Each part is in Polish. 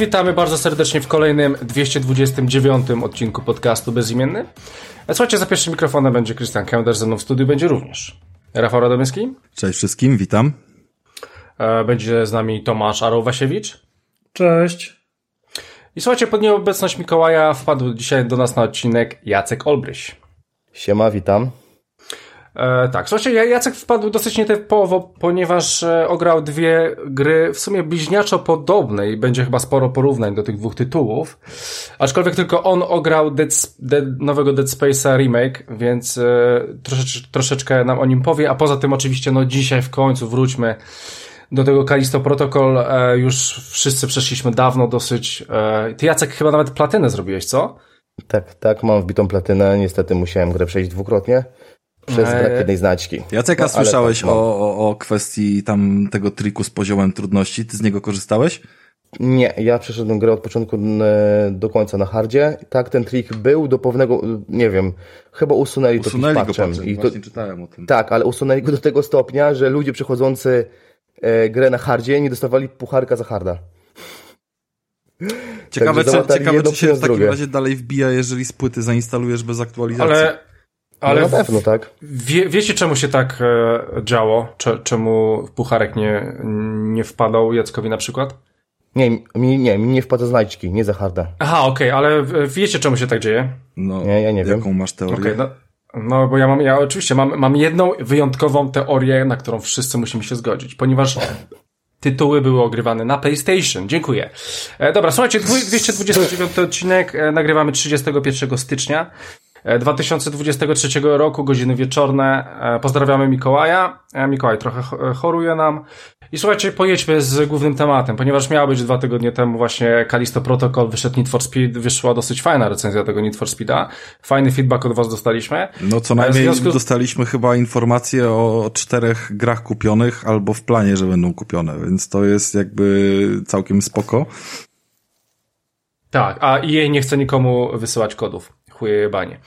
Witamy bardzo serdecznie w kolejnym 229 odcinku podcastu Bezimienny. Słuchajcie, za pierwszym mikrofonem będzie Krystian Kender, ze mną w studiu będzie również Rafał Radomyski. Cześć wszystkim, witam. E, będzie z nami Tomasz Arowasiewicz. Cześć. I słuchajcie, pod nieobecność Mikołaja wpadł dzisiaj do nas na odcinek Jacek Olbryś. Siema, witam. E, tak, słuchajcie, Jacek wpadł dosyć nietypowo, ponieważ e, ograł dwie gry w sumie bliźniaczo podobne i będzie chyba sporo porównań do tych dwóch tytułów. Aczkolwiek tylko on ograł Dead, Dead, nowego Dead Space'a remake, więc e, troszecz, troszeczkę nam o nim powie, a poza tym oczywiście no dzisiaj w końcu wróćmy do tego Kalisto Protocol. E, już wszyscy przeszliśmy dawno dosyć. E, ty Jacek chyba nawet platynę zrobiłeś, co? Tak, tak, mam wbitą platynę. Niestety musiałem grę przejść dwukrotnie przez eee. brak jednej znaczki. Jacek, a no, słyszałeś tak, no. o, o kwestii tam tego triku z poziomem trudności? Ty z niego korzystałeś? Nie, ja przeszedłem grę od początku e, do końca na hardzie. Tak, ten trik był do pewnego, nie wiem, chyba usunęli, usunęli to patchem. Go I to, Właśnie czytałem o tym. Tak, ale usunęli go do tego stopnia, że ludzie przechodzący e, grę na hardzie nie dostawali pucharka za harda. Ciekawe, czy, ciekawe, czy się w takim razie dalej wbija, jeżeli z płyty zainstalujesz bez aktualizacji. Ale ale no na pewno, tak. Wie, wiecie, czemu się tak e, działo? czemu Pucharek nie, nie wpadał Jackowi na przykład? Nie, mi nie, mi nie wpada znajdźki, nie za harda. Aha, okej, okay, ale wiecie, czemu się tak dzieje? No, nie, ja nie jaką wiem. masz teorię? Okay, no, no, bo ja mam, ja oczywiście mam, mam jedną wyjątkową teorię, na którą wszyscy musimy się zgodzić, ponieważ tytuły były ogrywane na PlayStation. Dziękuję. E, dobra, słuchajcie, 229 odcinek, e, nagrywamy 31 stycznia. 2023 e, roku, godziny wieczorne. E, pozdrawiamy Mikołaja. E, Mikołaj trochę choruje nam. I słuchajcie, pojedźmy z głównym tematem, ponieważ miało być dwa tygodnie temu właśnie Kalisto Protocol, wyszedł Need for Speed, wyszła dosyć fajna recenzja tego Need for Speeda. Fajny feedback od was dostaliśmy. No co najmniej związku... dostaliśmy chyba informacje o czterech grach kupionych albo w planie, że będą kupione, więc to jest jakby całkiem spoko. Tak, a EA nie chce nikomu wysyłać kodów chujebanie.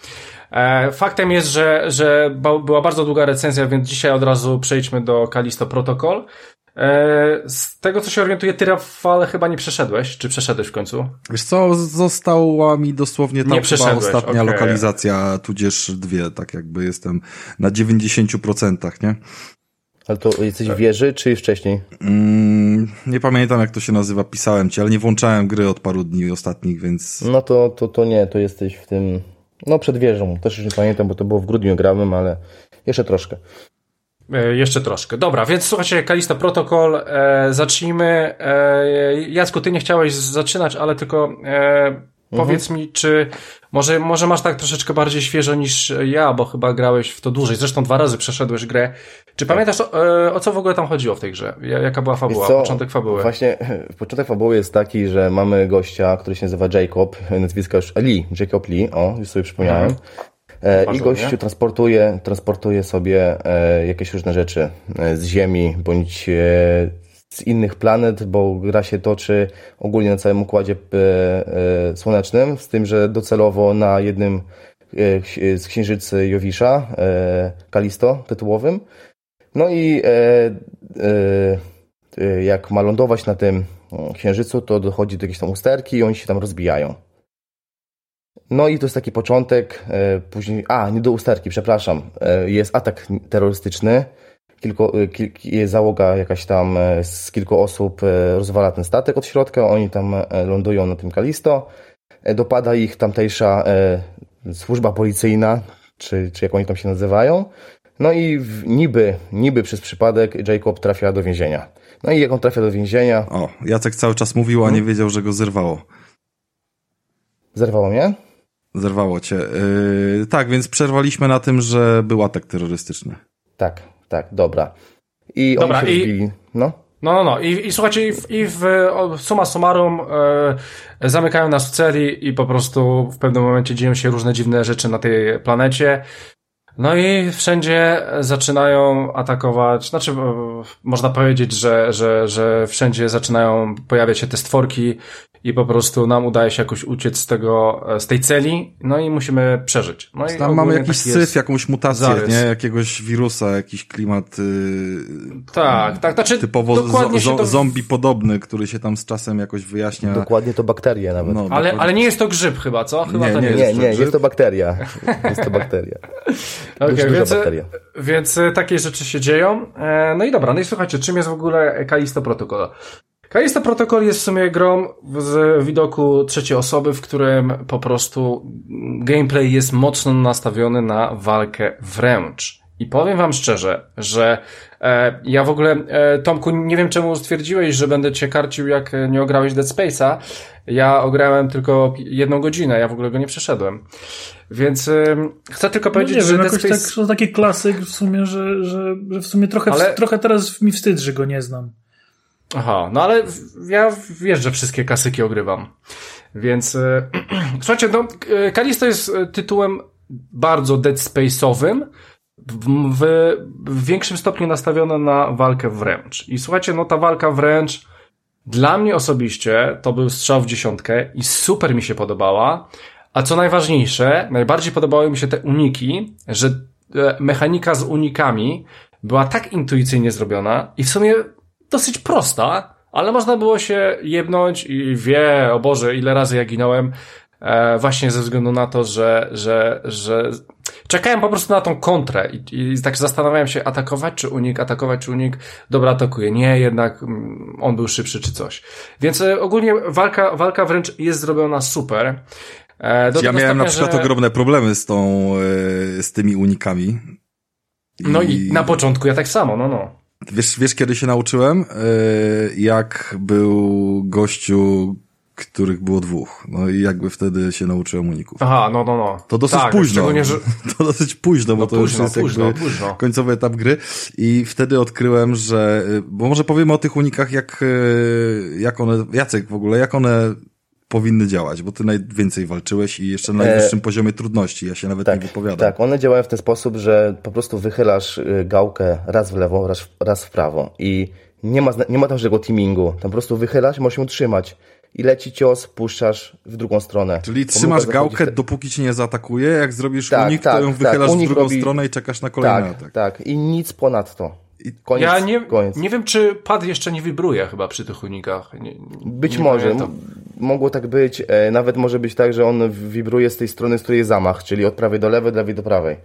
E, faktem jest, że, że była bardzo długa recenzja, więc dzisiaj od razu przejdźmy do Kalisto Protocol. E, z tego, co się orientuję, ty Rafale chyba nie przeszedłeś, czy przeszedłeś w końcu? Wiesz co, została mi dosłownie tam chyba ostatnia okay. lokalizacja, tudzież dwie, tak jakby jestem na 90%, nie? Ale to jesteś w wieży, czy wcześniej? Mm, nie pamiętam, jak to się nazywa, pisałem ci, ale nie włączałem gry od paru dni ostatnich, więc... No to, to, to nie, to jesteś w tym... No przed wieżą, też już nie pamiętam, bo to było w grudniu grałem, ale jeszcze troszkę. E, jeszcze troszkę. Dobra, więc słuchajcie, Kalista Protocol, e, zacznijmy. E, Jacku, ty nie chciałeś zaczynać, ale tylko e, Mhm. Powiedz mi, czy może, może masz tak troszeczkę bardziej świeżo niż ja, bo chyba grałeś w to dłużej. Zresztą dwa razy przeszedłeś grę. Czy pamiętasz, o, e, o co w ogóle tam chodziło w tej grze? Jaka była fabuła, początek fabuły? Właśnie, początek fabuły jest taki, że mamy gościa, który się nazywa Jacob, nazwiska już Lee, Jacob Lee, o, już sobie przypomniałem. Mhm. E, I gościu transportuje, transportuje sobie e, jakieś różne rzeczy z Ziemi, bądź z innych planet, bo gra się toczy ogólnie na całym układzie e, e, słonecznym, z tym, że docelowo na jednym e, z księżycy Jowisza, Kalisto tytułowym. No i jak ma lądować na tym księżycu, to dochodzi do jakiejś tam usterki i oni się tam rozbijają. No i to jest taki początek, później, a nie do usterki, przepraszam, jest atak terrorystyczny, kilku, y, kilk, załoga jakaś tam e, z kilku osób e, rozwala ten statek od środka, oni tam e, lądują na tym Kalisto, dopada ich tamtejsza służba policyjna, czy, czy jak oni tam się nazywają, no i w, niby, niby przez przypadek Jacob trafia do więzienia. No i jak on trafia do więzienia... O, Jacek cały czas mówił, a nie hmm? wiedział, że go zerwało. Zerwało mnie? Zerwało cię. Yy, tak, więc przerwaliśmy na tym, że był atak terrorystyczny. Tak, tak, dobra. I dobra, oni się i... No. No, no, no. I, i słuchajcie, i w, i w summa summarum e, zamykają nas w celi i po prostu w pewnym momencie dzieją się różne dziwne rzeczy na tej planecie. No i wszędzie zaczynają atakować, znaczy e, można powiedzieć, że, że, że wszędzie zaczynają pojawiać się te stworki i po prostu nam udaje się jakoś uciec z tego, z tej celi, no i musimy przeżyć. No i Tam mamy jakiś syf, jakąś mutację, zarys. nie? Jakiegoś wirusa, jakiś klimat yy, tak, tak, znaczy typowo dokładnie zo, to... zombie podobny, który się tam z czasem jakoś wyjaśnia. Dokładnie to bakterie nawet. No, ale, ale nie jest to grzyb chyba, co? Chyba nie, to nie, nie, jest, nie, jest to bakteria. Jest to bakteria. okay, więc, bakteria. więc e, takie rzeczy się dzieją. E, no i dobra, no i słuchajcie, czym jest w ogóle Kalisto Protocol? Kalisto Protocol jest w sumie grą z widoku trzeciej osoby, w którym po prostu gameplay jest mocno nastawiony na walkę wręcz. I powiem wam szczerze, że e, ja w ogóle, e, Tomku, nie wiem czemu stwierdziłeś, że będę cię karcił, jak nie ograłeś Dead Space'a. Ja ograłem tylko jedną godzinę, ja w ogóle go nie przeszedłem. Więc e, chcę tylko no powiedzieć, no nie że wiem, Dead Space... tak, to taki klasyk w sumie, że, że, że w sumie trochę, ale... trochę teraz mi wstyd, że go nie znam. Aha, no ale ja wiesz, że wszystkie klasyki ogrywam. Więc e, słuchajcie, no, e, Kalisto jest tytułem bardzo Dead Space'owym, w, w większym stopniu nastawione na walkę wręcz. I słuchajcie, no ta walka wręcz dla mnie osobiście to był strzał w dziesiątkę i super mi się podobała. A co najważniejsze, najbardziej podobały mi się te uniki, że e, mechanika z unikami była tak intuicyjnie zrobiona i w sumie dosyć prosta, ale można było się jebnąć i wie, o Boże, ile razy ja ginąłem, e, właśnie ze względu na to, że, że, że czekałem po prostu na tą kontrę i, i tak zastanawiałem się, atakować czy unik, atakować czy unik, dobra, atakuje. Nie, jednak mm, on był szybszy czy coś. Więc e, ogólnie walka, walka wręcz jest zrobiona super. E, do ja miałem na przykład że... ogromne problemy z tą, e, z tymi unikami. I... No i na początku ja tak samo, no no. Wiesz, wiesz kiedy się nauczyłem? Jak był gościu, których było dwóch. No i jakby wtedy się nauczyłem uników. Aha, no, no, no. To dosyć tak, późno. Że... To dosyć późno, bo no to późno, już jest późno, jakby późno. końcowy etap gry. I wtedy odkryłem, że, bo może powiemy o tych unikach, jak, jak one, Jacek w ogóle, jak one powinny działać, bo ty najwięcej walczyłeś i jeszcze na najwyższym e... poziomie trudności, ja się nawet tak, nie wypowiadam. Tak, one działają w ten sposób, że po prostu wychylasz y, gałkę raz w lewo, raz, raz w prawo i nie ma, nie ma tam żadnego teamingu, tam po prostu wychylasz, możesz ją trzymać i leci cios, puszczasz w drugą stronę. Czyli trzymasz gałkę, te... dopóki cię nie zaatakuje, jak zrobisz tak, unik, tak, to ją tak, wychylasz w drugą robi... stronę i czekasz na kolejny tak, atak. Tak, i nic ponadto. Koniec, ja nie, koniec. nie wiem, czy pad jeszcze nie wibruje chyba przy tych unikach. Nie, być nie może. Mogło tak być. E, nawet może być tak, że on wibruje z tej strony, z której jest zamach, czyli od prawej do lewej, od lewej do prawej.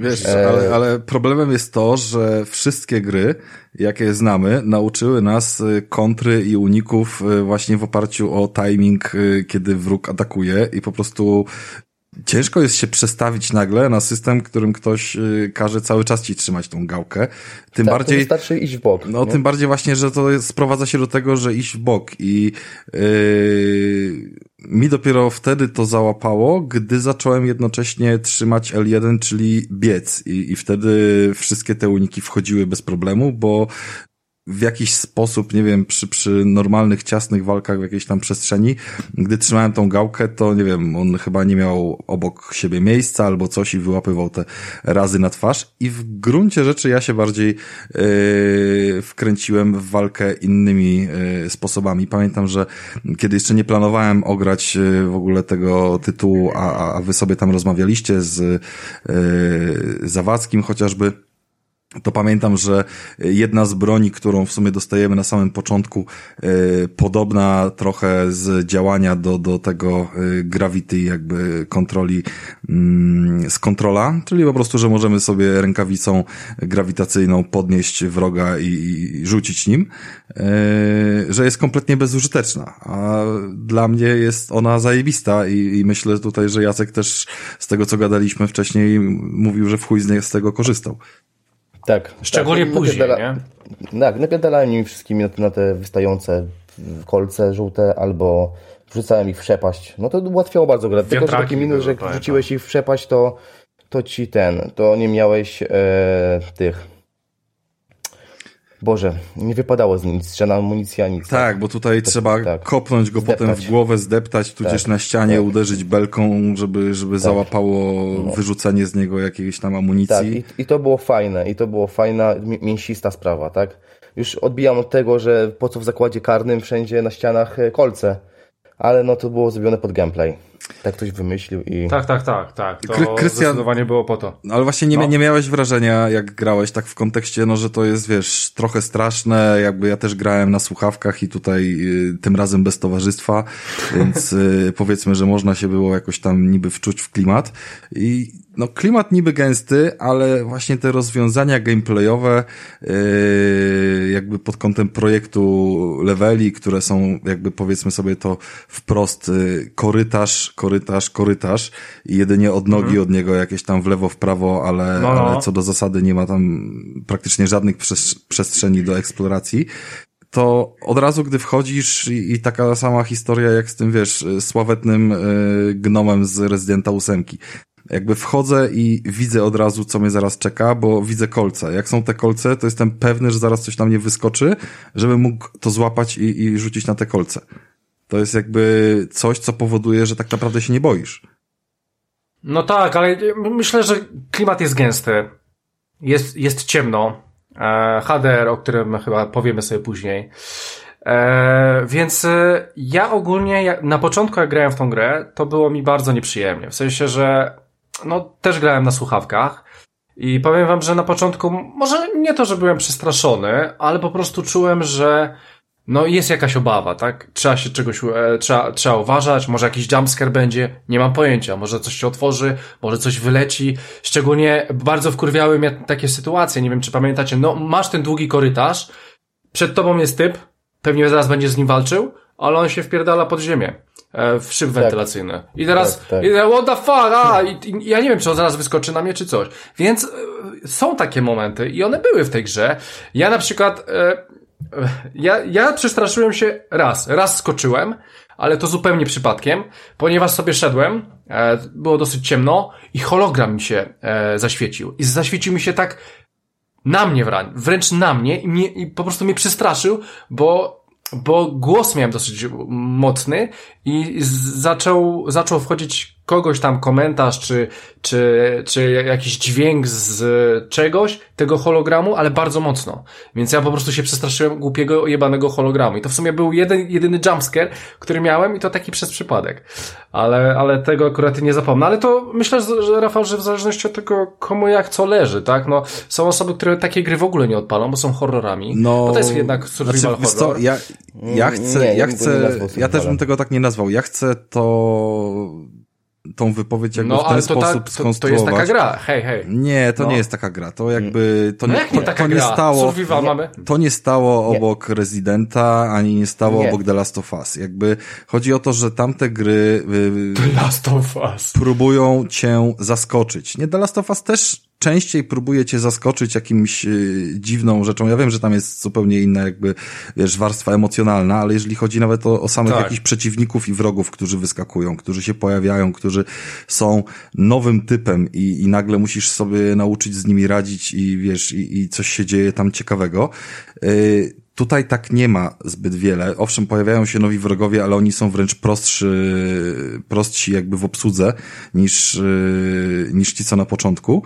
Wiesz, e, ale, ale, problemem jest to, że wszystkie gry, jakie znamy, nauczyły nas y, kontry i uników właśnie w oparciu o timing, kiedy wróg atakuje i po prostu ciężko jest się przestawić nagle na system, którym ktoś każe cały czas ci trzymać tą gałkę. Tym tak, bardziej. wystarczy iść w bok. No, nie? tym bardziej właśnie, że to sprowadza się do tego, że iść w bok i yy, mi dopiero wtedy to załapało, gdy zacząłem jednocześnie trzymać L1, czyli biec i, i wtedy wszystkie te uniki wchodziły bez problemu, bo w jakiś sposób, nie wiem, przy, przy normalnych, ciasnych walkach w jakiejś tam przestrzeni, gdy trzymałem tą gałkę, to nie wiem, on chyba nie miał obok siebie miejsca albo coś i wyłapywał te razy na twarz i w gruncie rzeczy ja się bardziej yy, wkręciłem w walkę innymi yy, sposobami. Pamiętam, że kiedy jeszcze nie planowałem ograć yy, w ogóle tego tytułu, a, a wy sobie tam rozmawialiście z yy, Zawadzkim chociażby, to pamiętam, że jedna z broni, którą w sumie dostajemy na samym początku, yy, podobna trochę z działania do, do tego yy, gravity, jakby kontroli yy, z kontrola, czyli po prostu, że możemy sobie rękawicą grawitacyjną podnieść wroga i, i rzucić nim, że jest kompletnie bezużyteczna, a dla mnie jest ona zajebista i, i myślę tutaj, że Jacek też z tego, co gadaliśmy wcześniej, mówił, że w chuj z tego korzystał. Tak. Szczególnie tak, później, nie? Tak, napierdalałem nimi wszystkimi na te, na te wystające kolce żółte albo wrzucałem ich w przepaść. No to ułatwiało bardzo grę. Tylko, że taki minus, że jak wrzuciłeś ich w przepaść, to, to ci ten, to nie miałeś e, tych Boże, nie wypadało z nic, żadna amunicja, nic. Tak, bo tutaj tak, trzeba tak. kopnąć go zdeptać. potem w głowę, zdeptać, tudzież tak, na ścianie tak. uderzyć belką, żeby, żeby tak. załapało no. wyrzucenie z niego jakiejś tam amunicji. Tak, i, i to było fajne, i to było fajna, mięsista sprawa, tak? Już odbijam od tego, że po co w zakładzie karnym wszędzie na ścianach e, kolce ale no to było zrobione pod gameplay. Tak ktoś wymyślił i... Tak, tak, tak, tak. To Krystian... zdecydowanie było po to. Ale właśnie nie, no. nie miałeś wrażenia, jak grałeś tak w kontekście, no, że to jest, wiesz, trochę straszne, jakby ja też grałem na słuchawkach i tutaj y, tym razem bez towarzystwa, więc y, powiedzmy, że można się było jakoś tam niby wczuć w klimat i no klimat niby gęsty, ale właśnie te rozwiązania gameplayowe yy, jakby pod kątem projektu leveli, które są jakby powiedzmy sobie to wprost yy, korytarz, korytarz, korytarz i jedynie od nogi mhm. od niego jakieś tam w lewo, w prawo, ale, no, no. ale co do zasady nie ma tam praktycznie żadnych przestrzeni do eksploracji to od razu, gdy wchodzisz i, i, taka sama historia jak z tym, wiesz, sławetnym y, gnomem z Residenta 8 jakby wchodzę i widzę od razu, co mnie zaraz czeka, bo widzę kolce. Jak są te kolce, to jestem pewny, że zaraz coś na mnie wyskoczy, żebym mógł to złapać i, i rzucić na te kolce. To jest jakby coś, co powoduje, że tak naprawdę się nie boisz. No tak, ale myślę, że klimat jest gęsty. Jest, jest ciemno. E, HDR, o którym chyba powiemy sobie później. E, więc e, ja ogólnie, na początku jak grałem w tą grę, to było mi bardzo nieprzyjemnie. W sensie, że no też grałem na słuchawkach i powiem wam, że na początku, może nie to, że byłem przestraszony, ale po prostu czułem, że no jest jakaś obawa, tak? Trzeba się czegoś, e, trzeba, trzeba uważać, może jakiś jumpscare będzie, nie mam pojęcia, może coś się otworzy, może coś wyleci, szczególnie bardzo wkurwiały mnie takie sytuacje, nie wiem czy pamiętacie, no masz ten długi korytarz, przed tobą jest typ, pewnie zaraz będziesz z nim walczył, ale on się wpierdala pod ziemię. E, w szyb tak. wentylacyjny. I teraz, tak, tak. I teraz what the fuck, a, i, i, ja nie wiem, czy on zaraz wyskoczy na mnie, czy coś. Więc e, są takie momenty i one były w tej grze. Ja na przykład, e, ja, ja przestraszyłem się raz, raz skoczyłem, ale to zupełnie przypadkiem, ponieważ sobie szedłem, e, było dosyć ciemno i hologram mi się e, zaświecił. I zaświecił mi się tak na mnie wręcz na mnie i, mnie, i po prostu mnie przestraszył, bo bo głos miałem dosyć mocny i zaczął, zaczął wchodzić kogoś tam komentarz, czy, czy, czy jakiś dźwięk z czegoś, tego hologramu, ale bardzo mocno. Więc ja po prostu się przestraszyłem głupiego, jebanego hologramu. I to w sumie był jeden, jedyny jumpscare, który miałem i to taki przez przypadek. Ale, ale tego akurat nie zapomnę. Ale to myślę, że Rafał, że w zależności od tego, komu jak co leży, tak? No, są osoby, które takie gry w ogóle nie odpalą, bo są horrorami. No, bo to jest jednak survival znaczy, horror. Co, ja, ja chcę, nie, ja chcę, ja też bym tego tak nie nazwał. Ja chcę to tą wypowiedź jakby no, w ten sposób ta, to, skonstruować. To jest taka gra, hej, hej. Nie, to no. nie jest taka gra. To jakby, to no nie, jak nie, to, taka to nie stało, nie. mamy? to nie stało nie. obok Residenta, ani nie stało nie. obok The Last of Us. Jakby chodzi o to, że tamte gry y, The Last of Us. próbują cię zaskoczyć. Nie, The Last of Us też częściej próbuje cię zaskoczyć jakimś y, dziwną rzeczą. Ja wiem, że tam jest zupełnie inna jakby, wiesz, warstwa emocjonalna, ale jeżeli chodzi nawet o, o samych tak. jakichś przeciwników i wrogów, którzy wyskakują, którzy się pojawiają, którzy są nowym typem i, i nagle musisz sobie nauczyć z nimi radzić i wiesz, i, i coś się dzieje tam ciekawego. Yy, Tutaj tak nie ma zbyt wiele. Owszem, pojawiają się nowi wrogowie, ale oni są wręcz prostszy, prostsi jakby w obsłudze niż, yy, niż ci, co na początku.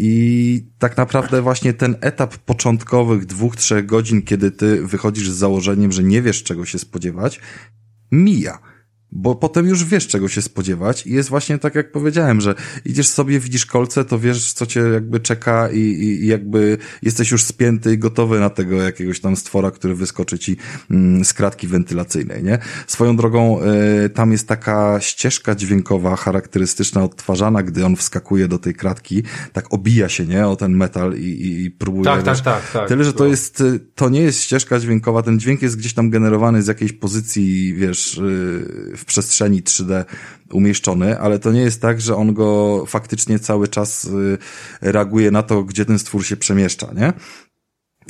I tak naprawdę właśnie ten etap początkowych dwóch, trzech godzin, kiedy ty wychodzisz z założeniem, że nie wiesz czego się spodziewać, mija bo potem już wiesz, czego się spodziewać i jest właśnie tak, jak powiedziałem, że idziesz sobie, widzisz kolce, to wiesz, co cię jakby czeka i, i, i jakby jesteś już spięty i gotowy na tego jakiegoś tam stwora, który wyskoczy ci mm, z kratki wentylacyjnej, nie? Swoją drogą, y, tam jest taka ścieżka dźwiękowa charakterystyczna, odtwarzana, gdy on wskakuje do tej kratki, tak obija się, nie? O ten metal i, i próbuje, tak, tak tak, tak, tak. Tyle, że to jest, to nie jest ścieżka dźwiękowa, ten dźwięk jest gdzieś tam generowany z jakiejś pozycji, wiesz, y, w przestrzeni 3D umieszczony, ale to nie jest tak, że on go faktycznie cały czas y, reaguje na to, gdzie ten stwór się przemieszcza, nie?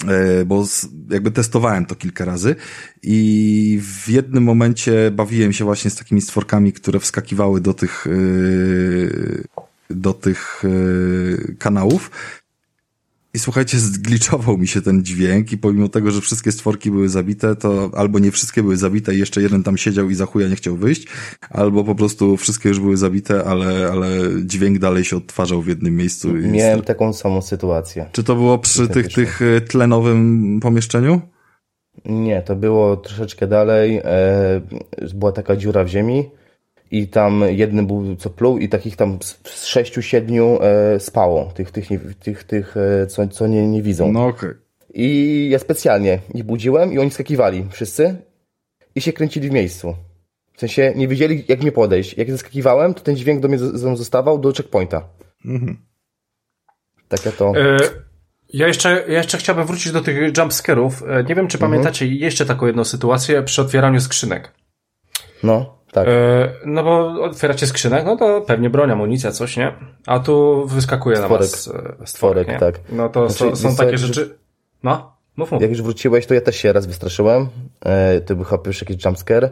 E, bo jakby testowałem to kilka razy i w jednym momencie bawiłem się właśnie z takimi stworkami, które wskakiwały do tych y, do tych y, kanałów i słuchajcie, zgliczował mi się ten dźwięk i pomimo tego, że wszystkie stworki były zabite, to albo nie wszystkie były zabite i jeszcze jeden tam siedział i za chuja nie chciał wyjść, albo po prostu wszystkie już były zabite, ale, ale dźwięk dalej się odtwarzał w jednym miejscu. Miałem taką samą sytuację. Czy to było przy tych, tych e, tlenowym pomieszczeniu? Nie, to było troszeczkę dalej. E, była taka dziura w ziemi i tam jeden był co pluł i takich tam z sześciu, siedmiu e, spało, tych, tych, tych, tych e, co, co nie, nie widzą. No okej. Okay. I ja specjalnie ich budziłem i oni skakiwali wszyscy i się kręcili w miejscu. W sensie nie wiedzieli, jak mnie podejść. Jak zaskakiwałem, to ten dźwięk do mnie zostawał do checkpointa. Mhm. Takie to... E, ja jeszcze, ja jeszcze chciałbym wrócić do tych jumpscarów. E, nie wiem, czy mhm. pamiętacie jeszcze taką jedną sytuację przy otwieraniu skrzynek. No, tak. E, no bo otwieracie skrzynek, no to pewnie broń, amunicja, coś, nie? A tu wyskakuje stworek. na was stworek, stworek nie? tak. No to znaczy, są, są takie rzeczy... No, mów, mów. Jak już wróciłeś, to ja też się raz wystraszyłem. E, to był chyba pierwszy jakiś jumpscare.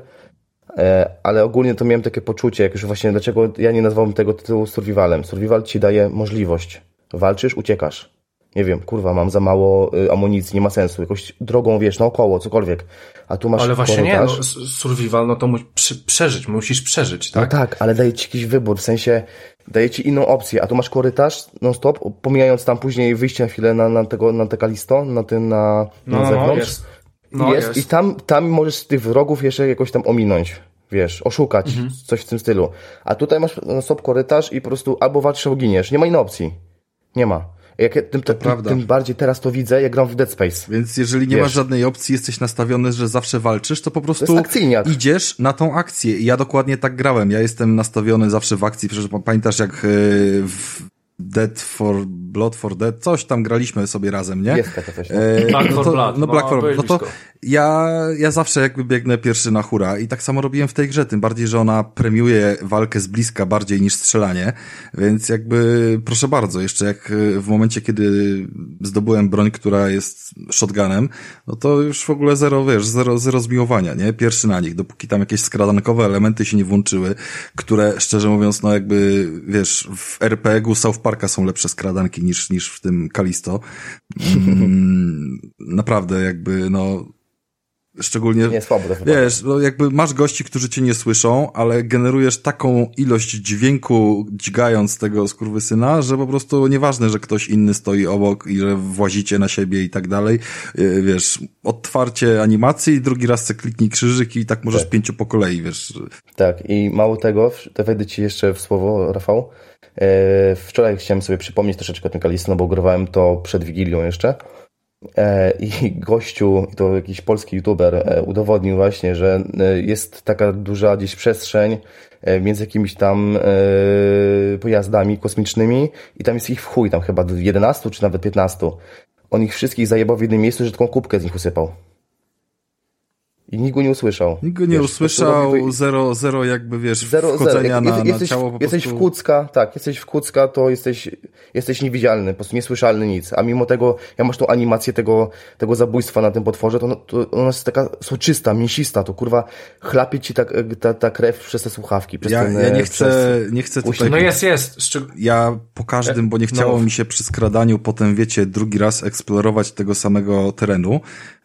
E, ale ogólnie to miałem takie poczucie, jak już właśnie, dlaczego ja nie nazwałbym tego tytułu survivalem. Survival ci daje możliwość. Walczysz, uciekasz nie wiem, kurwa, mam za mało y, amunicji, nie ma sensu, jakąś drogą, wiesz, naokoło, cokolwiek. A tu masz Ale właśnie korytarz. nie, no, survival, no to mu przeżyć, musisz przeżyć, tak? No tak, ale daje ci jakiś wybór, w sensie daje ci inną opcję, a tu masz korytarz non-stop, pomijając tam później wyjście na chwilę na, na tego, na te kalisto, na tym, na, no, na no, zewnątrz. Jest. No, jest, jest. I tam, tam możesz tych wrogów jeszcze jakoś tam ominąć wiesz, oszukać, mhm. coś w tym stylu. A tutaj masz non-stop korytarz i po prostu albo walczysz, albo giniesz. Nie ma innej opcji. Nie ma. Jak ja, tym, tym, tym, bardziej teraz to widzę, jak gram w Dead Space. Więc jeżeli nie Wiesz. masz żadnej opcji, jesteś nastawiony, że zawsze walczysz, to po prostu to idziesz na tą akcję. I ja dokładnie tak grałem. Ja jestem nastawiony zawsze w akcji. Przecież pamiętasz, jak e, w Dead for Blood for Dead, coś tam graliśmy sobie razem, nie? Jest taka coś. E, Black for Blood. No, Black no, for Blood. No to ja, ja zawsze jakby biegnę pierwszy na hura i tak samo robiłem w tej grze, tym bardziej, że ona premiuje walkę z bliska bardziej niż strzelanie, więc jakby proszę bardzo, jeszcze jak e, w momencie, kiedy zdobyłem broń, która jest shotgunem, no to już w ogóle zero, wiesz, zero, zero zmiłowania, nie? Pierwszy na nich, dopóki tam jakieś skradankowe elementy się nie włączyły, które szczerze mówiąc, no jakby, wiesz, w RPG-u South Parka są lepsze skradanki niż, niż w tym Kalisto. Mm, naprawdę jakby, no, Szczególnie, nie, słabo wiesz, no jakby masz gości, którzy cię nie słyszą, ale generujesz taką ilość dźwięku dźgając tego skurwysyna, że po prostu nieważne, że ktoś inny stoi obok i że włazicie na siebie i tak dalej. Y, wiesz, otwarcie animacji i drugi raz se kliknij krzyżyk i tak możesz tak. pięciu po kolei, wiesz. Tak, i mało tego, to wejdę ci jeszcze w słowo, Rafał. E, wczoraj chciałem sobie przypomnieć troszeczkę tym Kalisto, no bo grywałem to przed Wigilią jeszcze. E, I gościu, to jakiś polski youtuber, e, udowodnił właśnie, że jest taka duża gdzieś przestrzeń między jakimiś tam pojazdami kosmicznymi i tam jest ich w chuj, tam chyba 11 czy nawet 15. On ich wszystkich zajebał w jednym miejscu, że taką kubkę z nich usypał. I nikt go nie usłyszał. Nikt go nie wiesz, usłyszał, robi... zero, zero jakby, wiesz, zero, wchodzenia zero. Na, jesteś, na ciało po Jesteś prostu... w Kucka, tak, jesteś w Kucka, to jesteś, jesteś niewidzialny, po prostu niesłyszalny nic. A mimo tego, ja masz tą animację tego, tego zabójstwa na tym potworze, to, to ona jest taka soczysta, mięsista, to kurwa chlapie ci ta, ta, ta krew przez te słuchawki. Przez ja, ten, ja nie chcę, nie chcę tutaj... No jest, jest. Ja po każdym, bo nie chciało no. mi się przy skradaniu potem, wiecie, drugi raz eksplorować tego samego terenu,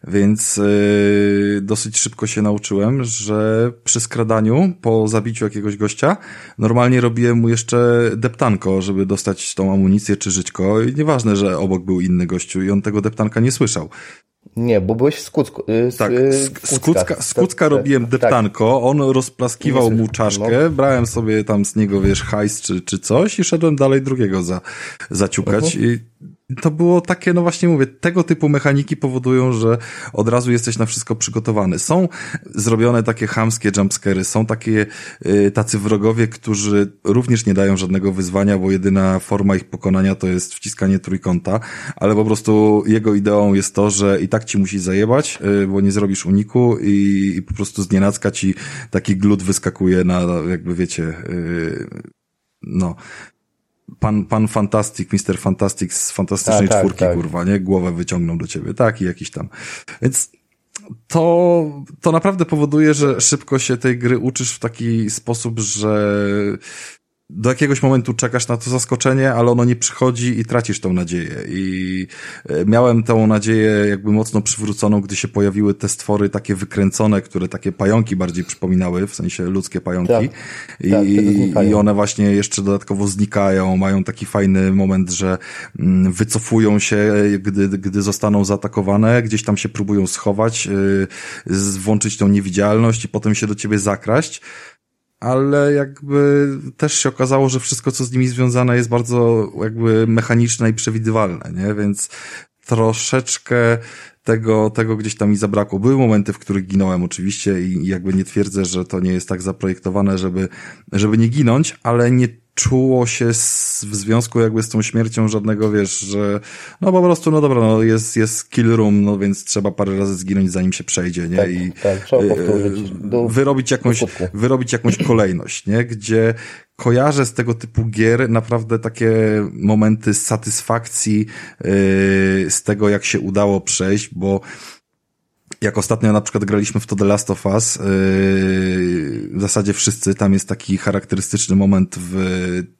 więc yy, dosyć szybko się nauczyłem, że przy skradaniu po zabiciu jakiegoś gościa normalnie robiłem mu jeszcze deptanko, żeby dostać tą amunicję czy żyćko i nieważne, że obok był inny gościu i on tego deptanka nie słyszał. Nie, bo byłeś w Skucku. Yy, tak, z Kucka, z Kucka robiłem deptanko, tak. on rozplaskiwał mu czaszkę, no. brałem sobie tam z niego, wiesz, hajs czy, czy coś i szedłem dalej drugiego za, zaciukać uh -huh. i to było takie, no właśnie mówię, tego typu mechaniki powodują, że od razu jesteś na wszystko przygotowany. Są zrobione takie chamskie jumpscary, są takie y, tacy wrogowie, którzy również nie dają żadnego wyzwania, bo jedyna forma ich pokonania to jest wciskanie trójkąta, ale po prostu jego ideą jest to, że i tak ci musi zajebać, y, bo nie zrobisz uniku i, i po prostu znienacka ci taki glut wyskakuje na, jakby wiecie, y, no, pan, pan Fantastic, Mister Fantastic z fantastycznej tak, czwórki, tak. kurwa, nie? Głowę wyciągnął do ciebie, tak, i jakiś tam. Więc to, to naprawdę powoduje, że szybko się tej gry uczysz w taki sposób, że do jakiegoś momentu czekasz na to zaskoczenie, ale ono nie przychodzi i tracisz tą nadzieję. I e, miałem tą nadzieję jakby mocno przywróconą, gdy się pojawiły te stwory takie wykręcone, które takie pająki bardziej przypominały, w sensie ludzkie pająki. Tak, I, tak, I one właśnie jeszcze dodatkowo znikają, mają taki fajny moment, że mm, wycofują się, gdy, gdy zostaną zaatakowane, gdzieś tam się próbują schować, yy, włączyć tą niewidzialność i potem się do ciebie zakraść ale jakby też się okazało, że wszystko, co z nimi związane jest bardzo jakby mechaniczne i przewidywalne, nie? Więc troszeczkę tego, tego gdzieś tam mi zabrakło. Były momenty, w których ginąłem oczywiście i jakby nie twierdzę, że to nie jest tak zaprojektowane, żeby, żeby nie ginąć, ale nie czuło się z, w związku jakby z tą śmiercią żadnego, wiesz, że no po prostu, no dobra, no jest, jest kill room, no więc trzeba parę razy zginąć zanim się przejdzie, nie? Tak, I tak, trzeba powtórzyć do, wyrobić jakąś, wyrobić jakąś kolejność, nie? Gdzie kojarzę z tego typu gier naprawdę takie momenty satysfakcji yy, z tego, jak się udało przejść, bo jak ostatnio na przykład graliśmy w to The Last of Us, yy, w zasadzie wszyscy, tam jest taki charakterystyczny moment w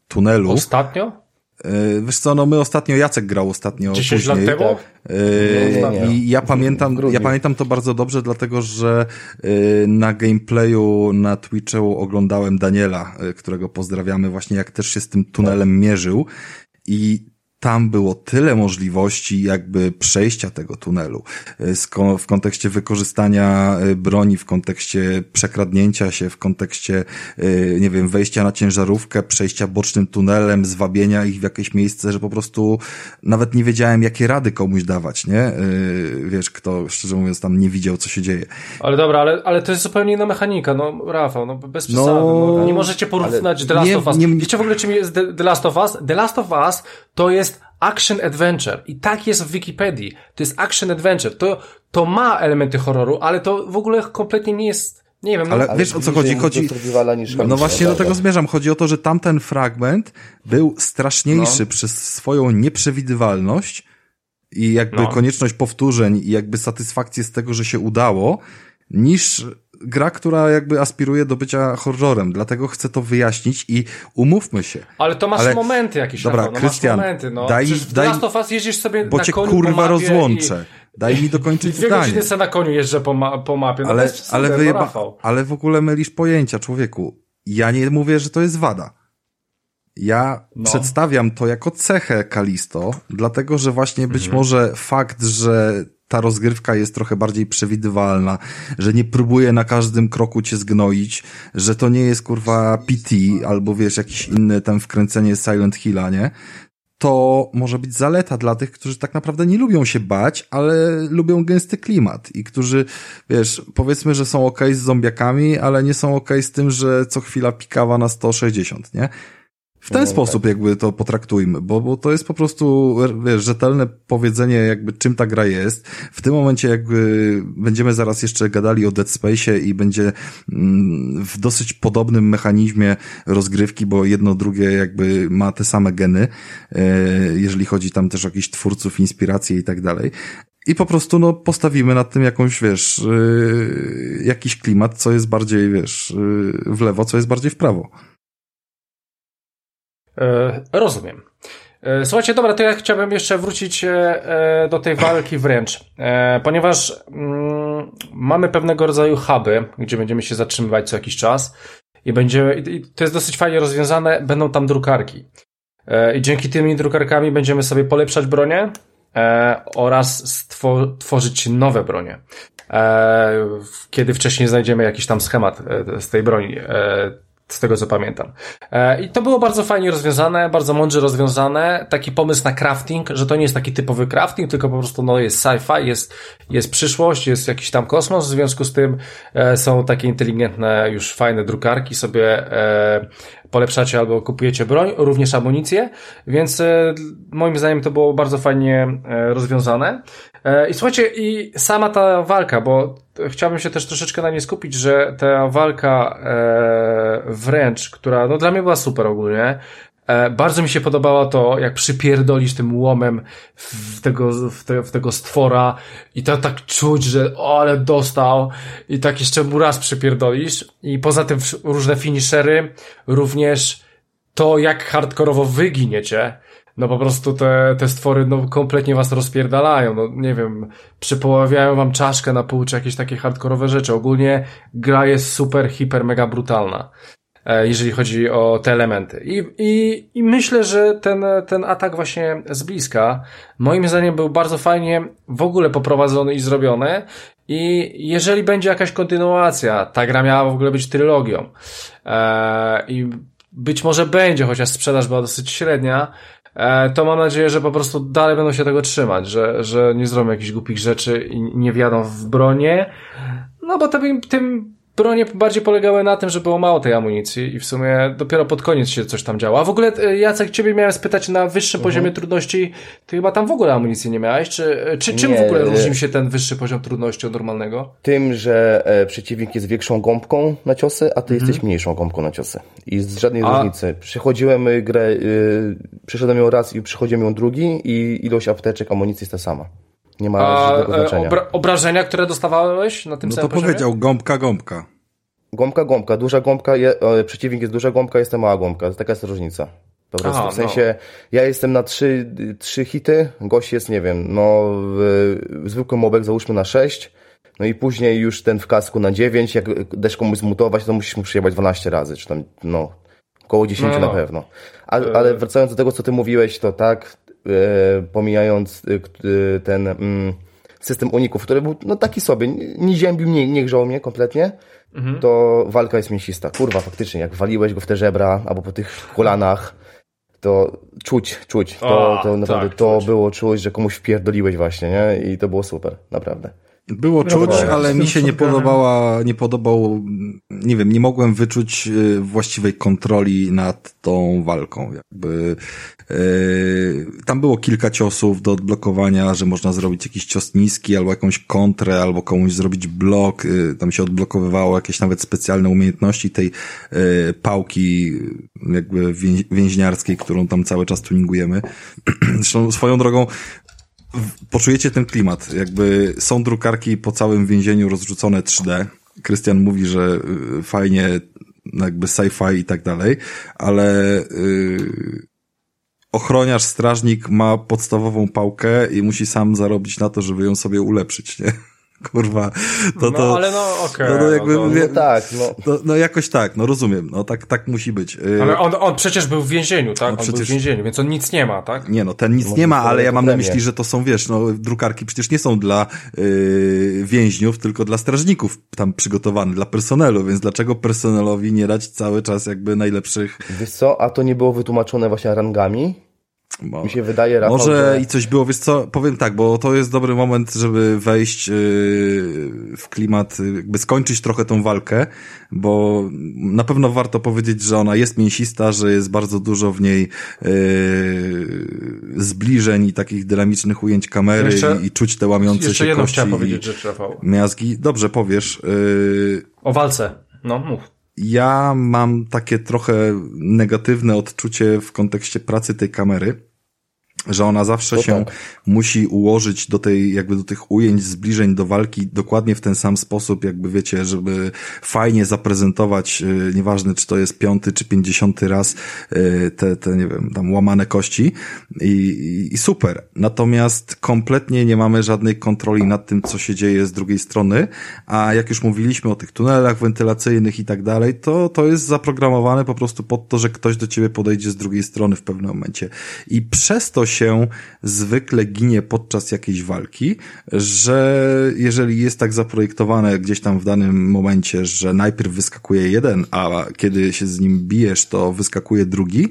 tunelu. Ostatnio? Yy, wiesz co, no my ostatnio, Jacek grał ostatnio 10 później. lat temu? Yy, I ja pamiętam, ja pamiętam to bardzo dobrze, dlatego że yy, na gameplayu na Twitchu oglądałem Daniela, którego pozdrawiamy właśnie, jak też się z tym tunelem mierzył. I tam było tyle możliwości jakby przejścia tego tunelu y, w kontekście wykorzystania y, broni, w kontekście przekradnięcia się, w kontekście, y, nie wiem, wejścia na ciężarówkę, przejścia bocznym tunelem, zwabienia ich w jakieś miejsce, że po prostu nawet nie wiedziałem, jakie rady komuś dawać, nie? Wiesz, kto, szczerze mówiąc, tam nie widział, co się dzieje. Ale dobra, ale, ale to jest zupełnie inna mechanika, no Rafał, no bez przesady. No, no nie możecie porównać The Last nie, of Us. Nie, Wiecie w ogóle, czym jest The Last of Us? The Last of Us to jest action adventure i tak jest w Wikipedii. To jest action adventure. To, to ma elementy horroru, ale to w ogóle kompletnie nie jest nie wiem, no, ale, ale wiesz o co chodzi? chodzi... No właśnie do tego zmierzam. Chodzi o to, że tamten fragment był straszniejszy no. przez swoją nieprzewidywalność i jakby no. konieczność powtórzeń i jakby satysfakcję z tego, że się udało, niż gra, która jakby aspiruje do bycia horrorem, dlatego chcę to wyjaśnić i umówmy się. Ale to masz Ale... momenty jakieś. Dobra, no, Krystian, momenty, no. daj, daj, Last of Us jeździsz sobie bo na cię kurwa rozłączę. I... Daj mi dokończyć Dwie zdanie. godziny sobie na koniu jeżdżę po, ma po mapie. No ale, ale, no, wyjeba... ale w ogóle mylisz pojęcia, człowieku. Ja nie mówię, że to jest wada. Ja no. przedstawiam to jako cechę Kalisto, dlatego że właśnie być mhm. może fakt, że ta rozgrywka jest trochę bardziej przewidywalna, że nie próbuje na każdym kroku cię zgnoić, że to nie jest kurwa PT albo wiesz, jakiś inny tam wkręcenie Silent Hilla, nie? To może być zaleta dla tych, którzy tak naprawdę nie lubią się bać, ale lubią gęsty klimat i którzy, wiesz, powiedzmy, że są ok z zombiakami, ale nie są ok z tym, że co chwila pikawa na 160, nie? W ten no, sposób tak. jakby to potraktujmy, bo, bo to jest po prostu wiesz, rzetelne powiedzenie jakby czym ta gra jest. W tym momencie jakby będziemy zaraz jeszcze gadali o Dead Space i będzie mm, w dosyć podobnym mechanizmie rozgrywki, bo jedno drugie jakby ma te same geny, e, jeżeli chodzi tam też o jakichś twórców, inspiracje i tak dalej. I po prostu, no, postawimy nad tym jakąś, wiesz, yy, jakiś klimat, co jest bardziej, wiesz, yy, w lewo, co jest bardziej w prawo. E, rozumiem. E, słuchajcie, dobra, to ja chciałbym jeszcze wrócić e, do tej walki wręcz, ponieważ mm, mamy pewnego rodzaju huby, gdzie będziemy się zatrzymywać co jakiś czas i będzie, i to jest dosyć fajnie rozwiązane, będą tam drukarki. I dzięki tymi drukarkami będziemy sobie polepszać bronię oraz stwo, tworzyć nowe bronie. Kiedy wcześniej znajdziemy jakiś tam schemat z tej broni z tego co pamiętam. E, I to było bardzo fajnie rozwiązane, bardzo mądrze rozwiązane. Taki pomysł na crafting, że to nie jest taki typowy crafting, tylko po prostu no, jest sci-fi, jest, jest przyszłość, jest jakiś tam kosmos. W związku z tym e, są takie inteligentne, już fajne drukarki sobie e, polepszacie albo kupujecie broń, również amunicję, więc moim zdaniem to było bardzo fajnie rozwiązane. E, I słuchajcie, i sama ta walka, bo chciałbym się też troszeczkę na nie skupić, że ta walka wręcz, która no dla mnie była super ogólnie, bardzo mi się podobało to, jak przypierdolisz tym łomem w tego, w, te, w tego stwora i to tak czuć, że o, ale dostał. I tak jeszcze mu raz przypierdolisz. I poza tym różne finishery również to jak hardkorowo wyginiecie, no po prostu te, te stwory no kompletnie was rozpierdalają, no nie wiem, przypoławiają wam czaszkę na pół, czy jakieś takie hardkorowe rzeczy. Ogólnie gra jest super, hiper, mega brutalna. E, jeżeli chodzi o te elementy. I, i, i myślę, że ten, ten atak właśnie z bliska, moim zdaniem był bardzo fajnie w ogóle poprowadzony i zrobiony. I jeżeli będzie jakaś kontynuacja, ta gra miała w ogóle być trylogią. E, I być może będzie, chociaż sprzedaż była dosyć średnia, to mam nadzieję, że po prostu dalej będą się tego trzymać, że, że nie zrobią jakichś głupich rzeczy i nie wjadą w bronię. No bo tym, tym bronie bardziej polegały na tym, że było mało tej amunicji i w sumie dopiero pod koniec się coś tam działo. A w ogóle, e, Jacek, ciebie miałem spytać na wyższym mhm. poziomie trudności, ty chyba tam w ogóle amunicji nie miałeś? Czy, e, czy czym nie, w ogóle różni się ten wyższy poziom trudności od normalnego? Tym, że e, przeciwnik jest większą gąbką na ciosy, a ty mhm. jesteś mniejszą gąbką na ciosy. I z żadnej a... różnicy. Przechodziłem grę, e, przeszedłem ją raz i przychodziłem ją drugi i ilość apteczek amunicji jest ta sama. Nie ma A, żadnego e, znaczenia. Obra obrażenia, które dostawałeś na tym no samym to powiedział gąbka, gąbka. Gąbka, gąbka. Duża gąbka, je, o, przeciwnik jest duża gąbka, jestem mała gąbka. Taka jest różnica. Po prostu, Aha, w sensie, no. ja jestem na trzy, trzy hity, gość jest, nie wiem, no, w, zwykły mobek załóżmy na sześć, no i później już ten w kasku na dziewięć, jak dasz komuś zmutować, to musisz mu przyjebać 12 razy, czy tam, no, około 10 no, no. na pewno. A, ale wracając do tego, co ty mówiłeś, to tak, E, pomijając e, ten mm, system uników, który był no taki sobie, nie ziębił, nie, nie grzał mnie kompletnie, mhm. to walka jest mięsista. Kurwa, faktycznie, jak waliłeś go w te żebra albo po tych kolanach, to czuć, czuć. To, to naprawdę tak, to czuć. było czuć, że komuś wpierdoliłeś właśnie, nie? I to było super, naprawdę. Było czuć, no, ale mi się nie podobała, nie podobał, nie wiem, nie mogłem wyczuć y, właściwej kontroli nad tą walką. Jakby yy, tam było kilka ciosów do odblokowania, że można zrobić jakiś cios niski, albo jakąś kontrę, albo komuś zrobić blok. Yy, tam się odblokowywało jakieś nawet specjalne umiejętności tej yy, pałki jakby więźniarskiej, którą tam cały czas tuningujemy. Zresztą swoją drogą poczujecie ten klimat. Jakby są drukarki po całym więzieniu rozrzucone 3D. Krystian mówi, że y, fajnie, jakby sci-fi i tak dalej, ale yy, ochroniarz, strażnik ma podstawową pałkę i musi sam zarobić na to, żeby ją sobie ulepszyć, nie? Kurwa, to, no, to, ale no okej. Okay, no, no, jakby, no, no, tak, no. no. No jakoś tak, no rozumiem, no tak, tak musi być. Y, ale on, on przecież był w więzieniu, tak? On przecież... był w więzieniu, więc on nic nie ma, tak? Nie no, ten nic nie ma, ale ja mam na myśli, że to są, wiesz, no drukarki przecież nie są dla yy, więźniów, tylko dla strażników tam przygotowane, dla personelu, więc dlaczego personelowi nie dać cały czas jakby najlepszych... Wiesz co, a to nie było wytłumaczone właśnie rangami? Bo Mi się wydaje, Rafał, Może że... i coś było, wiesz co, powiem tak, bo to jest dobry moment, żeby wejść yy, w klimat, jakby skończyć trochę tą walkę, bo na pewno warto powiedzieć, że ona jest mięsista, że jest bardzo dużo w niej yy, zbliżeń i takich dynamicznych ujęć kamery jeszcze, i, czuć te łamiące jeszcze się jedną chciałem powiedzieć rzecz, Rafał. Miazgi. Dobrze, powiesz. O walce. No, mów ja mam takie trochę negatywne odczucie w kontekście pracy tej kamery że ona zawsze to się tak. musi ułożyć do tej, jakby do tych ujęć, zbliżeń do walki dokładnie w ten sam sposób, jakby wiecie, żeby fajnie zaprezentować, e, nieważne czy to jest piąty czy pięćdziesiąty raz, e, te, te, nie wiem, tam łamane kości i, i super. Natomiast kompletnie nie mamy żadnej kontroli nad tym, co się dzieje z drugiej strony, a jak już mówiliśmy o tych tunelach wentylacyjnych i tak dalej, to, to jest zaprogramowane po prostu pod to, że ktoś do ciebie podejdzie z drugiej strony w pewnym momencie. I przez to się zwykle ginie podczas jakiejś walki, że jeżeli jest tak zaprojektowane gdzieś tam w danym momencie, że najpierw wyskakuje jeden, a kiedy się z nim bijesz, to wyskakuje drugi,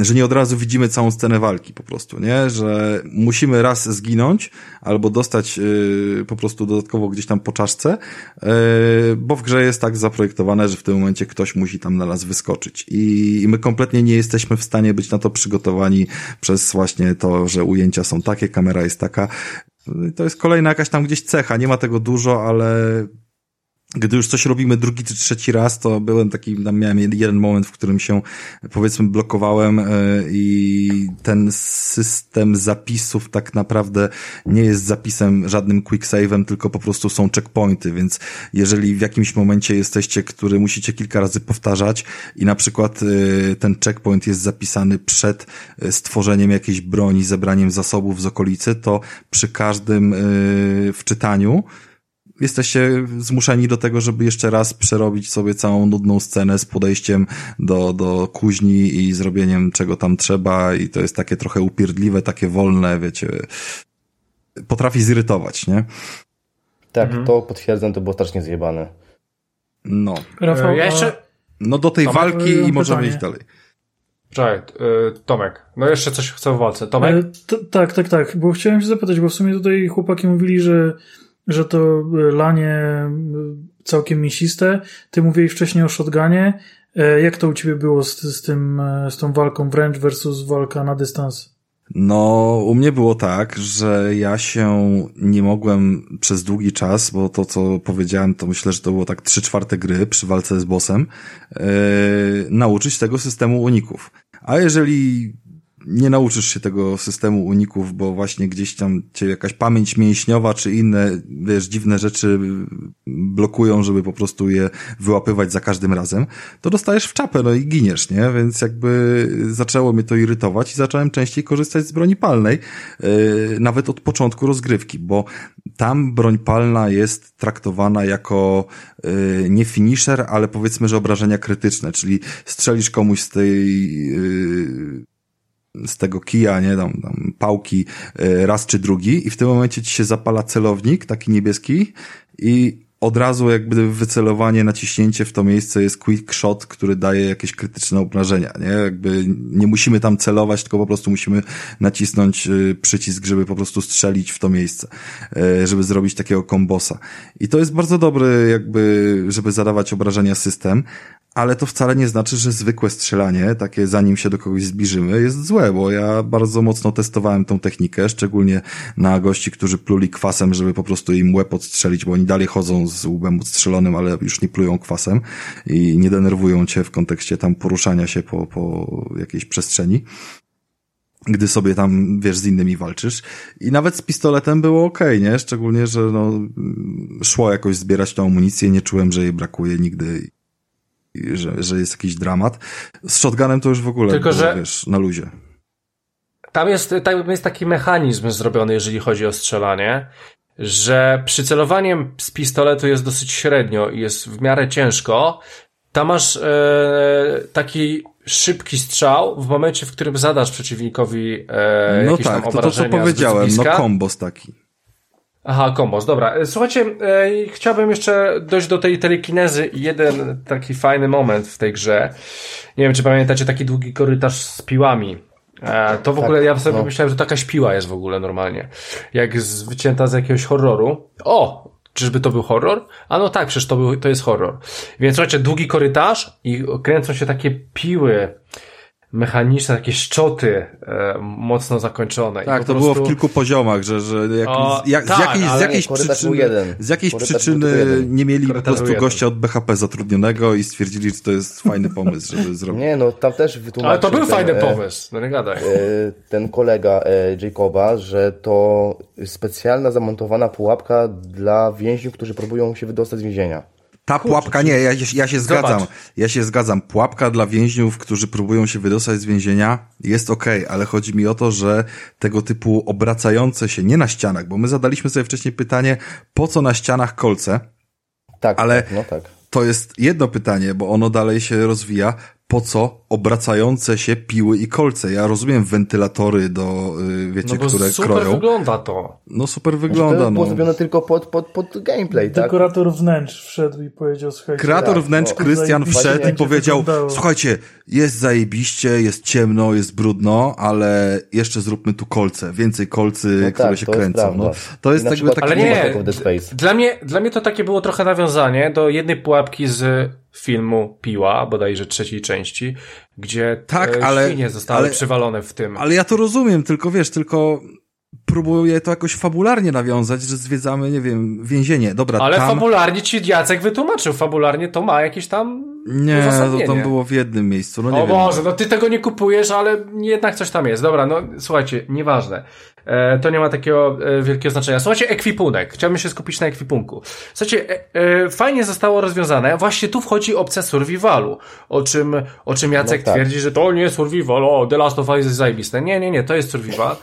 że nie od razu widzimy całą scenę walki po prostu, nie? Że musimy raz zginąć albo dostać yy, po prostu dodatkowo gdzieś tam po czaszce, yy, bo w grze jest tak zaprojektowane, że w tym momencie ktoś musi tam na nas wyskoczyć. I, i my kompletnie nie jesteśmy w stanie być na to przygotowani przez właśnie to, że ujęcia są takie, kamera jest taka. To jest kolejna jakaś tam gdzieś cecha, nie ma tego dużo, ale gdy już coś robimy drugi czy trzeci raz, to byłem taki, tam miałem jeden moment, w którym się powiedzmy blokowałem e, i ten system zapisów tak naprawdę nie jest zapisem żadnym quick save'em, tylko po prostu są checkpointy, więc jeżeli w jakimś momencie jesteście, który musicie kilka razy powtarzać i na przykład e, ten checkpoint jest zapisany przed e, stworzeniem jakiejś broni, zebraniem zasobów z okolicy, to przy każdym wczytaniu jesteście zmuszeni do tego, żeby jeszcze raz przerobić sobie całą nudną scenę z podejściem do, do kuźni i zrobieniem czego tam trzeba i to jest takie trochę upierdliwe, takie wolne, wiecie, potrafi zirytować, nie? Tak, mhm. to potwierdzam, to było strasznie zjebane. No. Rafał, ja jeszcze... No do tej Tomek, walki i możemy iść dalej. Czekaj, y, Tomek. No jeszcze coś chcę w walce. Tomek? E, tak, tak, tak, bo chciałem się zapytać, bo w sumie tutaj chłopaki mówili, że że to e, lanie e, całkiem mięsiste. Ty mówiłeś wcześniej o shotgunie. E, jak to u ciebie było z, z tym, z tą walką wręcz versus walka na dystans? No, u mnie było tak, że ja się nie mogłem przez długi czas, bo to, co powiedziałem, to myślę, że to było tak trzy czwarte gry przy walce z bossem, yy, nauczyć tego systemu uników. A jeżeli nie nauczysz się tego systemu uników, bo właśnie gdzieś tam cię jakaś pamięć mięśniowa czy inne, wiesz, dziwne rzeczy blokują, żeby po prostu je wyłapywać za każdym razem, to dostajesz w czapę, no i giniesz, nie? Więc jakby zaczęło mnie to irytować i zacząłem częściej korzystać z broni palnej, yy, nawet od początku rozgrywki, bo tam broń palna jest traktowana jako yy, nie finisher, ale powiedzmy, że obrażenia krytyczne, czyli strzelisz komuś z tej yy, z tego kija, nie, tam, tam pałki e, raz czy drugi i w tym momencie ci się zapala celownik, taki niebieski i od razu jakby wycelowanie, naciśnięcie w to miejsce jest quick shot, który daje jakieś krytyczne obrażenia, nie? Jakby nie musimy tam celować, tylko po prostu musimy nacisnąć e, przycisk, żeby po prostu strzelić w to miejsce, e, żeby zrobić takiego kombosa. I to jest bardzo dobry jakby, żeby zadawać obrażenia system, ale to wcale nie znaczy, że zwykłe strzelanie, takie zanim się do kogoś zbliżymy, jest złe, bo ja bardzo mocno testowałem tą technikę, szczególnie na gości, którzy pluli kwasem, żeby po prostu im łeb odstrzelić, bo oni dalej chodzą z łbem odstrzelonym, ale już nie plują kwasem i nie denerwują cię w kontekście tam poruszania się po, po jakiejś przestrzeni gdy sobie tam, wiesz, z innymi walczysz. I nawet z pistoletem było ok, nie? Szczególnie, że no, szło jakoś zbierać tą amunicję, nie czułem, że jej brakuje nigdy że, że jest jakiś dramat. Z shotgunem to już w ogóle Tylko, że wiesz, na luzie. Tam jest, tam jest taki mechanizm zrobiony, jeżeli chodzi o strzelanie, że przycelowaniem z pistoletu jest dosyć średnio i jest w miarę ciężko. Tam masz e, taki szybki strzał w momencie, w którym zadasz przeciwnikowi e, no jakieś tak, tam to to, co powiedziałem, no kombos taki. Aha, kombos, dobra. E, słuchajcie, e, chciałbym jeszcze dojść do tej telekinezy i jeden taki fajny moment w tej grze. Nie wiem, czy pamiętacie taki długi korytarz z piłami. E, to w tak, ogóle, ja sobie no. myślałem, że taka piła jest w ogóle normalnie. Jak wycięta z jakiegoś horroru. O! Czyżby to był horror? A no tak, przecież to, był, to jest horror. Więc słuchajcie, długi korytarz i kręcą się takie piły mechaniczne, takie szczoty e, mocno zakończone. Tak, to prostu... było w kilku poziomach, że, że jak, o, jak, tak, z jakiejś, z jakiejś przyczyny, z jakiejś przyczyny nie mieli po prostu gościa od BHP zatrudnionego i stwierdzili, że to jest fajny pomysł, żeby zrobić. Nie, no tam też wytłumaczył. Ale to był ten, fajny e, pomysł, no nie gadaj. E, ten kolega e, Jacoba, że to specjalna zamontowana pułapka dla więźniów, którzy próbują się wydostać z więzienia. Ta Kurczę, pułapka nie, ja, ja się zgadzam. Zobacz. Ja się zgadzam. Pułapka dla więźniów, którzy próbują się wydostać z więzienia jest okej, okay, ale chodzi mi o to, że tego typu obracające się nie na ścianach, bo my zadaliśmy sobie wcześniej pytanie, po co na ścianach kolce? Tak, ale tak, no tak. to jest jedno pytanie, bo ono dalej się rozwija po co obracające się piły i kolce. Ja rozumiem wentylatory do, y, wiecie, no które super kroją. super wygląda to. No super wygląda, to było no. zrobione tylko pod, pod, pod gameplay, tak? Dekorator wnętrz wszedł i powiedział, słuchajcie... Kreator tak, wnętrz, Krystian wszedł i powiedział, słuchajcie, jest zajebiście, jest ciemno, jest brudno, ale jeszcze zróbmy tu kolce, więcej kolcy, no które tak, się kręcą. No, to jest jakby taki... Ale nie, dla mnie, dla mnie to takie było trochę nawiązanie do jednej pułapki z filmu Piła, bodajże trzeciej części, gdzie tak, e, ale, świnie zostały ale, przywalone w tym. Ale ja to rozumiem, tylko wiesz, tylko próbuję to jakoś fabularnie nawiązać, że zwiedzamy, nie wiem, więzienie. Dobra, Ale tam... fabularnie ci Jacek wytłumaczył. Fabularnie to ma jakieś tam Nie, to tam było w jednym miejscu, no nie o wiem. Boże, no ty tego nie kupujesz, ale jednak coś tam jest. Dobra, no słuchajcie, nieważne. E, to nie ma takiego e, wielkiego znaczenia. Słuchajcie, ekwipunek. Chciałbym się skupić na ekwipunku. Słuchajcie, e, e, fajnie zostało rozwiązane. Właśnie tu wchodzi opcja survivalu, o czym, o czym Jacek No tak. twierdzi, że to nie survival, o, The Last of Us jest zajebiste. Nie, nie, nie, to jest survival.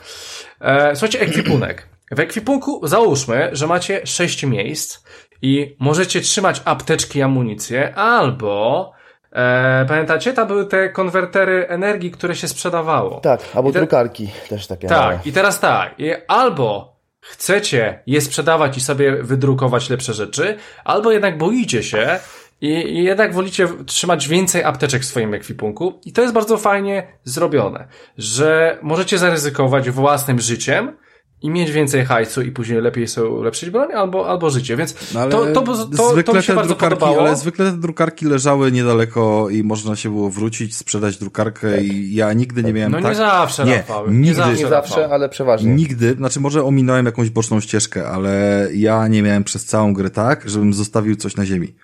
E, słuchajcie, ekwipunek. W ekwipunku załóżmy, że macie sześć miejsc i możecie trzymać apteczki i amunicję, albo e, pamiętacie, tam były te konwertery energii, które się sprzedawało. Tak, albo te- drukarki też takie. małe. Tak, i teraz tak, i albo chcecie je sprzedawać i sobie wydrukować lepsze rzeczy, albo jednak boicie się i, i jednak wolicie trzymać więcej apteczek w swoim ekwipunku i to jest bardzo fajnie zrobione, że możecie zaryzykować własnym życiem i mieć więcej hajsu i później lepiej sobie ulepszyć broń albo, albo życie, więc No ale to, to, to, to, zwykle mi się te bardzo drukarki, podobało. ale zwykle te drukarki leżały niedaleko i można się było wrócić, sprzedać drukarkę i ja nigdy nie miałem No tak... nie zawsze, nie, Rafał, nigdy, nie zawsze. Nie zawsze, ale przeważnie. Nigdy, znaczy może ominąłem jakąś boczną ścieżkę, ale ja nie miałem przez całą grę tak, żebym zostawił coś na ziemi.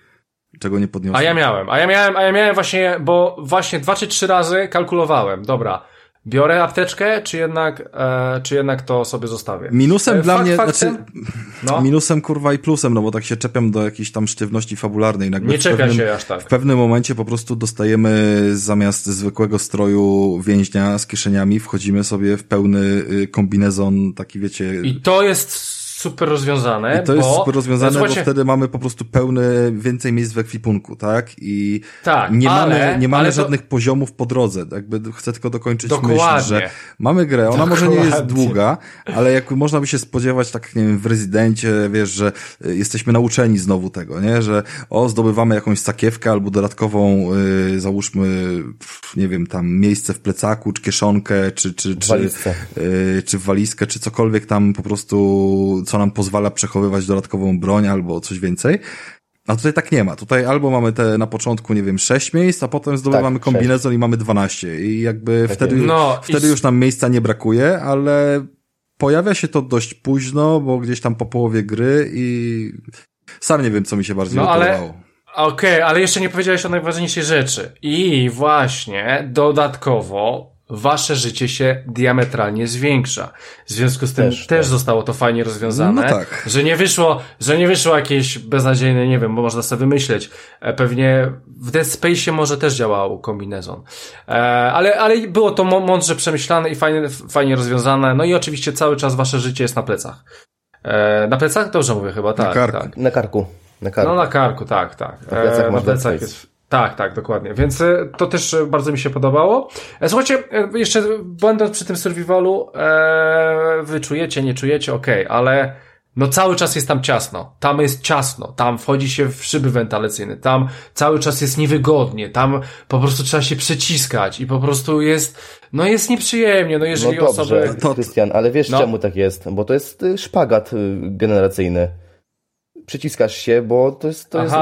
Czego nie podniosłem. A ja miałem, a ja miałem, a ja miałem właśnie, bo właśnie dwa czy trzy razy kalkulowałem. Dobra, biorę apteczkę, czy jednak, e, czy jednak to sobie zostawię. Minusem E, dla fakt mnie, faktem- znaczy no, minusem kurwa i plusem, no bo tak się czepiam do jakiejś tam sztywności fabularnej. Nagle nie czepia pewnym, się aż tak. W pewnym momencie po prostu dostajemy zamiast zwykłego stroju więźnia z kieszeniami, wchodzimy sobie w pełny y, kombinezon, taki wiecie... I to jest super rozwiązane, I to jest bo, super rozwiązane, Słuchajcie, bo wtedy mamy po prostu pełne, więcej miejsc w ekwipunku, tak? I Tak, nie ale- mamy, nie mamy to- żadnych poziomów po drodze. Jakby chcę tylko dokończyć Dokładnie. myśl, że mamy grę, ona może nie jest Dokładnie. długa, ale jak można by się spodziewać, tak nie wiem, w rezydencie, wiesz, że y, jesteśmy nauczeni znowu tego, nie? Że o, zdobywamy jakąś sakiewkę albo dodatkową, y, załóżmy, nie wiem, tam miejsce w plecaku, czy kieszonkę, czy, czy, czy, walizce. y, czy w walizkę, czy cokolwiek tam po prostu, co nam pozwala przechowywać dodatkową broń albo coś więcej. A tutaj tak nie ma. Tutaj albo mamy te na początku, nie wiem, sześć miejsc, a potem zdobywamy Tak, kombinezon i mamy 12. I jakby wtedy, No, wtedy i- już nam miejsca nie brakuje, ale pojawia się to dość późno, bo gdzieś tam po połowie gry i sam nie wiem, co mi się bardziej No, ale- podobało. Okej, ale jeszcze nie powiedziałeś o najważniejszej rzeczy. I właśnie dodatkowo wasze życie się diametralnie zwiększa. W związku z tym też, Też, tak. zostało to fajnie rozwiązane. No tak. Że nie wyszło, że nie wyszło jakieś beznadziejne, nie wiem, bo można sobie wymyśleć. E, Pewnie w Dead Space może też działał kombinezon. E, ale, ale było to mą- mądrze przemyślane i fajnie, fajnie rozwiązane. No i oczywiście cały czas wasze życie jest na plecach. E, na plecach? Dobrze mówię chyba, tak. karku. tak. Na karku. Na karku. No na karku, tak, tak. Na plecach E, Dead Space. jest. Tak, tak, dokładnie. Więc e, to też e, bardzo mi się podobało. E, Słuchajcie, jeszcze będąc przy tym survivalu, e, wy czujecie, nie czujecie, okej, ale no cały czas jest tam ciasno. Tam jest ciasno. Tam wchodzi się w szyby wentylacyjne. Tam cały czas jest niewygodnie. Tam po prostu trzeba się przeciskać i po prostu jest, no jest nieprzyjemnie. No No jeżeli dobrze, osoby... To- Krystian, ale wiesz No. czemu tak jest? Bo to jest y, szpagat y, generacyjny. Przyciskasz się, bo to jest, to jest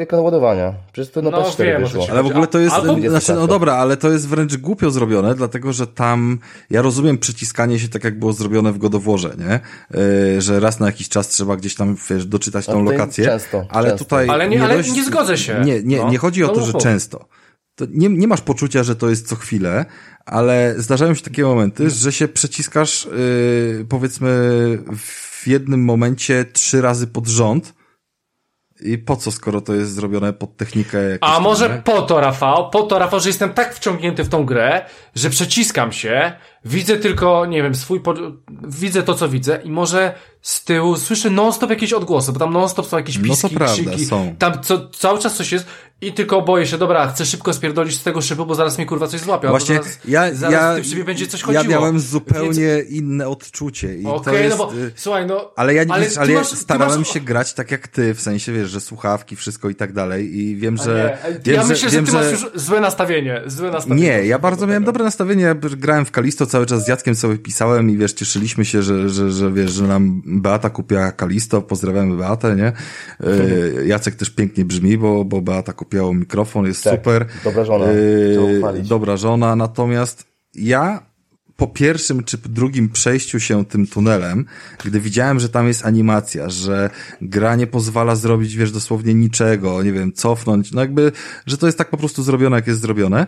ekran ładowania. Przecież to na No, PS4 wiem, wyszło. Ale w ogóle to jest, Albo- znaczy, no dobra, ale to jest wręcz głupio zrobione, dlatego, że tam, ja rozumiem przyciskanie się tak, jak było zrobione w Godoworze, nie? Yy, że raz na jakiś czas trzeba gdzieś tam, wiesz, doczytać tą lokację. często, ale często. tutaj... Ale nie- ale nie zgodzę się. Nie, nie, No. nie chodzi o No to, mów, że często. To nie, nie masz poczucia, że to jest co chwilę, ale zdarzają się takie momenty, że się przeciskasz, yy, powiedzmy, w jednym momencie trzy razy pod rząd, i po co, skoro to jest zrobione pod technikę A tam, może nie? po to, Rafał, po to, Rafał, że jestem tak wciągnięty w tą grę, że przeciskam się, widzę tylko, nie wiem, swój, po... widzę to, co widzę i może z tyłu słyszę non-stop jakieś odgłosy, bo tam non-stop są jakieś No to piski, prawda, krzyki, są. tam co, cały czas coś jest i tylko boję się, dobra, chcę szybko spierdolić z tego szybu, bo zaraz mi kurwa coś złapie, Właśnie zaraz, ja, zaraz ja, w tym szybie będzie coś ja chodziło. miałem zupełnie Więc- inne odczucie i to Okej, jest... no bo, y, słuchaj, no, ale ja, ale, ty ale ja masz- starałem masz- się grać tak jak ty, w sensie, wiesz, że słuchawki, wszystko i tak dalej i wiem, A że... nie, wiem, ja myślę, że wiem, ty masz już złe nastawienie, złe nastawienie. Nie, ja bardzo miałem dobre nastawienie, ja grałem w Kalisto cały czas z Jackiem sobie pisałem i wiesz, cieszyliśmy się, że, że, że wiesz, że nam Beata kupiła Kalisto, pozdrawiamy Beatę, nie? Y, Jacek też pięknie brzmi, bo, bo Beata kupiła mikrofon, jest Tak, super. dobra żona, Y, uchwalić. dobra żona, natomiast ja po pierwszym czy drugim przejściu się tym tunelem, gdy widziałem, że tam jest animacja, że gra nie pozwala zrobić, wiesz, dosłownie niczego, nie wiem, cofnąć, no jakby, że to jest tak po prostu zrobione, jak jest zrobione,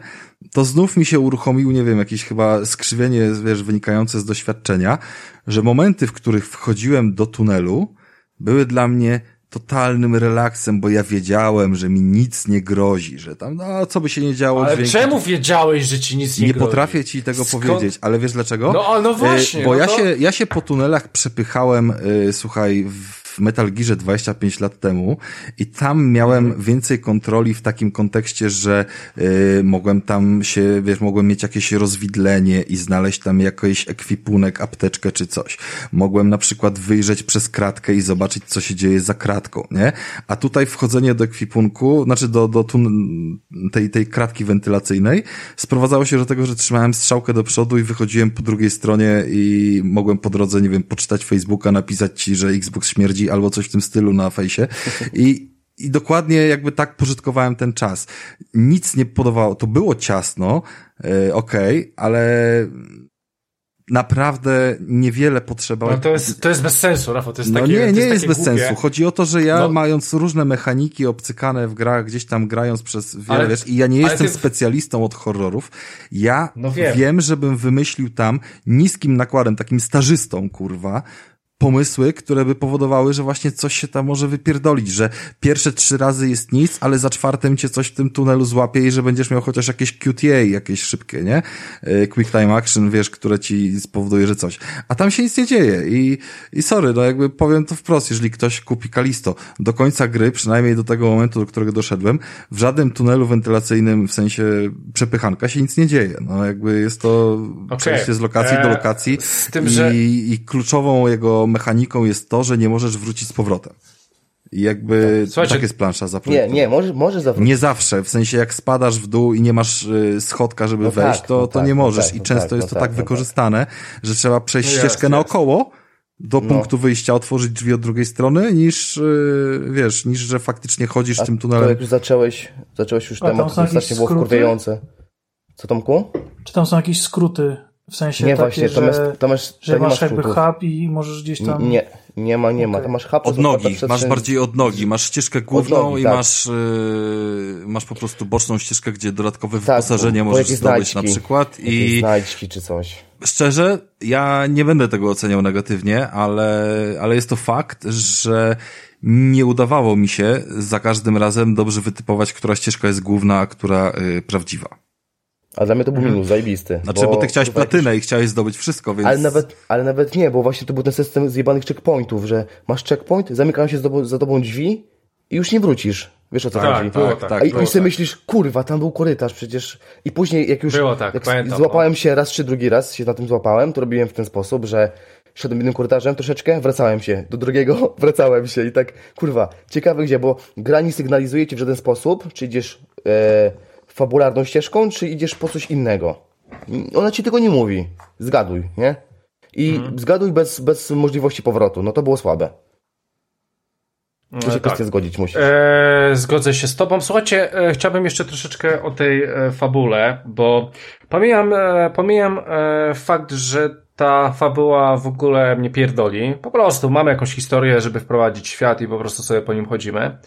to znów mi się uruchomił, nie wiem, jakieś chyba skrzywienie, wiesz, wynikające z doświadczenia, że momenty, w których wchodziłem do tunelu, były dla mnie totalnym relaksem, bo ja wiedziałem, że mi nic nie grozi, że tam, no, co by się nie działo. Ale dźwięki, czemu wiedziałeś, że ci nic nie, nie grozi? potrafię ci tego Skąd? powiedzieć, ale wiesz dlaczego? No, no właśnie, E, Bo no ja, to- się, ja się po tunelach przepychałem, e, słuchaj, w Metal Gearze 25 lat temu i tam miałem Mhm. więcej kontroli w takim kontekście, że e, mogłem tam się, wiesz, mogłem mieć jakieś rozwidlenie i znaleźć tam jakiś ekwipunek, apteczkę czy coś. Mogłem na przykład wyjrzeć przez kratkę i zobaczyć, co się dzieje za kratką, nie? A tutaj wchodzenie do ekwipunku, znaczy do, do tun- tej, tej kratki wentylacyjnej sprowadzało się do tego, że trzymałem strzałkę do przodu i wychodziłem po drugiej stronie i mogłem po drodze, nie wiem, poczytać Facebooka, napisać ci, że Xbox śmierdzi albo coś w tym stylu na fejsie i i dokładnie jakby tak pożytkowałem ten czas. Nic nie podawało, to było ciasno, e, okej, ale naprawdę niewiele potrzeba. No to jest, to jest bez sensu, Rafał, to jest No takie nie, nie jest, takie bez głupie. sensu. Chodzi o to, że ja No. mając różne mechaniki obcykane w grach, gdzieś tam grając przez wiele, Ale- wiesz, i ja nie jestem ty- specjalistą od horrorów, ja No wiem. wiem, żebym wymyślił tam niskim nakładem, takim stażystą, kurwa, pomysły, które by powodowały, że właśnie coś się tam może wypierdolić, że pierwsze trzy razy jest nic, ale za czwartym cię coś w tym tunelu złapie i że będziesz miał chociaż jakieś QTA, jakieś szybkie, nie? E, Quick time action, wiesz, które ci spowoduje, że coś. A tam się nic nie dzieje i, i sorry, no jakby powiem to wprost, jeżeli ktoś kupi Kalisto, do końca gry, przynajmniej do tego momentu, do którego doszedłem, w żadnym tunelu wentylacyjnym, w sensie przepychanka się nic nie dzieje. No jakby jest to Okej. przejście z lokacji do Eee, lokacji z tym, i, że- i kluczową jego mechaniką jest to, że nie możesz wrócić z powrotem. I jakby Słuchajcie- tak jest plansza Nie, zaprojektowana. nie, możesz, możesz zawrócić. Nie zawsze, w sensie jak spadasz w dół i nie masz y, schodka, żeby No wejść, tak, to, no to tak, nie no możesz tak, i no często tak, jest no to tak tak, no tak. wykorzystane, że trzeba przejść No jest, ścieżkę jest. naokoło do No. punktu wyjścia, otworzyć drzwi od drugiej strony, niż y, wiesz, niż że faktycznie chodzisz A tym to tunelem. jak już zacząłeś, zacząłeś już temat, są to jakieś strasznie było wkurwiające. Co Tomku? Czy tam są jakieś skróty? W sensie Nie takie, właśnie, że, to masz, to masz, że masz masz jakby hub i możesz gdzieś tam... Nie, nie ma, nie ma. Okej. To masz hub Od nogi, masz bardziej od nogi, masz ścieżkę główną nogi, i tak. masz, y, masz po prostu boczną ścieżkę, gdzie dodatkowe Tak, wyposażenie bo- bo możesz zdobyć na znajdźki. przykład Jakieś i znajdźki czy coś. szczerze, ja nie będę tego oceniał negatywnie, ale, ale jest to fakt, że nie udawało mi się za każdym razem dobrze wytypować, która ścieżka jest główna, a która y, prawdziwa. A dla mnie to był minus, zajebisty. Znaczy, bo, ty chciałeś platynę i chciałeś zdobyć wszystko, więc... Ale nawet, ale nawet nie, bo właśnie to był ten system zjebanych checkpointów, że masz checkpoint, zamykają się za tobą, drzwi i już nie wrócisz. Wiesz o co Tak, chodzi? było tak, tak. tak, A i było już sobie tak. myślisz, kurwa, tam był korytarz przecież. I później jak już Było tak, jak pamiętam, złapałem się raz czy drugi raz, się na tym złapałem, to robiłem w ten sposób, że szedłem jednym korytarzem troszeczkę, wracałem się. Do drugiego wracałem się i tak, kurwa, ciekawe gdzie, bo gra nie sygnalizuje ci w żaden sposób, czy idziesz e, fabularną ścieżką, czy idziesz po coś innego. Ona ci tego nie mówi. Zgaduj, nie? I Mhm. zgaduj bez, bez możliwości powrotu. No to było słabe. Tu się tak. kwestię zgodzić musisz. E, zgodzę się z tobą. Słuchajcie, e, chciałbym jeszcze troszeczkę o tej e, fabule, bo pomijam, e, pomijam e, fakt, że ta fabuła w ogóle mnie pierdoli. Po prostu mamy jakąś historię, żeby wprowadzić świat i po prostu sobie po nim chodzimy.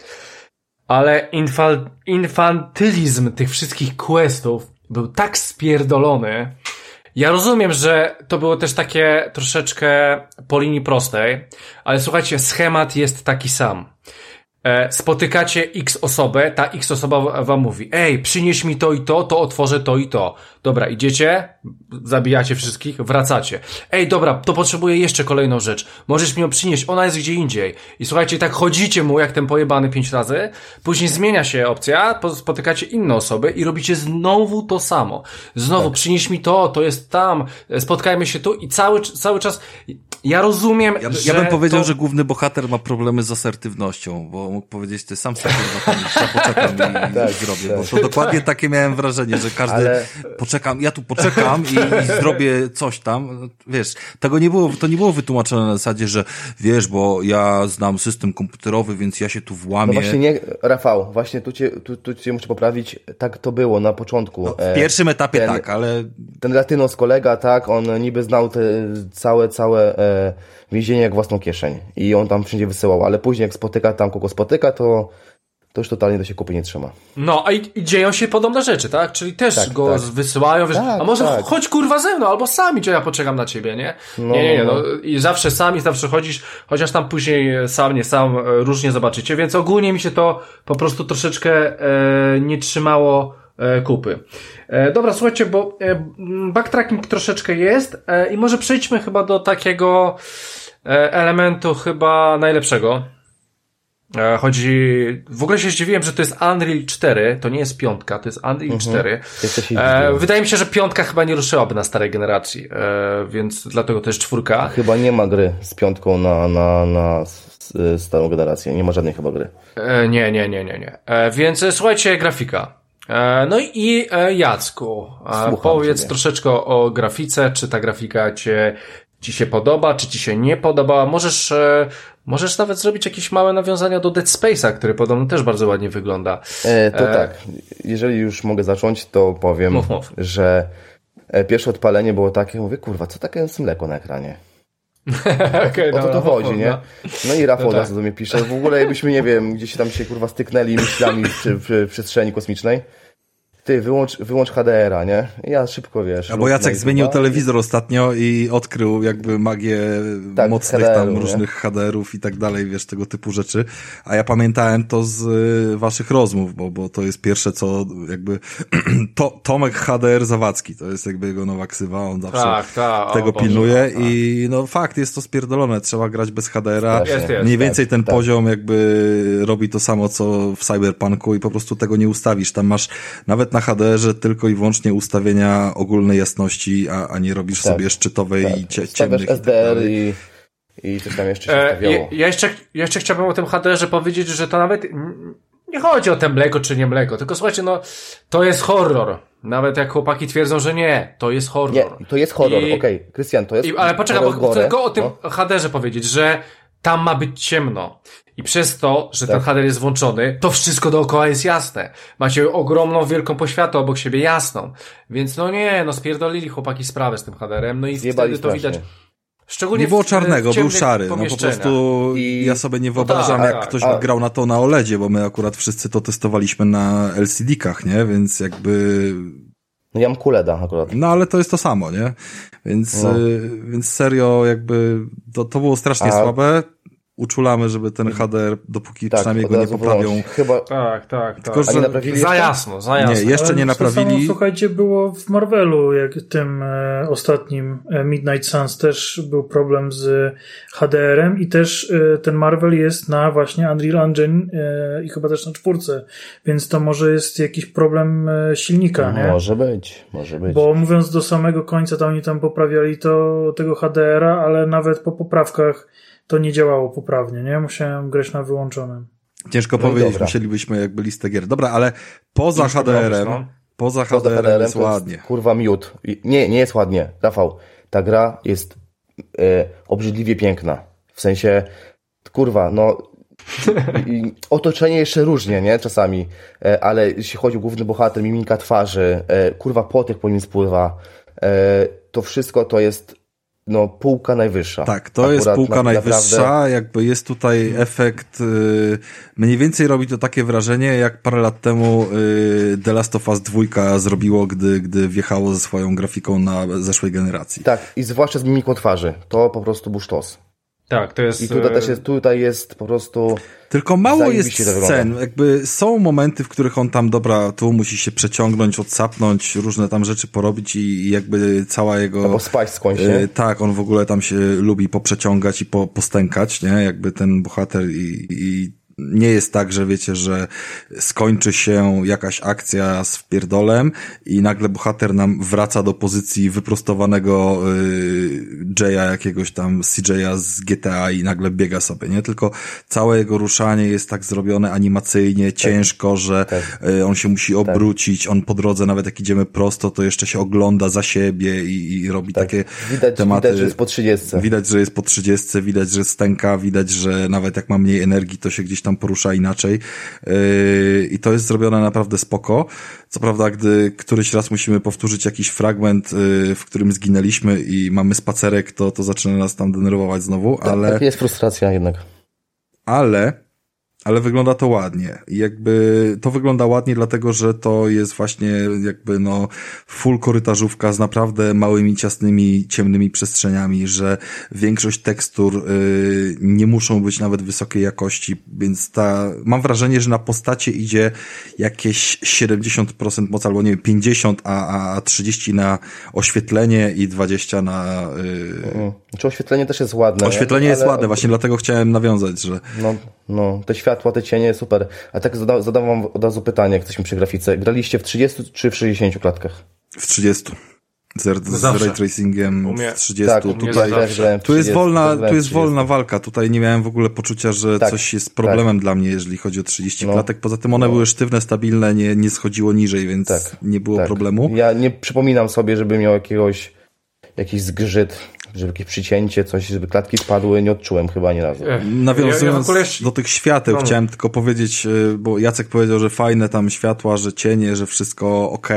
Ale infal, infantylizm tych wszystkich questów był tak spierdolony. Ja rozumiem, że to było też takie troszeczkę po linii prostej, ale słuchajcie, schemat jest taki sam. E, spotykacie X osobę, ta X osoba wam mówi, ej, przynieś mi to i to, to otworzę to i to. Dobra, idziecie, zabijacie wszystkich, wracacie. Ej, dobra, to potrzebuję jeszcze kolejną rzecz. Możesz mi ją przynieść, ona jest gdzie indziej. I słuchajcie, tak chodzicie mu jak ten pojebany pięć razy, później zmienia się opcja, po- spotykacie inne osoby i robicie znowu to samo. Znowu, przynieś mi to, to jest tam, spotkajmy się tu i cały, cały czas, ja rozumiem, Ja, by, że ja bym powiedział, to... że główny bohater ma problemy z asertywnością, bo mógł powiedzieć, ty sam sobie poczekam i, Tak, i zrobię. tak. Bo to dokładnie takie miałem wrażenie, że każdy Ale- poczekam, ja tu poczekam i, i zrobię coś tam. Wiesz, tego nie było, to nie było wytłumaczone na zasadzie, że wiesz, bo ja znam system komputerowy, więc ja się tu No włamię. właśnie nie, Rafał, właśnie tu cię, tu, tu cię muszę poprawić, tak to było na początku. w E, pierwszym etapie ten- tak, ale ten Latynos kolega, tak, on niby znał te całe, całe e, więzienie jak własną kieszeń i on tam wszędzie wysyłał, ale później jak spotyka tam kogo spotyka, to, to już totalnie do się kupy nie trzyma. No, a i, i dzieją się podobne rzeczy, tak? Czyli też Tak, go tak. wysyłają, wiesz, Tak, a może tak. chodź kurwa ze mną, albo sami, gdzie ja poczekam na ciebie, nie? No, nie, nie, nie, no, no. I zawsze sami, zawsze chodzisz, chociaż tam później sam, nie sam, e, różnie zobaczycie, więc ogólnie mi się to po prostu troszeczkę e, nie trzymało kupy. E, dobra, słuchajcie, bo e, backtracking troszeczkę jest e, i może przejdźmy chyba do takiego e, elementu chyba najlepszego. E, Chodzi. W ogóle się zdziwiłem, że to jest Unreal 4, to nie jest piątka, to jest Unreal 4. E, dziwię. wydaje mi się, że piątka chyba nie ruszyłaby na starej generacji, e, więc dlatego to jest czwórka. Chyba nie ma gry z piątką na, na, na starą generację, nie ma żadnej chyba gry. E, nie, nie, nie, nie, nie. E, więc e, słuchajcie, grafika. E, no i e, Jacku, e, Słucham powiedz ciebie. troszeczkę o grafice, czy ta grafika cię, ci się podoba, czy ci się nie podoba. Możesz, możesz nawet zrobić jakieś małe nawiązania do Dead Space'a, który podobno też bardzo ładnie wygląda. E, to E. tak, jeżeli już mogę zacząć, to powiem, Mów, mów. że pierwsze odpalenie było takie, mówię, kurwa, co takie jest mleko na ekranie? Okej, O to dobra, to chodzi, mów, nie? no. No i Rafał No tak. do mnie pisze, w ogóle jakbyśmy, nie wiem, gdzieś tam się kurwa styknęli myślami przy, przy przestrzeni kosmicznej. Ty, wyłącz, wyłącz HDR-a, nie? Ja szybko, wiesz. Bo lub Jacek zmienił telewizor ostatnio i odkrył jakby magię Tak, mocnych HDR-u, tam nie? różnych HDR-ów i tak dalej, wiesz, tego typu rzeczy. A ja pamiętałem to z y, waszych rozmów, bo, bo to jest pierwsze, co jakby to, Tomek HDR Zawadzki, to jest jakby jego nowa ksywa, on zawsze Tak, tak. o tego Boże, pilnuje tak. i no fakt, jest to spierdolone, trzeba grać bez HDR-a. Strasznie. Jest, jest. Mniej więcej Tak, ten tak. poziom jakby robi to samo, co w Cyberpunku i po prostu tego nie ustawisz. Tam masz nawet na HDR-ze tylko i wyłącznie ustawienia ogólnej jasności, a, a nie robisz Tak, sobie szczytowej Tak. i cie, ciemnych i SDR i, i coś tam jeszcze się E, stawiało. ja, ja, jeszcze, ja jeszcze chciałbym o tym HDR-ze powiedzieć, że to nawet nie chodzi o te mleko czy nie mleko, tylko słuchajcie, no to jest horror. Nawet jak chłopaki twierdzą, że nie, to jest horror. Nie, to jest horror, okej. Krystian, to jest I, ale poczekaj, bo chcę tylko o tym No. HDR-ze powiedzieć, że tam ma być ciemno. I przez to, że ten Tak. HDR jest włączony, to wszystko dookoła jest jasne. Macie ogromną, wielką poświatę obok siebie, jasną. Więc no nie, no spierdolili chłopaki sprawę z tym HDR-em, no i Zjebali wtedy to strasznie. widać. Szczególnie Nie było w- czarnego, był szary. No po prostu I- ja sobie nie wyobrażam, tak, jak tak. ktoś A- by grał na to na OLEDzie, bo my akurat wszyscy to testowaliśmy na LCD-kach, nie? Więc jakby No ja mam kuleda akurat. No ale to jest to samo, nie? Więc, No. y, więc serio jakby to, to było strasznie A- słabe. Uczulamy, żeby ten HDR, dopóki Tak, przynajmniej go nie poprawią. Chyba, Tak, tak, tak. Tylko, nie że naprawili Za jeszcze? jasno, za jasno. nie, jeszcze nie Ale To samo, naprawili. słuchajcie, było w Marvelu, jak tym e, ostatnim e, Midnight Suns też był problem z HDR-em i też e, ten Marvel jest na właśnie Unreal Engine e, i chyba też na czwórce, więc to może jest jakiś problem e, silnika, nie? Może być, może być. Bo mówiąc do samego końca, to oni tam poprawiali to, tego HDR-a, ale nawet po poprawkach to nie działało poprawnie, nie? Musiałem grać na wyłączonym. Ciężko No powiedzieć, dobra. musielibyśmy jakby listę gier. Dobra, ale poza HDR-em, no. poza HDR-em jest to jest, ładnie. Kurwa miód. Nie, nie jest ładnie. Rafał, ta gra jest e, obrzydliwie piękna. W sensie, kurwa, no i otoczenie jeszcze różnie, nie? Czasami. E, ale jeśli chodzi o główny bohater, mimika twarzy, e, kurwa potek po nim spływa, e, to wszystko to jest no półka najwyższa. Tak, to jest półka na- najwyższa, naprawdę- jakby jest tutaj efekt, y, mniej więcej robi to takie wrażenie, jak parę lat temu y, The Last of Us 2 zrobiło, gdy, gdy wjechało ze swoją grafiką na zeszłej generacji. Tak, i zwłaszcza z mimiką twarzy. To po prostu był sztos. Tak, to jest... I tutaj e, też jest, tutaj jest po prostu... Tylko mało jest scen, jakby są momenty, w których on tam, dobra, tu musi się przeciągnąć, odsapnąć, różne tam rzeczy porobić i, i jakby cała jego... Albo spaść skądś, nie? E, tak, on w ogóle tam się lubi poprzeciągać i po, postękać, nie? Jakby ten bohater i, i nie jest tak, że wiecie, że skończy się jakaś akcja z wpierdolem i nagle bohater nam wraca do pozycji wyprostowanego y, Jaya jakiegoś tam CJ'a z GTA i nagle biega sobie, nie? Tylko całe jego ruszanie jest tak zrobione animacyjnie, tak. ciężko, że tak. Y, on się musi tak. obrócić, on po drodze nawet jak idziemy prosto, to jeszcze się ogląda za siebie i, i robi tak. takie widać, tematy. Widać, że jest po 30. Widać, że jest po 30, widać, że stęka, widać, że nawet jak ma mniej energii, to się gdzieś tam porusza inaczej. Yy, I to jest zrobione naprawdę spoko. Co prawda, gdy któryś raz musimy powtórzyć jakiś fragment, yy, w którym zginęliśmy i mamy spacerek, to, to zaczyna nas tam denerwować znowu, tak, ale... Tak, jest frustracja jednak. Ale ale wygląda to ładnie. I jakby to wygląda ładnie, dlatego że to jest właśnie jakby no full korytarzówka z naprawdę małymi, ciasnymi, ciemnymi przestrzeniami, że większość tekstur y, nie muszą być nawet wysokiej jakości, więc ta, mam wrażenie, że na postacie idzie jakieś 70% mocy, albo nie wiem, 50, a, a 30 na oświetlenie i 20 na... Y... Mm. Czy oświetlenie też jest ładne? Oświetlenie nie? jest Ale... ładne, właśnie dlatego chciałem nawiązać, że... No, no, te światło światła, te cienie, super. A tak zada, zadam wam od razu pytanie, jak jesteśmy przy grafice. Graliście w 30 czy w 60 klatkach? W 30. Z, z ray tracingiem umie, w 30. Tak, tutaj, tak, tu jest wolna, tu jest wolna walka. Tutaj nie miałem w ogóle poczucia, że tak, coś jest problemem tak. dla mnie, jeżeli chodzi o 30 no. klatek. Poza tym one no. były sztywne, stabilne, nie, nie schodziło niżej, więc tak, nie było tak. problemu. Ja nie przypominam sobie, żeby miał jakiegoś jakiś zgrzyt żeby jakieś przycięcie, coś, żeby klatki spadły, nie odczułem chyba nie razu. Nawiązując ja, ja do tych świateł, no. chciałem tylko powiedzieć, y, bo Jacek powiedział, że fajne tam światła, że cienie, że wszystko ok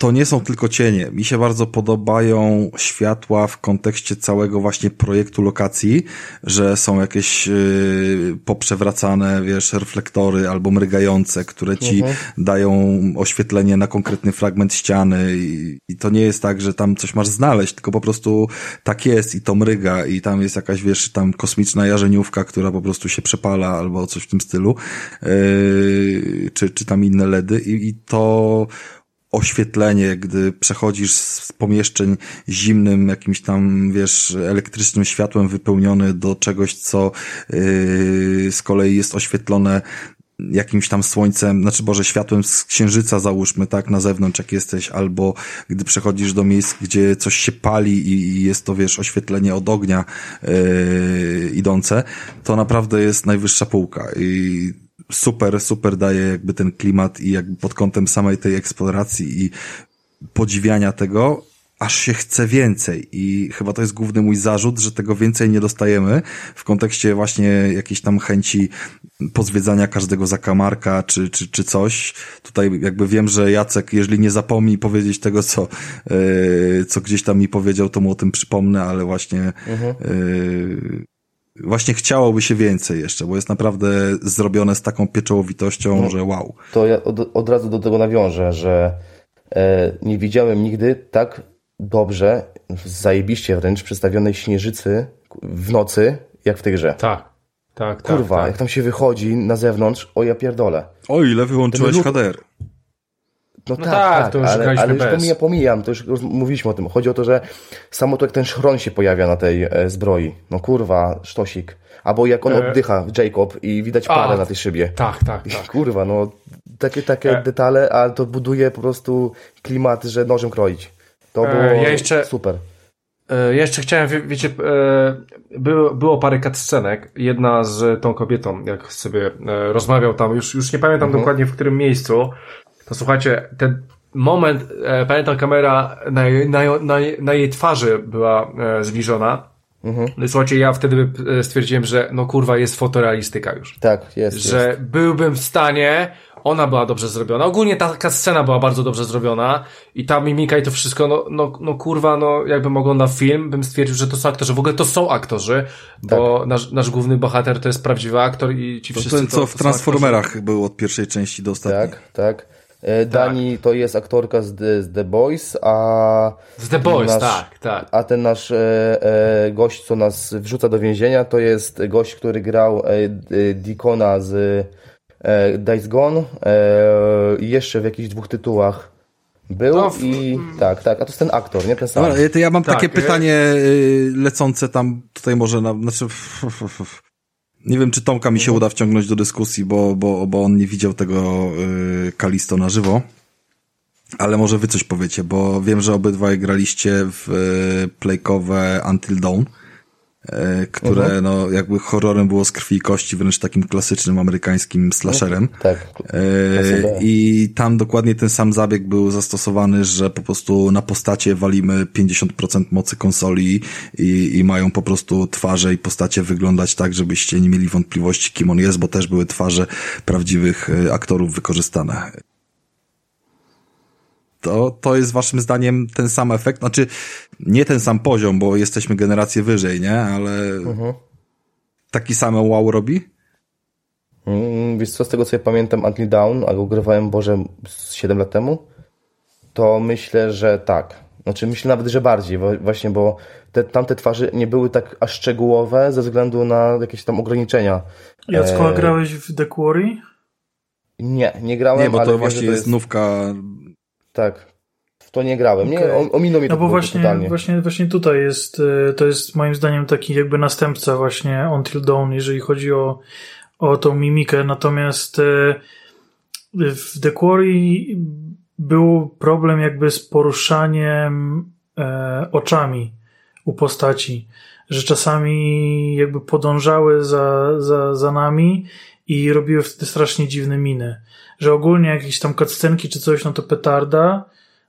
to nie są tylko cienie. Mi się bardzo podobają światła w kontekście całego właśnie projektu lokacji, że są jakieś yy, poprzewracane, wiesz, reflektory albo mrygające, które ci mhm. dają oświetlenie na konkretny fragment ściany I, i to nie jest tak, że tam coś masz znaleźć, tylko po prostu tak jest i to mryga i tam jest jakaś, wiesz, tam kosmiczna jarzeniówka, która po prostu się przepala albo coś w tym stylu, yy, czy, czy tam inne LEDy i, i to oświetlenie, gdy przechodzisz z pomieszczeń zimnym, jakimś tam, wiesz, elektrycznym światłem wypełniony do czegoś, co yy, z kolei jest oświetlone jakimś tam słońcem, znaczy Boże, światłem z księżyca załóżmy, tak, na zewnątrz jak jesteś, albo gdy przechodzisz do miejsc, gdzie coś się pali i, jest to, wiesz, oświetlenie od ognia yy, idące, to naprawdę jest najwyższa półka i super, super daje jakby ten klimat i jakby pod kątem samej tej eksploracji i podziwiania tego, aż się chce więcej i chyba to jest główny mój zarzut, że tego więcej nie dostajemy w kontekście właśnie jakiejś tam chęci pozwiedzania każdego zakamarka czy, czy, czy coś. Tutaj jakby wiem, że Jacek, jeżeli nie zapomni powiedzieć tego, co, yy, co gdzieś tam mi powiedział, to mu o tym przypomnę, ale właśnie mhm. yy, właśnie chciałoby się więcej jeszcze, bo jest naprawdę zrobione z taką pieczołowitością, no, że wow. To ja od, od razu do tego nawiążę, że e, nie widziałem nigdy tak dobrze, zajebiście wręcz przedstawionej śnieżycy w nocy, jak w tej grze. Tak. Tak, tak, Kurwa, tak. jak tam się wychodzi na zewnątrz, o ja pierdolę. O ile wyłączyłeś HDR. No, no tak, tak, tak, to już ale, ale już pomijam, pomijam, to już mówiliśmy o tym. Chodzi o to, że samo to jak ten szron się pojawia na tej e, zbroi. No kurwa, sztosik. Albo jak on e... oddycha, Jacob, i widać parę A, na tej szybie. Tak, tak, tak. Kurwa, no takie, takie e... detale, ale to buduje po prostu klimat, że nożem kroić. To e, było ja jeszcze... super. E, jeszcze chciałem, wie, wiecie, e, było, było parę cutscenek. Jedna z tą kobietą, jak sobie rozmawiał tam, już, już nie pamiętam mhm. dokładnie w którym miejscu, to słuchajcie, ten moment, e, pamiętam kamera na, na, na, na jej twarzy była e, zbliżona. Mhm. No i słuchajcie, ja wtedy e, stwierdziłem, że no kurwa jest fotorealistyka już. Tak, jest. Że jest. byłbym w stanie, ona była dobrze zrobiona. Ogólnie taka scena była bardzo dobrze zrobiona i ta mimika i to wszystko, no, no, no kurwa, no jakbym oglądał film, bym stwierdził, że to są aktorzy. W ogóle to są aktorzy, bo tak. nasz, nasz główny bohater to jest prawdziwy aktor i ci wszyscy. To ten, co to, w Transformerach był od pierwszej części do ostatniej. Tak, tak. E, Dani tak. to jest aktorka z The, z The Boys, a. Z The Boys, nasz, tak, tak. A ten nasz e, e, gość, co nas wrzuca do więzienia, to jest gość, który grał e, Dikona z e, Dice Gone i jeszcze w jakichś dwóch tytułach. Był no, w... i tak, tak, a to jest ten aktor, nie ten sam. Dobra, to ja mam tak, takie pytanie y, lecące tam tutaj może na, znaczy Nie wiem, czy Tomka mi się uda wciągnąć do dyskusji, bo, bo, bo on nie widział tego y, Kalisto na żywo. Ale może wy coś powiecie, bo wiem, że obydwaj graliście w y, playkowe Until Dawn, które Mhm. no jakby horrorem było z krwi i kości, wręcz takim klasycznym amerykańskim slasherem. Tak. E, I tam dokładnie ten sam zabieg był zastosowany, że po prostu na postacie walimy 50% mocy konsoli i, i mają po prostu twarze i postacie wyglądać tak, żebyście nie mieli wątpliwości, kim on jest, bo też były twarze prawdziwych e, aktorów wykorzystane. To, to jest waszym zdaniem ten sam efekt? Znaczy, nie ten sam poziom, bo jesteśmy generację wyżej, nie? Ale taki sam wow robi? Mm, Wiesz co, z tego co ja pamiętam Until Dawn, a go grywałem, Boże, z 7 lat temu, to myślę, że tak. Znaczy myślę nawet, że bardziej, właśnie, bo te, tamte twarze nie były tak aż szczegółowe ze względu na jakieś tam ograniczenia. Jacko, a Eee, grałeś w The Quarry? Nie, nie grałem, Nie, bo ale to właśnie to jest nówka Tak. W to nie grałem. Nie, Okej. o- ominął mnie No to bo właśnie, totalnie. właśnie, właśnie tutaj jest, e, to jest moim zdaniem taki jakby następca właśnie Until Dawn, jeżeli chodzi o, o tą mimikę. Natomiast e, w The Quarry był problem jakby z poruszaniem e, oczami u postaci, że czasami jakby podążały za, za, za nami i robiły wtedy strasznie dziwne miny. Że ogólnie jakieś tam cutscenki czy coś, no to petarda,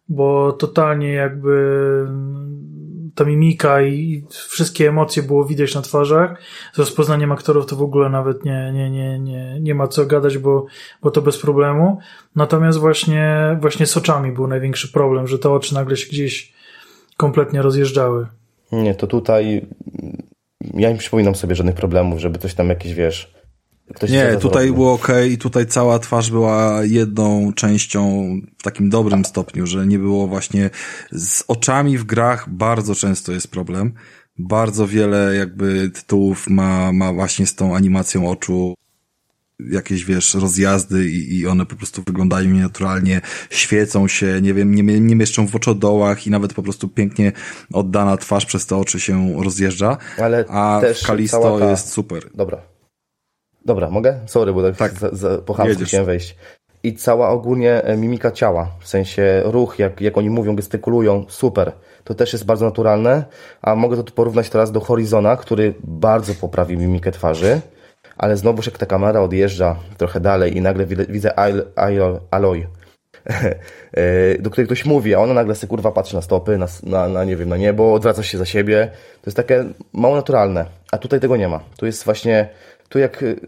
bo totalnie jakby mm, ta mimika i wszystkie emocje było widać na twarzach. Z rozpoznaniem aktorów to w ogóle nawet nie, nie, nie, nie, nie ma co gadać, bo, bo to bez problemu. Natomiast właśnie, właśnie z oczami był największy problem, że te oczy nagle się gdzieś kompletnie rozjeżdżały. Nie, to tutaj mm, ja nie przypominam sobie żadnych problemów, żeby coś tam jakieś, wiesz... Ktoś Nie, tutaj zrobił. było ok i tutaj cała twarz była jedną częścią w takim dobrym stopniu, że nie było właśnie z oczami w grach bardzo często jest problem. Bardzo wiele jakby tytułów ma, ma właśnie z tą animacją oczu jakieś, wiesz, rozjazdy i, i one po prostu wyglądają nienaturalnie, świecą się, nie wiem, nie, nie mieszczą w oczodołach i nawet po prostu pięknie oddana twarz przez te oczy się rozjeżdża, Ale a Kalisto ta- jest super. Dobra. Dobra, mogę? Sorry, bo tak, Tak. Za, za, po chamsku chciałem wejść. I cała ogólnie e, mimika ciała, w sensie ruch, jak, jak oni mówią, gestykulują, super. To też jest bardzo naturalne, a mogę to tu porównać teraz do Horizona, który bardzo poprawił mimikę twarzy, ale znowuż jak ta kamera odjeżdża trochę dalej i nagle widzę, Al- Al- Aloy, e, do której ktoś mówi, a ona nagle sobie kurwa patrzy na stopy, na, na, na nie wiem, na niebo, odwraca się za siebie. To jest takie mało naturalne, a tutaj tego nie ma. Tu jest właśnie, tu jak y,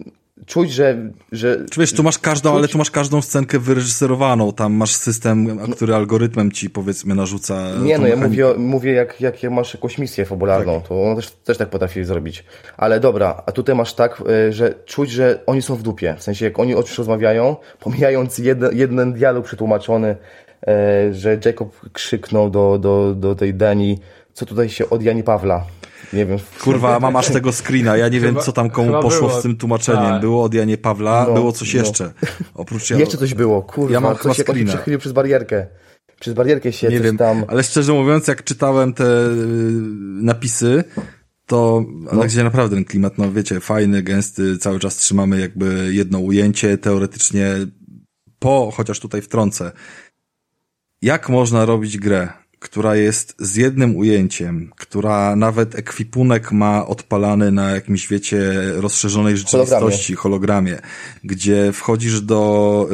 czuć, że, że wiesz, tu masz każdą, ale tu masz każdą scenkę wyreżyserowaną, tam masz system, który algorytmem ci powiedzmy narzuca. Nie, no ja mówię, mówię jak, jak masz jakąś misję fabularną, to on też, też tak potrafi zrobić. Ale dobra, a tutaj masz tak, y, że czuć, że oni są w dupie. W sensie jak oni o czymś rozmawiają, pomijając jeden, jeden dialog przetłumaczony, e, że Jacob krzyknął do, do, do tej Dani, co tutaj się od Jani Pawla. Nie wiem. Kurwa, mam aż tego screena, ja nie wiem, Chyba- co tam komu poszło było. z tym tłumaczeniem. Tak. Było od Janie Pawla, No, było coś no. jeszcze. Oprócz ja, Jeszcze coś było, kurwa, Ja mam chyba coś się screena. przechylił przez barierkę. Przez barierkę się nie wiem, tam... ale szczerze mówiąc, jak czytałem te y, napisy, to no. gdzie naprawdę ten klimat, no wiecie, fajny, gęsty, cały czas trzymamy jakby jedno ujęcie, teoretycznie po, chociaż tutaj wtrącę, jak można robić grę, która jest z jednym ujęciem, która nawet ekwipunek ma odpalany na jakimś, wiecie, rozszerzonej rzeczywistości, hologramie, gdzie wchodzisz do,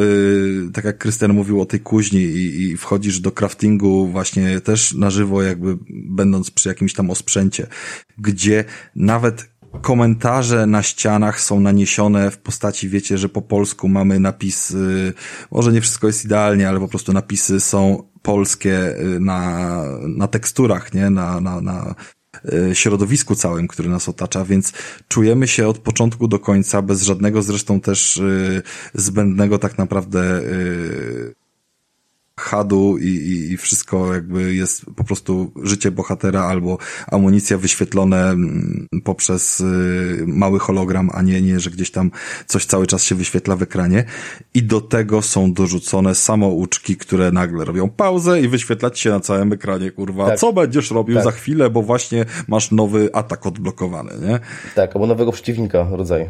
y, tak jak Krystian mówił o tej kuźni i, i wchodzisz do craftingu właśnie też na żywo, jakby będąc przy jakimś tam osprzęcie, gdzie nawet komentarze na ścianach są naniesione w postaci, wiecie, że po polsku mamy napis, y, może nie wszystko jest idealnie, ale po prostu napisy są polskie y, na, na teksturach, nie, na, na, na y, środowisku całym, który nas otacza, więc czujemy się od początku do końca, bez żadnego zresztą też y, zbędnego tak naprawdę hadu i, i, i wszystko jakby jest po prostu życie bohatera albo amunicja wyświetlone mm, poprzez y, mały hologram, a nie, nie, że gdzieś tam coś cały czas się wyświetla w ekranie. I do tego są dorzucone samouczki, które nagle robią pauzę i wyświetlać się na całym ekranie, kurwa. Tak. Co będziesz robił Tak. za chwilę, bo właśnie masz nowy atak odblokowany, nie? Tak, albo nowego przeciwnika rodzaju.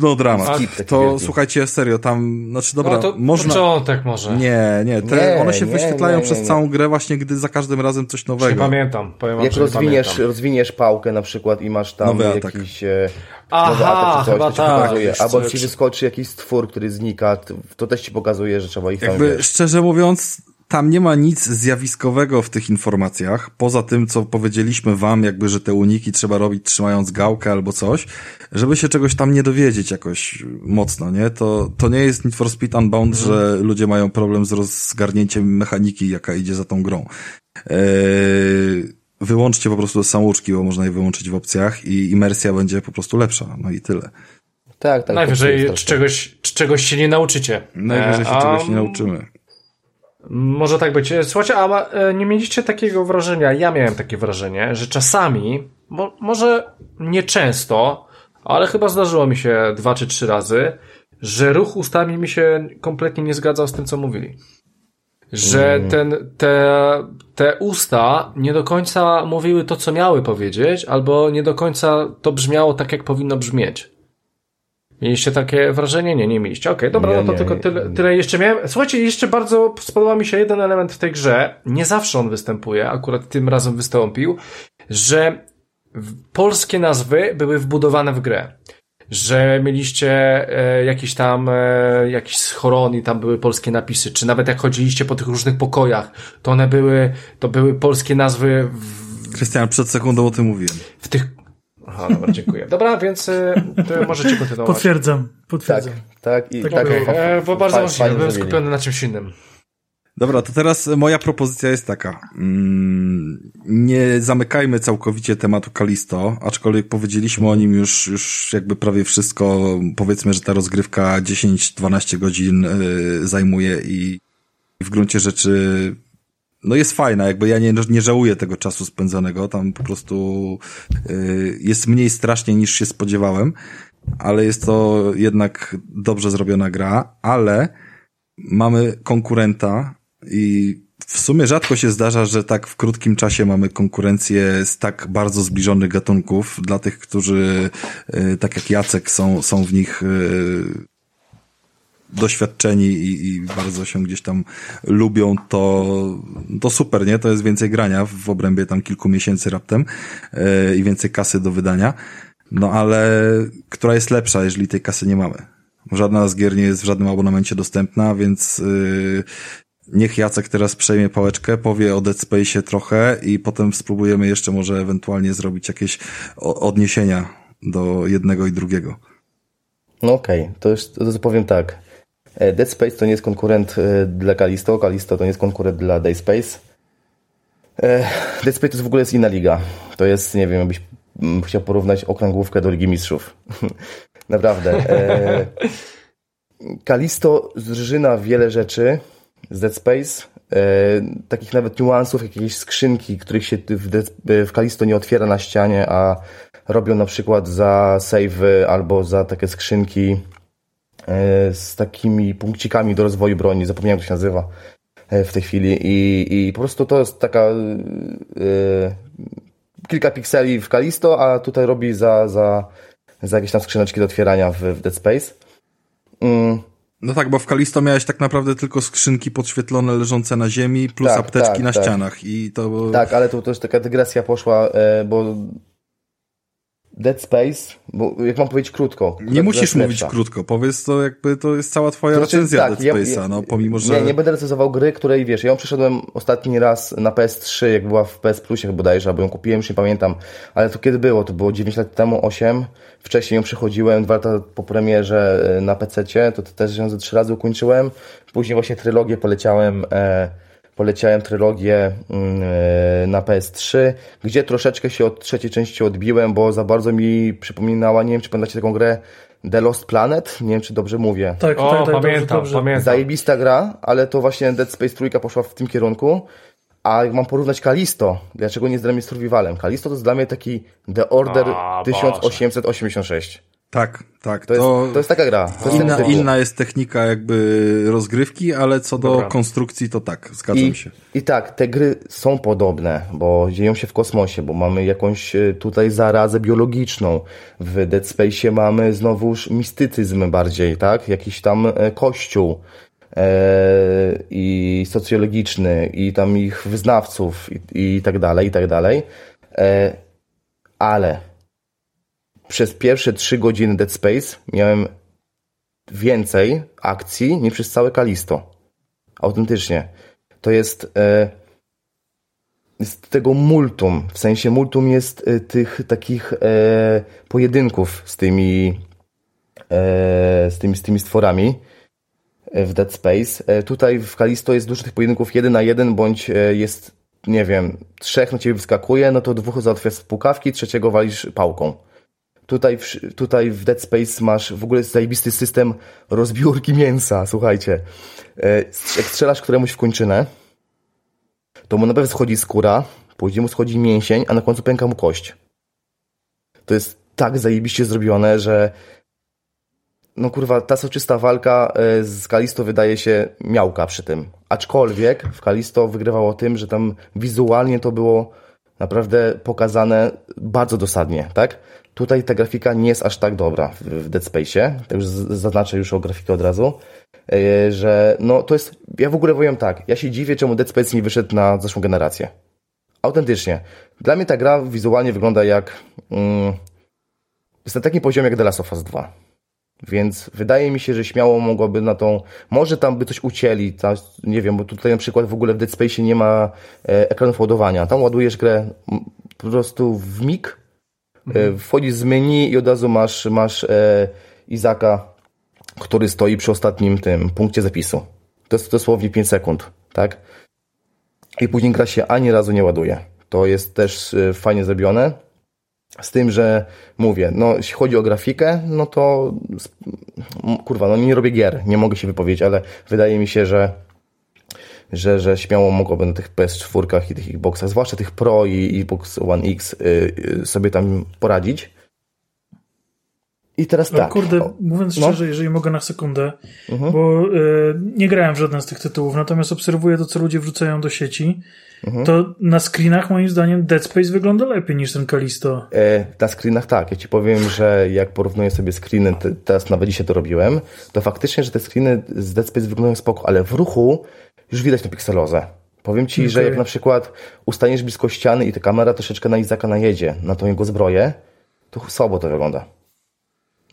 No dramat. Skip taki To wielki. słuchajcie, serio, tam, znaczy dobra, no to można... początek może. Nie, nie, te, Nie, one się nie, wyświetlają nie, nie, przez nie. całą grę właśnie, gdy za każdym razem coś Nie nowego. pamiętam. Powiem Jak nie rozwiniesz, pamiętam. rozwiniesz pałkę na przykład i masz tam Nowy jakiś e, Aha, nowy atak czy coś, chyba to tak, pokazuje. Albo ci czy- wyskoczy jakiś stwór, który znika, to, też ci pokazuje, że trzeba ich tam Jakby szczerze mówiąc, tam nie ma nic zjawiskowego w tych informacjach, poza tym, co powiedzieliśmy wam, jakby, że te uniki trzeba robić trzymając gałkę albo coś, żeby się czegoś tam nie dowiedzieć jakoś mocno, nie? To, to nie jest Need for Speed Unbound, że ludzie mają problem z rozgarnięciem mechaniki, jaka idzie za tą grą. Eee, wyłączcie po prostu samouczki, bo można je wyłączyć w opcjach i imersja będzie po prostu lepsza, no i tyle. Tak, tak. Najwyżej tak, czegoś, czegoś się nie nauczycie. Najwyżej się a czegoś nie nauczymy. Może tak być. Słuchajcie, a e, nie mieliście takiego wrażenia, ja miałem takie wrażenie, że czasami, mo, może nie często, ale chyba zdarzyło mi się dwa czy trzy razy, że ruch ustami mi się kompletnie nie zgadzał z tym, co mówili. Że ten, te, te usta nie do końca mówiły to, co miały powiedzieć, albo nie do końca to brzmiało tak, jak powinno brzmieć. Mieliście takie wrażenie? Nie, nie mieliście. Okej, dobra, Nie, no to nie, tylko nie. tyle, tyle jeszcze miałem. Słuchajcie, jeszcze bardzo spodobał mi się jeden element w tej grze. Nie zawsze on występuje, akurat tym razem wystąpił, że polskie nazwy były wbudowane w grę. Że mieliście e, jakiś tam, e, jakiś schoron i tam były polskie napisy, czy nawet jak chodziliście po tych różnych pokojach, to one były, to były polskie nazwy w, Krystian, przed sekundą o tym mówiłem. w tych... Aha, dobra, dziękuję. Dobra, więc to możecie kontynuować. Potwierdzam, Tak, potwierdzam. tak. I Tak tak, było. E, bo bardzo możliwe, byłem zrobili. skupiony na czymś innym. Dobra, to teraz moja propozycja jest taka. Mm, nie zamykajmy całkowicie tematu Kalisto, aczkolwiek powiedzieliśmy o nim już, już jakby prawie wszystko. Powiedzmy, że ta rozgrywka 10-12 godzin y, zajmuje i w gruncie rzeczy no jest fajna, jakby ja nie, nie żałuję tego czasu spędzonego, tam po prostu y, jest mniej strasznie niż się spodziewałem, ale jest to jednak dobrze zrobiona gra, ale mamy konkurenta i w sumie rzadko się zdarza, że tak w krótkim czasie mamy konkurencję z tak bardzo zbliżonych gatunków. Dla tych, którzy, y, tak jak Jacek, są, są w nich y, doświadczeni i, i bardzo się gdzieś tam lubią, to, to super, nie? To jest więcej grania w obrębie tam kilku miesięcy raptem y, i więcej kasy do wydania. No ale która jest lepsza, jeżeli tej kasy nie mamy? Żadna z gier nie jest w żadnym abonamencie dostępna, więc yy, niech Jacek teraz przejmie pałeczkę, powie o Dead Space'ie trochę i potem spróbujemy jeszcze może ewentualnie zrobić jakieś odniesienia do jednego i drugiego. No okej, to już to powiem tak. E, Dead Space to nie jest konkurent e, dla Kalisto, Kalisto to nie jest konkurent dla Day Space. E, Dead Space to w ogóle jest inna liga. To jest, nie wiem, jakbyś mm, chciał porównać okrągłówkę do Ligi Mistrzów. Naprawdę. Kalisto zżyna wiele rzeczy z Dead Space, takich nawet niuansów, jakieś skrzynki, których się w, Dead, w Kalisto nie otwiera na ścianie, a robią na przykład za save albo za takie skrzynki z takimi punkcikami do rozwoju broni, zapomniałem jak to się nazywa e, w tej chwili i, i po prostu to jest taka e, kilka pikseli w Kalisto, a tutaj robi za, za, za jakieś tam skrzyneczki do otwierania w, w Dead Space. Mm, No tak, bo w Kalisto miałeś tak naprawdę tylko skrzynki podświetlone leżące na ziemi, plus Tak, apteczki tak, na tak. ścianach i to... Tak, ale tu też taka dygresja poszła, e, bo Dead Space, bo jak mam powiedzieć krótko. Nie musisz mówić krótko, powiedz to jakby to jest cała twoja To znaczy, recenzja tak, Dead Space'a, ja- no pomimo, że... Nie, nie będę recenzował gry, której wiesz, ja ją przeszedłem ostatni raz na PS3, jak była w PS Plusie bodajże, bo ją kupiłem, już nie pamiętam, ale to kiedy było? To było 9 lat temu, 8. Wcześniej ją przechodziłem dwa lata po premierze e, na PC-cie, to też ją ze trzy razy ukończyłem. Później właśnie trylogię poleciałem e, poleciałem trylogię mm, e, na PS3, gdzie troszeczkę się od trzeciej części odbiłem, bo za bardzo mi przypominała, nie wiem czy pamiętacie taką grę The Lost Planet, nie wiem czy dobrze mówię. Tak, O, tak, tak, pamiętam, dobrze, dobrze. pamiętam. Zajebista gra, ale to właśnie Dead Space trójka poszła w tym kierunku. A jak mam porównać Kalisto, dlaczego nie dla mnie survivalem? Kalisto to jest dla mnie taki The Order A, Boże. 1886. Tak, tak. To jest, to jest taka gra. Jest inna, inna jest technika jakby rozgrywki, ale co do Dobra. konstrukcji to tak, zgadzam I, się. I tak, te gry są podobne, bo dzieją się w kosmosie, bo mamy jakąś e, tutaj zarazę biologiczną. W Dead Space mamy znowuż mistycyzm bardziej, tak? Jakiś tam e, kościół e, i socjologiczny i tam ich wyznawców i, i tak dalej, i tak dalej. E, ale przez pierwsze trzy godziny Dead Space miałem więcej akcji niż przez całe Kalisto. Autentycznie. To jest, e, jest tego multum. W sensie multum jest e, tych takich e, pojedynków z tymi, e, z tymi, z tymi stworami e, w Dead Space. E, tutaj w Kalisto jest dużo tych pojedynków jeden na jeden, bądź jest, nie wiem, trzech na ciebie wyskakuje, no to dwóch załatwia z pukawki, trzeciego walisz pałką. Tutaj w, tutaj w Dead Space masz w ogóle zajebisty system rozbiórki mięsa, słuchajcie. E, Jak strzelasz któremuś w kończynę, to mu najpierw schodzi skóra, później mu schodzi mięsień, a na końcu pęka mu kość. To jest tak zajebiście zrobione, że no kurwa, ta soczysta walka e, z Kalisto wydaje się miałka przy tym. Aczkolwiek w Kalisto wygrywało tym, że tam wizualnie to było naprawdę pokazane bardzo dosadnie, tak? Tutaj ta grafika nie jest aż tak dobra w, Dead Space'ie, tak już zaznaczę już o grafikę od razu, e, że no to jest, ja w ogóle powiem tak, ja się dziwię, czemu Dead Space nie wyszedł na zeszłą generację. Autentycznie. Dla mnie ta gra wizualnie wygląda jak, mm, jest na takim poziomie jak The Last of Us 2. Więc wydaje mi się, że śmiało mogłoby na tą. Może tam by coś ucięli, ta, nie wiem, bo tutaj na przykład w ogóle w Dead Space nie ma e, ekranów ładowania. Tam ładujesz grę po prostu w mig, e, wchodzisz z menu i od razu masz, masz e, Izaka, który stoi przy ostatnim tym punkcie zapisu. To jest dosłownie 5 sekund, tak? I później gra się ani razu nie ładuje. To jest też e, fajnie zrobione. Z tym, że mówię, no jeśli chodzi o grafikę, no to kurwa, no nie robię gier, nie mogę się wypowiedzieć, ale wydaje mi się, że że, że śmiało mogłoby na tych PS4 i tych Xboxach, zwłaszcza tych Pro i Xbox One X y, y, sobie tam poradzić. I teraz Ale tak. kurde, o, mówiąc no. szczerze, jeżeli mogę na sekundę, Mhm. bo e, nie grałem w żaden z tych tytułów, natomiast obserwuję to, co ludzie wrzucają do sieci, Mhm. to na screenach moim zdaniem Dead Space wygląda lepiej niż ten Kalisto. E, na screenach tak, ja ci powiem, że jak porównuję sobie screeny, te, teraz nawet dzisiaj to robiłem, to faktycznie, że te screeny z Dead Space wyglądają spoko, ale w ruchu już widać tę pikselozę. Powiem ci, że Okej. jak na przykład ustaniesz blisko ściany i ta kamera troszeczkę na Izaka najedzie, na tą jego zbroję, to słabo to wygląda.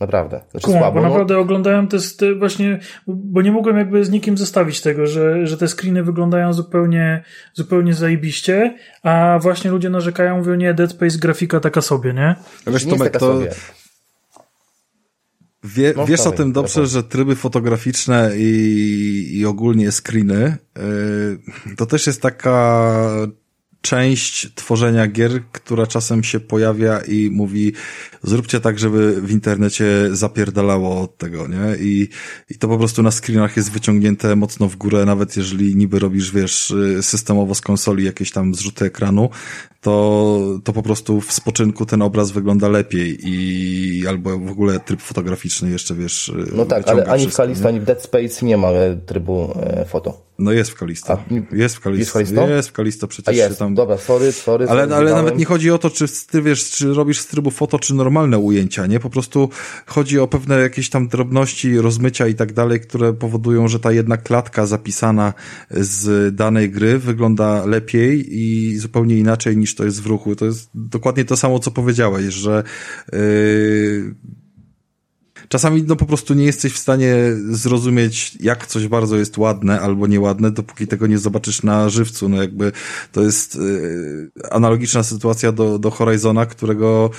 Naprawdę. Znaczy Kuma, słabo, bo no, naprawdę oglądałem te, te właśnie, bo nie mogłem jakby z nikim zestawić tego, że, że te screeny wyglądają zupełnie, zupełnie zajebiście, a właśnie ludzie narzekają, mówią, nie, Dead Space grafika taka sobie, nie? Wiesz, nie jest Tomek, taka to sobie. Wie, No, wiesz o tym dobrze, że tryby fotograficzne i, i ogólnie screeny yy, to też jest taka część tworzenia gier, która czasem się pojawia i mówi zróbcie tak, żeby w internecie zapierdalało od tego, nie? I, i to po prostu na screenach jest wyciągnięte mocno w górę, nawet jeżeli niby robisz, wiesz, y, systemowo z konsoli jakieś tam zrzuty ekranu, to, to po prostu w spoczynku ten obraz wygląda lepiej i albo w ogóle tryb fotograficzny jeszcze, wiesz, y, No tak, ale ani w nie? ani w Dead Space nie ma e, trybu e, foto. No jest w Kalisto. A, Jest w Kalisto. jest w Kalisto? Jest w Kalisto, A przecież się jest, tam... dobra, sorry, sorry. Ale, sorry, ale nawet nie chodzi o to, czy ty wiesz, czy robisz z trybu foto, czy normalne ujęcia, nie? Po prostu chodzi o pewne jakieś tam drobności, rozmycia i tak dalej, które powodują, że ta jedna klatka zapisana z danej gry wygląda lepiej i zupełnie inaczej niż to jest w ruchu. To jest dokładnie to samo, co powiedziałeś, że yy, czasami no po prostu nie jesteś w stanie zrozumieć, jak coś bardzo jest ładne albo nieładne, dopóki tego nie zobaczysz na żywcu. No jakby to jest yy, analogiczna sytuacja do, do Horizona, którego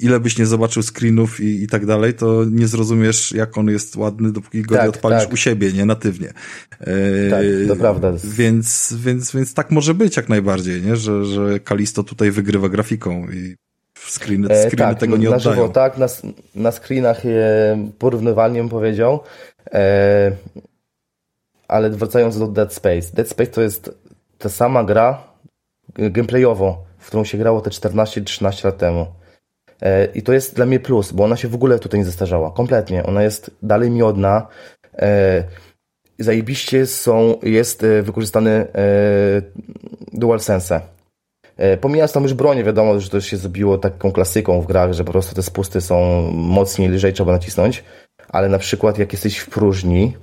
ile byś nie zobaczył screenów i, i tak dalej, to nie zrozumiesz, jak on jest ładny, dopóki go Tak, nie odpalisz tak. u siebie, nie natywnie. Yy, Tak, to prawda. Więc, więc, więc tak może być jak najbardziej, nie? Że, że Kalisto tutaj wygrywa grafiką i screeny, E, screeny tego nie na oddają. żywo tak, na, na screenach e, porównywalnie bym powiedział. E, ale wracając do Dead Space. Dead Space to jest ta sama gra gameplayowo, w którą się grało te 14-13 lat temu. E, I to jest dla mnie plus, bo ona się w ogóle tutaj nie zestarzała. Kompletnie. Ona jest dalej miodna. E, zajebiście są, jest e, wykorzystany e, DualSense. E, Pomijając tam już bronię, wiadomo, że to się zrobiło taką klasyką w grach, że po prostu te spusty są mocniej, lżej trzeba nacisnąć, ale na przykład jak jesteś w próżni,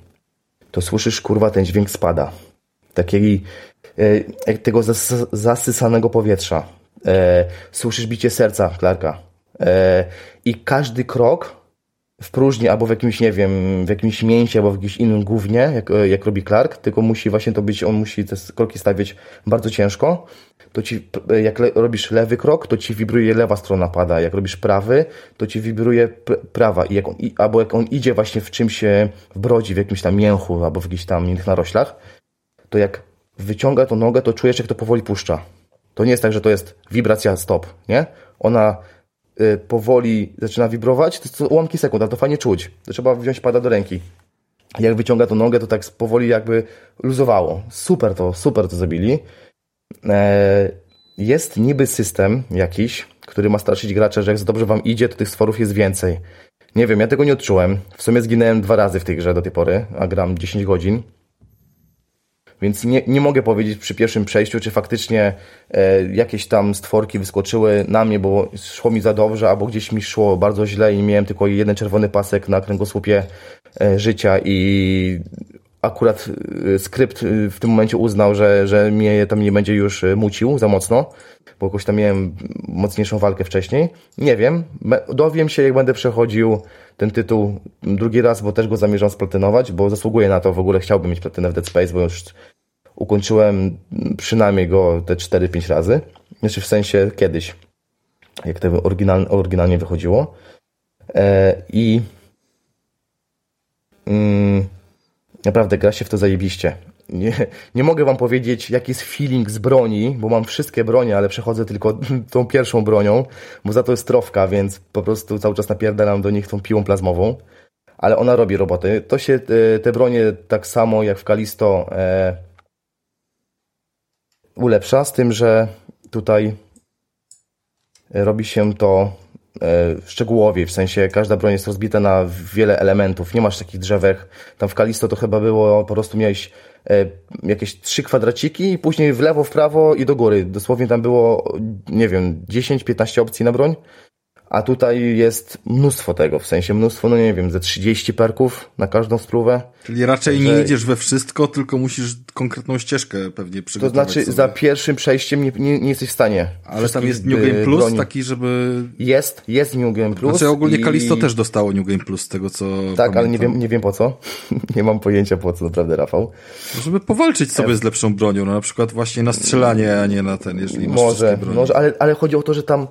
to słyszysz, kurwa, ten dźwięk spada. Takiej, e, tego zas zasysanego powietrza. E, słyszysz bicie serca Clarka. E, I każdy krok w próżni albo w jakimś, nie wiem, w jakimś mięsie albo w jakimś innym gównie, jak, jak robi Clark, tylko musi właśnie to być, on musi te kroki stawiać bardzo ciężko, to ci, jak le, robisz lewy krok, to ci wibruje lewa strona pada, jak robisz prawy, to ci wibruje pr prawa, I jak on, i, albo jak on idzie właśnie w czymś, e, w brodzi, w jakimś tam mięchu, albo w jakichś tam innych naroślach, to jak wyciąga tą nogę, to czujesz, jak to powoli puszcza. To nie jest tak, że to jest wibracja stop, nie? Ona powoli zaczyna wibrować, to jest ułamki sekund, ale to fajnie czuć. To trzeba wziąć pada do ręki. Jak wyciąga tą nogę, to tak powoli jakby luzowało. Super to, super to zrobili. E, jest niby system jakiś, który ma straszyć gracze, że jak za dobrze wam idzie, to tych stworów jest więcej. Nie wiem, ja tego nie odczułem. W sumie zginąłem dwa razy w tej grze do tej pory, a gram 10 godzin. Więc nie, nie mogę powiedzieć przy pierwszym przejściu, czy faktycznie e, jakieś tam stworki wyskoczyły na mnie, bo szło mi za dobrze, albo gdzieś mi szło bardzo źle i miałem tylko jeden czerwony pasek na kręgosłupie e, życia i akurat e, skrypt e, w tym momencie uznał, że, że mnie tam nie będzie już e, mucił za mocno, bo jakoś tam miałem mocniejszą walkę wcześniej. Nie wiem, dowiem się jak będę przechodził ten tytuł drugi raz, bo też go zamierzam splatynować, bo zasługuję na to, w ogóle chciałbym mieć platynę w Dead Space, bo już ukończyłem przynajmniej go te 4-5 razy. Znaczy w sensie kiedyś, jak to oryginal, oryginalnie wychodziło. E, I mm, naprawdę gra się w to zajebiście. Nie, nie mogę wam powiedzieć, jaki jest feeling z broni, bo mam wszystkie bronie, ale przechodzę tylko tą pierwszą bronią, bo za to jest trofka, więc po prostu cały czas napierdalam do nich tą piłą plazmową. Ale ona robi roboty. To się, te bronie tak samo jak w Kalisto e, ulepsza, z tym, że tutaj robi się to szczegółowiej, w sensie każda broń jest rozbita na wiele elementów, nie masz takich drzewek, tam w Kalisto to chyba było, po prostu miałeś e, jakieś trzy kwadraciki i później w lewo, w prawo i do góry, dosłownie tam było, nie wiem, 10-15 opcji na broń, a tutaj jest mnóstwo tego, w sensie mnóstwo, no nie wiem, ze 30 perków na każdą spróbę. Czyli raczej Także- nie idziesz we wszystko, tylko musisz konkretną ścieżkę pewnie To przygotować znaczy, sobie. za pierwszym przejściem nie, nie, nie jesteś w stanie. Ale tam jest New Game Plus, broni. taki, żeby... Jest, jest New Game Plus. Znaczy ogólnie i- Kalisto też dostało New Game Plus, z tego co Tak, ale nie pamiętam. wiem, nie wiem po co. nie mam pojęcia po co, naprawdę, Rafał. Żeby powalczyć sobie z lepszą bronią, no na przykład właśnie na strzelanie, a nie na ten, jeżeli masz Może, może ale, ale chodzi o to, że tam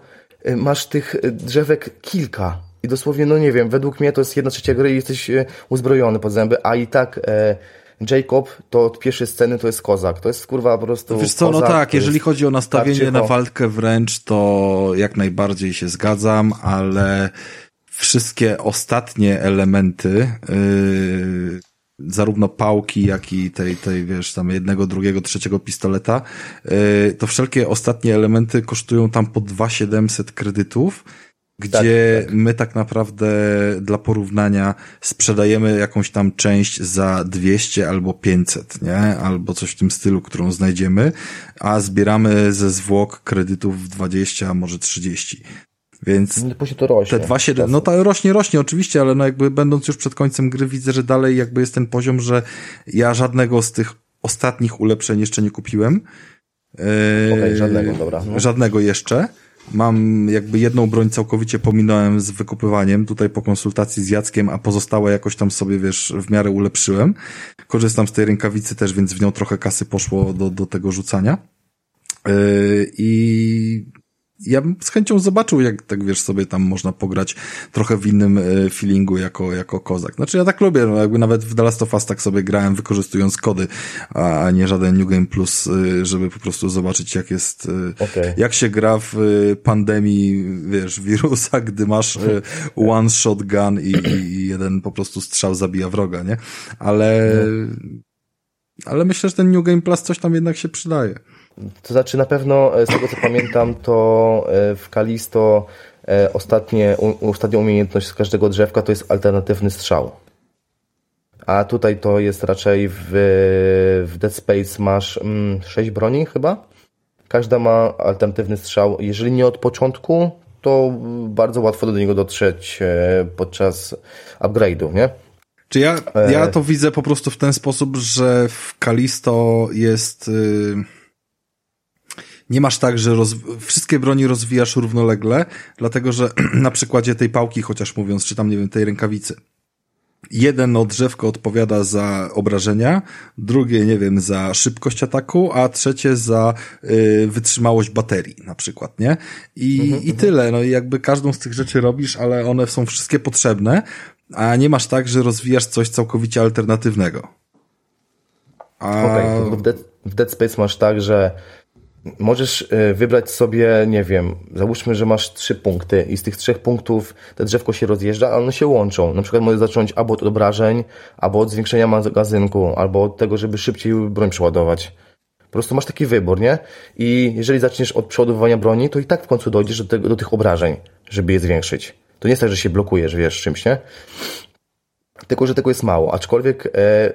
masz tych y, drzewek kilka. I dosłownie, no nie wiem, według mnie to jest jedna trzecia gry i jesteś y, uzbrojony pod zęby, a i tak e, Jacob to od pierwszej sceny to jest kozak. To jest kurwa po prostu. Wiesz co, no kozak, tak, to jeżeli chodzi o nastawienie tak na walkę wręcz, to jak najbardziej się zgadzam, ale wszystkie ostatnie elementy, yy, zarówno pałki, jak i tej, tej, wiesz, tam jednego, drugiego, trzeciego pistoleta, yy, to wszelkie ostatnie elementy kosztują tam po 2700 kredytów, gdzie Tak, tak. my tak naprawdę dla porównania sprzedajemy jakąś tam część za 200 albo 500, nie? Albo coś w tym stylu, którą znajdziemy, a zbieramy ze zwłok kredytów 20, a może 30. Więc No, Później to rośnie. te 2,7, no to rośnie, rośnie oczywiście, ale no jakby będąc już przed końcem gry widzę, że dalej jakby jest ten poziom, że ja żadnego z tych ostatnich ulepszeń jeszcze nie kupiłem. Yy, Okej, żadnego, dobra. No. Żadnego jeszcze. Mam jakby jedną broń całkowicie pominąłem z wykupywaniem, tutaj po konsultacji z Jackiem, a pozostałe jakoś tam sobie, wiesz, w miarę ulepszyłem. Korzystam z tej rękawicy też, więc w nią trochę kasy poszło do, do tego rzucania. Yy, I ja bym z chęcią zobaczył, jak tak wiesz, sobie tam można pograć trochę w innym e, feelingu jako, jako kozak. Znaczy ja tak lubię, no jakby nawet w The Last of Us tak sobie grałem wykorzystując kody, a nie żaden New Game Plus, e, żeby po prostu zobaczyć jak jest, e, okay. jak się gra w pandemii, wiesz, wirusa, gdy masz one shotgun i, i jeden po prostu strzał zabija wroga, nie? Ale, no. ale myślę, że ten New Game Plus coś tam jednak się przydaje. To znaczy na pewno e, z tego co pamiętam, to e, w Kalisto e, ostatnie, ostatnia umiejętność z każdego drzewka to jest alternatywny strzał. A tutaj to jest raczej w, w Dead Space masz mm, 6 broni chyba. Każda ma alternatywny strzał. Jeżeli nie od początku, to bardzo łatwo do niego dotrzeć podczas upgrade'u, nie? Czy ja, ja to widzę po prostu w ten sposób, że w Kalisto jest... Yy nie masz tak, że wszystkie broni rozwijasz równolegle, dlatego że na przykładzie tej pałki, chociaż mówiąc, czy tam, nie wiem, tej rękawicy. Jedno drzewko odpowiada za obrażenia, drugie, nie wiem, za szybkość ataku, a trzecie za y, wytrzymałość baterii, na przykład, nie? I, mhm, i mhm. tyle. No i jakby każdą z tych rzeczy robisz, ale one są wszystkie potrzebne, a nie masz tak, że rozwijasz coś całkowicie alternatywnego. A... Okay, w, Dead, w Dead Space masz tak, że Możesz e, wybrać sobie, nie wiem, załóżmy, że masz trzy punkty i z tych trzech punktów te drzewko się rozjeżdża, a one się łączą. Na przykład możesz zacząć albo od obrażeń, albo od zwiększenia magazynku, albo od tego, żeby szybciej broń przeładować. Po prostu masz taki wybór, nie? I jeżeli zaczniesz od przeładowywania broni, to i tak w końcu dojdziesz do, tego, do tych obrażeń, żeby je zwiększyć. To nie jest tak, że się blokujesz, wiesz, czymś, nie? Tylko, że tego jest mało. Aczkolwiek e,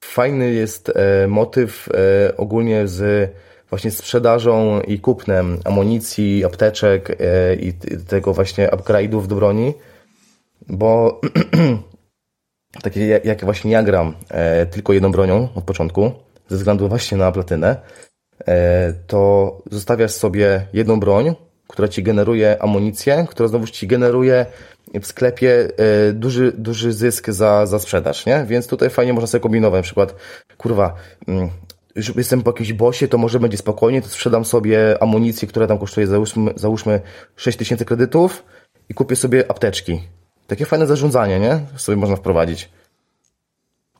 fajny jest e, motyw e, ogólnie z właśnie sprzedażą i kupnem amunicji, apteczek e, i tego właśnie upgrade'ów do broni, bo takie jak właśnie ja gram e, tylko jedną bronią od początku, ze względu właśnie na platynę, e, to zostawiasz sobie jedną broń, która ci generuje amunicję, która znowu ci generuje w sklepie duży, duży zysk za, za sprzedaż, nie? Więc tutaj fajnie można sobie kombinować. Na przykład, kurwa, mm, jestem po jakimś bosie, to może będzie spokojnie, to sprzedam sobie amunicję, która tam kosztuje załóżmy, załóżmy 6000 kredytów i kupię sobie apteczki. Takie fajne zarządzanie, nie? Sobie można wprowadzić.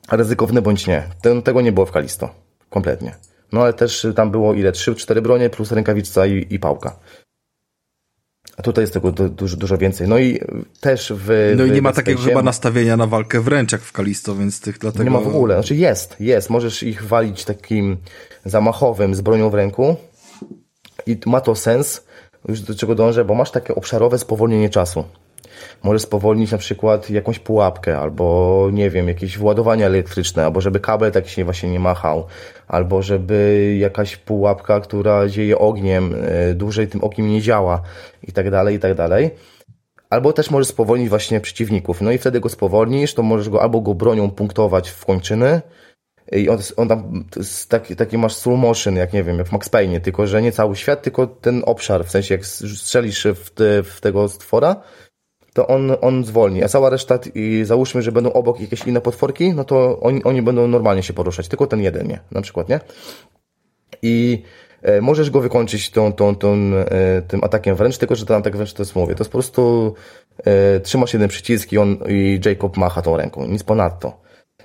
A ryzykowne bądź nie. Tego nie było w Kalisto. Kompletnie. No ale też tam było ile? 3-4 bronie plus rękawica i, i pałka. A tutaj jest tego dużo, dużo więcej. No i też w. No i nie ma takiego chyba nastawienia na walkę wręcz jak w Kalisto, więc tych dlatego. Nie ma w ogóle. Znaczy jest, jest. Możesz ich walić takim zamachowym z bronią w ręku. I ma to sens, już do czego dążę, bo masz takie obszarowe spowolnienie czasu. Możesz spowolnić na przykład jakąś pułapkę, albo nie wiem, jakieś władowanie elektryczne, albo żeby kabel tak się właśnie nie machał, albo żeby jakaś pułapka, która dzieje ogniem, e, dłużej tym ogniem nie działa i tak dalej, i tak dalej. Albo też możesz spowolnić właśnie przeciwników. No i wtedy go spowolnisz, to możesz go albo go bronią punktować w kończyny, i on, on tam taki, taki masz slow motion, jak nie wiem, jak w Max Payne, tylko że nie cały świat, tylko ten obszar, w sensie jak strzelisz w, te, w tego stwora, to on, on zwolni, a cała reszta, i załóżmy, że będą obok jakieś inne potworki, no to oni, oni będą normalnie się poruszać, tylko ten jeden nie, na przykład, nie? I e, możesz go wykończyć tą, tą, tą, e, tym atakiem wręcz, tylko że ten atak wręcz to jest, mówię, to jest po prostu e, trzymasz jeden przycisk i on, i Jacob macha tą ręką, nic ponadto.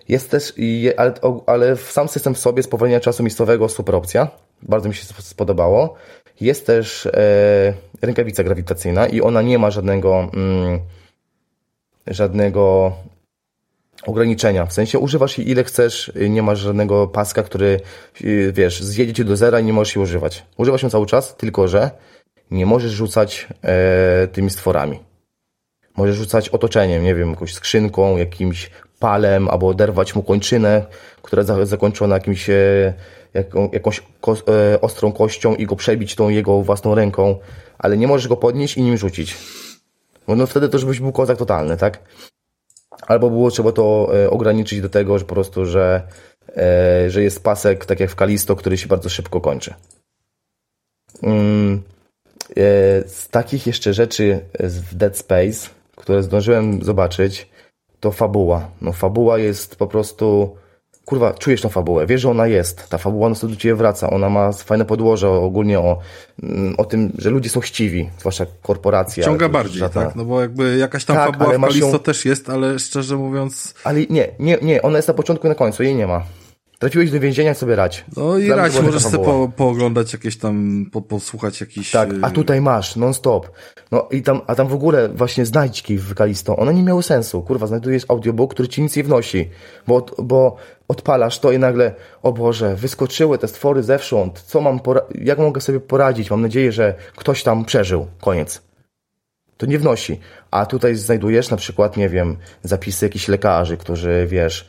Jest też, ale, ale sam system w sobie spowolnienia czasu miejscowego super opcja, bardzo mi się spodobało. Jest też e, rękawica grawitacyjna i ona nie ma żadnego mm, żadnego ograniczenia. W sensie używasz jej ile chcesz, nie masz żadnego paska, który y, wiesz, zjedzie cię do zera i nie możesz jej używać. Używasz ją cały czas, tylko że nie możesz rzucać e, tymi stworami. Możesz rzucać otoczeniem, nie wiem, jakąś skrzynką, jakimś palem, albo oderwać mu kończynę, która zakończona jakimś e, jaką, jakąś ko e, ostrą kością i go przebić tą jego własną ręką, ale nie możesz go podnieść i nim rzucić. Bo no wtedy to byś był kozak totalny, tak? Albo było trzeba to e, ograniczyć do tego, że po prostu, że, e, że jest pasek, tak jak w Kalisto, który się bardzo szybko kończy. Mm. z takich jeszcze rzeczy w Dead Space, które zdążyłem zobaczyć, to fabuła. No fabuła jest po prostu kurwa, czujesz tą fabułę, wiesz, że ona jest, ta fabuła do ciebie wraca, ona ma fajne podłoże ogólnie o, mm, o tym, że ludzie są chciwi, zwłaszcza korporacja. Ciąga bardziej, ta... tak? No bo jakby jakaś tam tak, fabuła w Kalisto ją... też jest, ale szczerze mówiąc... Ale nie, nie, nie, ona jest na początku i na końcu, jej nie ma. Trafiłeś do więzienia, sobie rać. No i rać, możesz sobie po, pooglądać jakieś tam, po, posłuchać jakiś... Tak, a y, tutaj masz, non-stop. No i tam, a tam w ogóle właśnie znajdźki w Kalisto, one nie miały sensu. Kurwa, znajdujesz audiobook, który ci nic nie wnosi, bo, bo odpalasz to i nagle, o Boże, wyskoczyły te stwory zewsząd, co mam, jak mogę sobie poradzić? Mam nadzieję, że ktoś tam przeżył. Koniec. To nie wnosi. A tutaj znajdujesz na przykład, nie wiem, zapisy jakichś lekarzy, którzy, wiesz,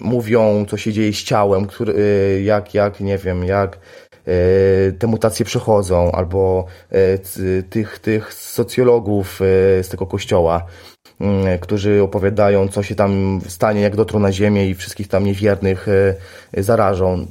mówią, co się dzieje z ciałem, który, e, jak, jak, nie wiem, jak e, te mutacje przechodzą, albo e, tych, tych socjologów z tego kościoła, mm, którzy opowiadają, co się tam stanie, jak dotrą na ziemię i wszystkich tam niewiernych zarażą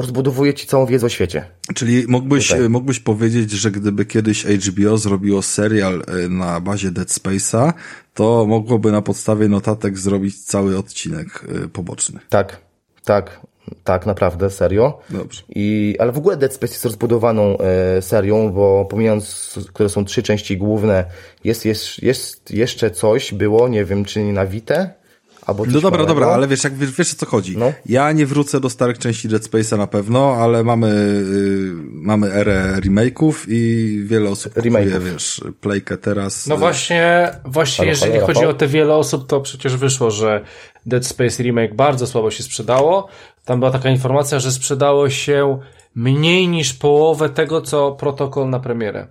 rozbudowuje ci całą wiedzę o świecie. Czyli mógłbyś, mógłbyś powiedzieć, że gdyby kiedyś HBO zrobiło serial e, na bazie Dead Space'a, to mogłoby na podstawie notatek zrobić cały odcinek e, poboczny. Tak, tak. Tak, naprawdę, serio. Dobrze. I, ale w ogóle Dead Space jest rozbudowaną e, serią, bo pomijając, które są trzy części główne, jest, jest, jest jeszcze coś, było, nie wiem, czy na Vita, Albo no dobra, małego. dobra, ale wiesz, jak wiesz, wiesz o co chodzi. No. Ja nie wrócę do starych części Dead Space'a na pewno, ale mamy, y, mamy erę remake'ów i wiele osób kupuje, wiesz, playkę teraz. No właśnie, właśnie halo, jeżeli halo, chodzi halo. o te wiele osób, to przecież wyszło, że Dead Space Remake bardzo słabo się sprzedało. Tam była taka informacja, że sprzedało się mniej niż połowę tego, co protokol na premierę.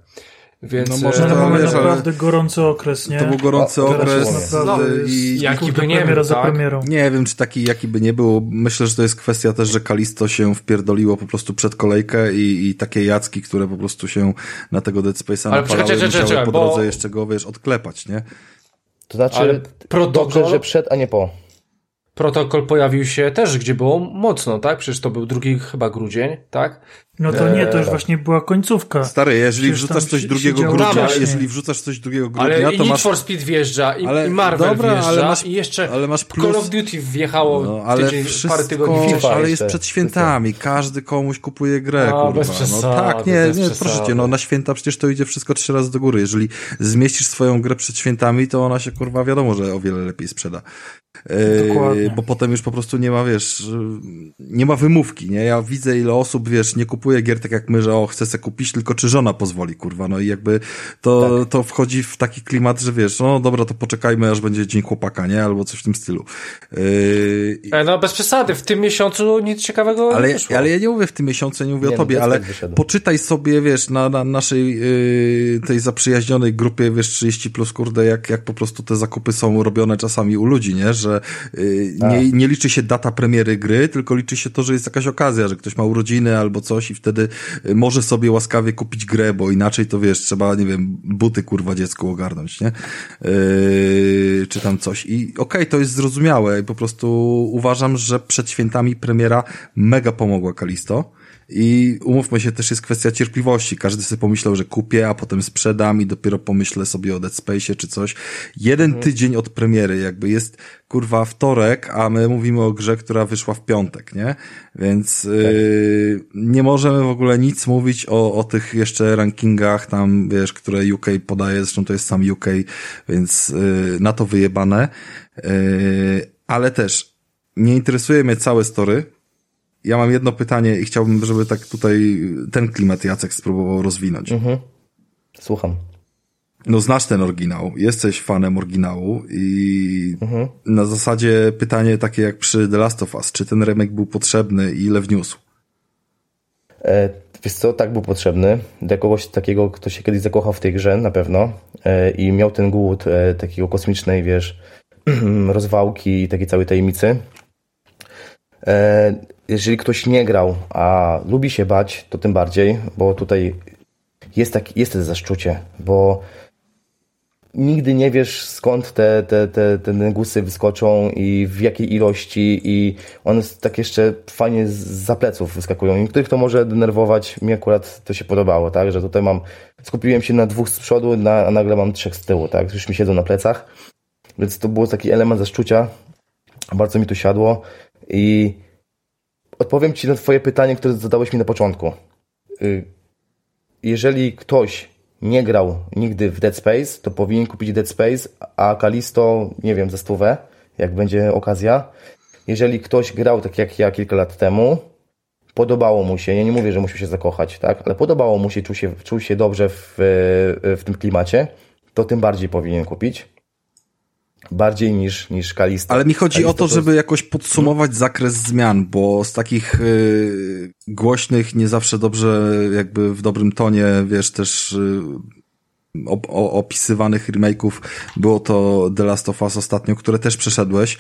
Więc, no może to mamy wiesz, naprawdę gorący okres, nie? To był gorący o, okres no, i jaki by nie był, tak? Nie wiem, czy taki jaki by nie był. Myślę, że to jest kwestia też, że Kalisto się wpierdoliło po prostu przed kolejkę i, i takie jacki, które po prostu się na tego Dead Space'a napalały, czekaj, czekaj, czekaj, po drodze bo... jeszcze go, wiesz, odklepać, nie? To znaczy, Ale protokol... dobrze, że przed, a nie po. Protokol pojawił się też, gdzie było mocno, tak? Przecież to był drugi chyba grudzień, tak? No to nie, to już właśnie była końcówka. Stary, jeżeli Przecież wrzucasz coś drugiego grudnia, jeżeli wrzucasz coś drugiego grudnia, ale to i Need for Speed wjeżdża, i, ale, i Marvel dobra, wjeżdża, ale masz, i jeszcze ale masz plus... Call of Duty wjechało no, ale tydzień, wszystko, parę tygodni wcześniej. Ale jest przed świętami, każdy komuś kupuje grę, no, kurwa. Bez no tak, nie, nie, proszę cię, no na święta przecież to idzie wszystko trzy razy do góry. Jeżeli zmieścisz swoją grę przed świętami, to ona się, kurwa, wiadomo, że o wiele lepiej sprzeda. Yy, bo potem już po prostu nie ma, wiesz, nie ma wymówki, nie? Ja widzę, ile osób, wiesz, nie kupuje gier tak jak my, że o, chcę se kupić, tylko czy żona pozwoli, kurwa, no i jakby to, tak. to wchodzi w taki klimat, że wiesz, no dobra, to poczekajmy, aż będzie dzień chłopaka, nie? Albo coś w tym stylu. Yy... No bez przesady, w tym miesiącu nic ciekawego ale, nie wyszło. Ale ja nie mówię w tym miesiącu, nie mówię nie, o tobie, ale poczytaj sobie, wiesz, na, na naszej yy, tej zaprzyjaźnionej grupie, wiesz, 30 plus, kurde, jak, jak po prostu te zakupy są robione czasami u ludzi, nie? Że że y, nie, nie liczy się data premiery gry, tylko liczy się to, że jest jakaś okazja, że ktoś ma urodziny albo coś i wtedy y, może sobie łaskawie kupić grę, bo inaczej to wiesz, trzeba, nie wiem, buty kurwa dziecku ogarnąć, nie? Yy, czy tam coś. I okej, okay, to jest zrozumiałe i po prostu uważam, że przed świętami premiera mega pomogła Kalisto. I umówmy się, też jest kwestia cierpliwości. Każdy sobie pomyślał, że kupię, a potem sprzedam i dopiero pomyślę sobie o Dead Space czy coś. Jeden mhm. tydzień od premiery, jakby jest kurwa wtorek, a my mówimy o grze, która wyszła w piątek, nie? Więc yy, nie możemy w ogóle nic mówić o, o tych jeszcze rankingach tam, wiesz, które UK podaje, zresztą to jest sam UK, więc yy, na to wyjebane. Yy, ale też nie interesuje mnie całe story, ja mam jedno pytanie i chciałbym, żeby tak tutaj ten klimat Jacek spróbował rozwinąć. Mhm. Słucham. No znasz ten oryginał, jesteś fanem oryginału i mhm. na zasadzie pytanie takie jak przy The Last of Us, czy ten remake był potrzebny i ile wniósł? E, wiesz co, tak był potrzebny. Dla kogoś takiego, kto się kiedyś zakochał w tej grze na pewno e, i miał ten głód e, takiego kosmicznej, wiesz, rozwałki i takiej całej tajemnicy. Jeżeli ktoś nie grał, a lubi się bać, to tym bardziej, bo tutaj jest, tak, jest to zaszczucie, bo nigdy nie wiesz skąd te, te, te, te negusy wyskoczą i w jakiej ilości i one tak jeszcze fajnie za pleców wyskakują. Niektórych to może denerwować, mi akurat to się podobało, tak, że tutaj mam, skupiłem się na dwóch z przodu, a nagle mam trzech z tyłu, tak, już mi siedzą na plecach, więc to był taki element zaszczucia, bardzo mi to siadło i odpowiem Ci na Twoje pytanie, które zadałeś mi na początku. Y, jeżeli ktoś nie grał nigdy w Dead Space, to powinien kupić Dead Space, a Kalisto, nie wiem, za stówę, jak będzie okazja. Jeżeli ktoś grał tak jak ja kilka lat temu, podobało mu się, ja nie mówię, że musiał się zakochać, tak, ale podobało mu się, czuł się, czuł się dobrze w, w tym klimacie, to tym bardziej powinien kupić bardziej niż, niż Kalisto. Ale mi chodzi Kalisto o to, żeby jakoś podsumować zakres zmian, bo z takich y, głośnych nie zawsze dobrze jakby w dobrym tonie, wiesz, też y, op opisywanych remake'ów było to The Last of Us ostatnio, które też przeszedłeś.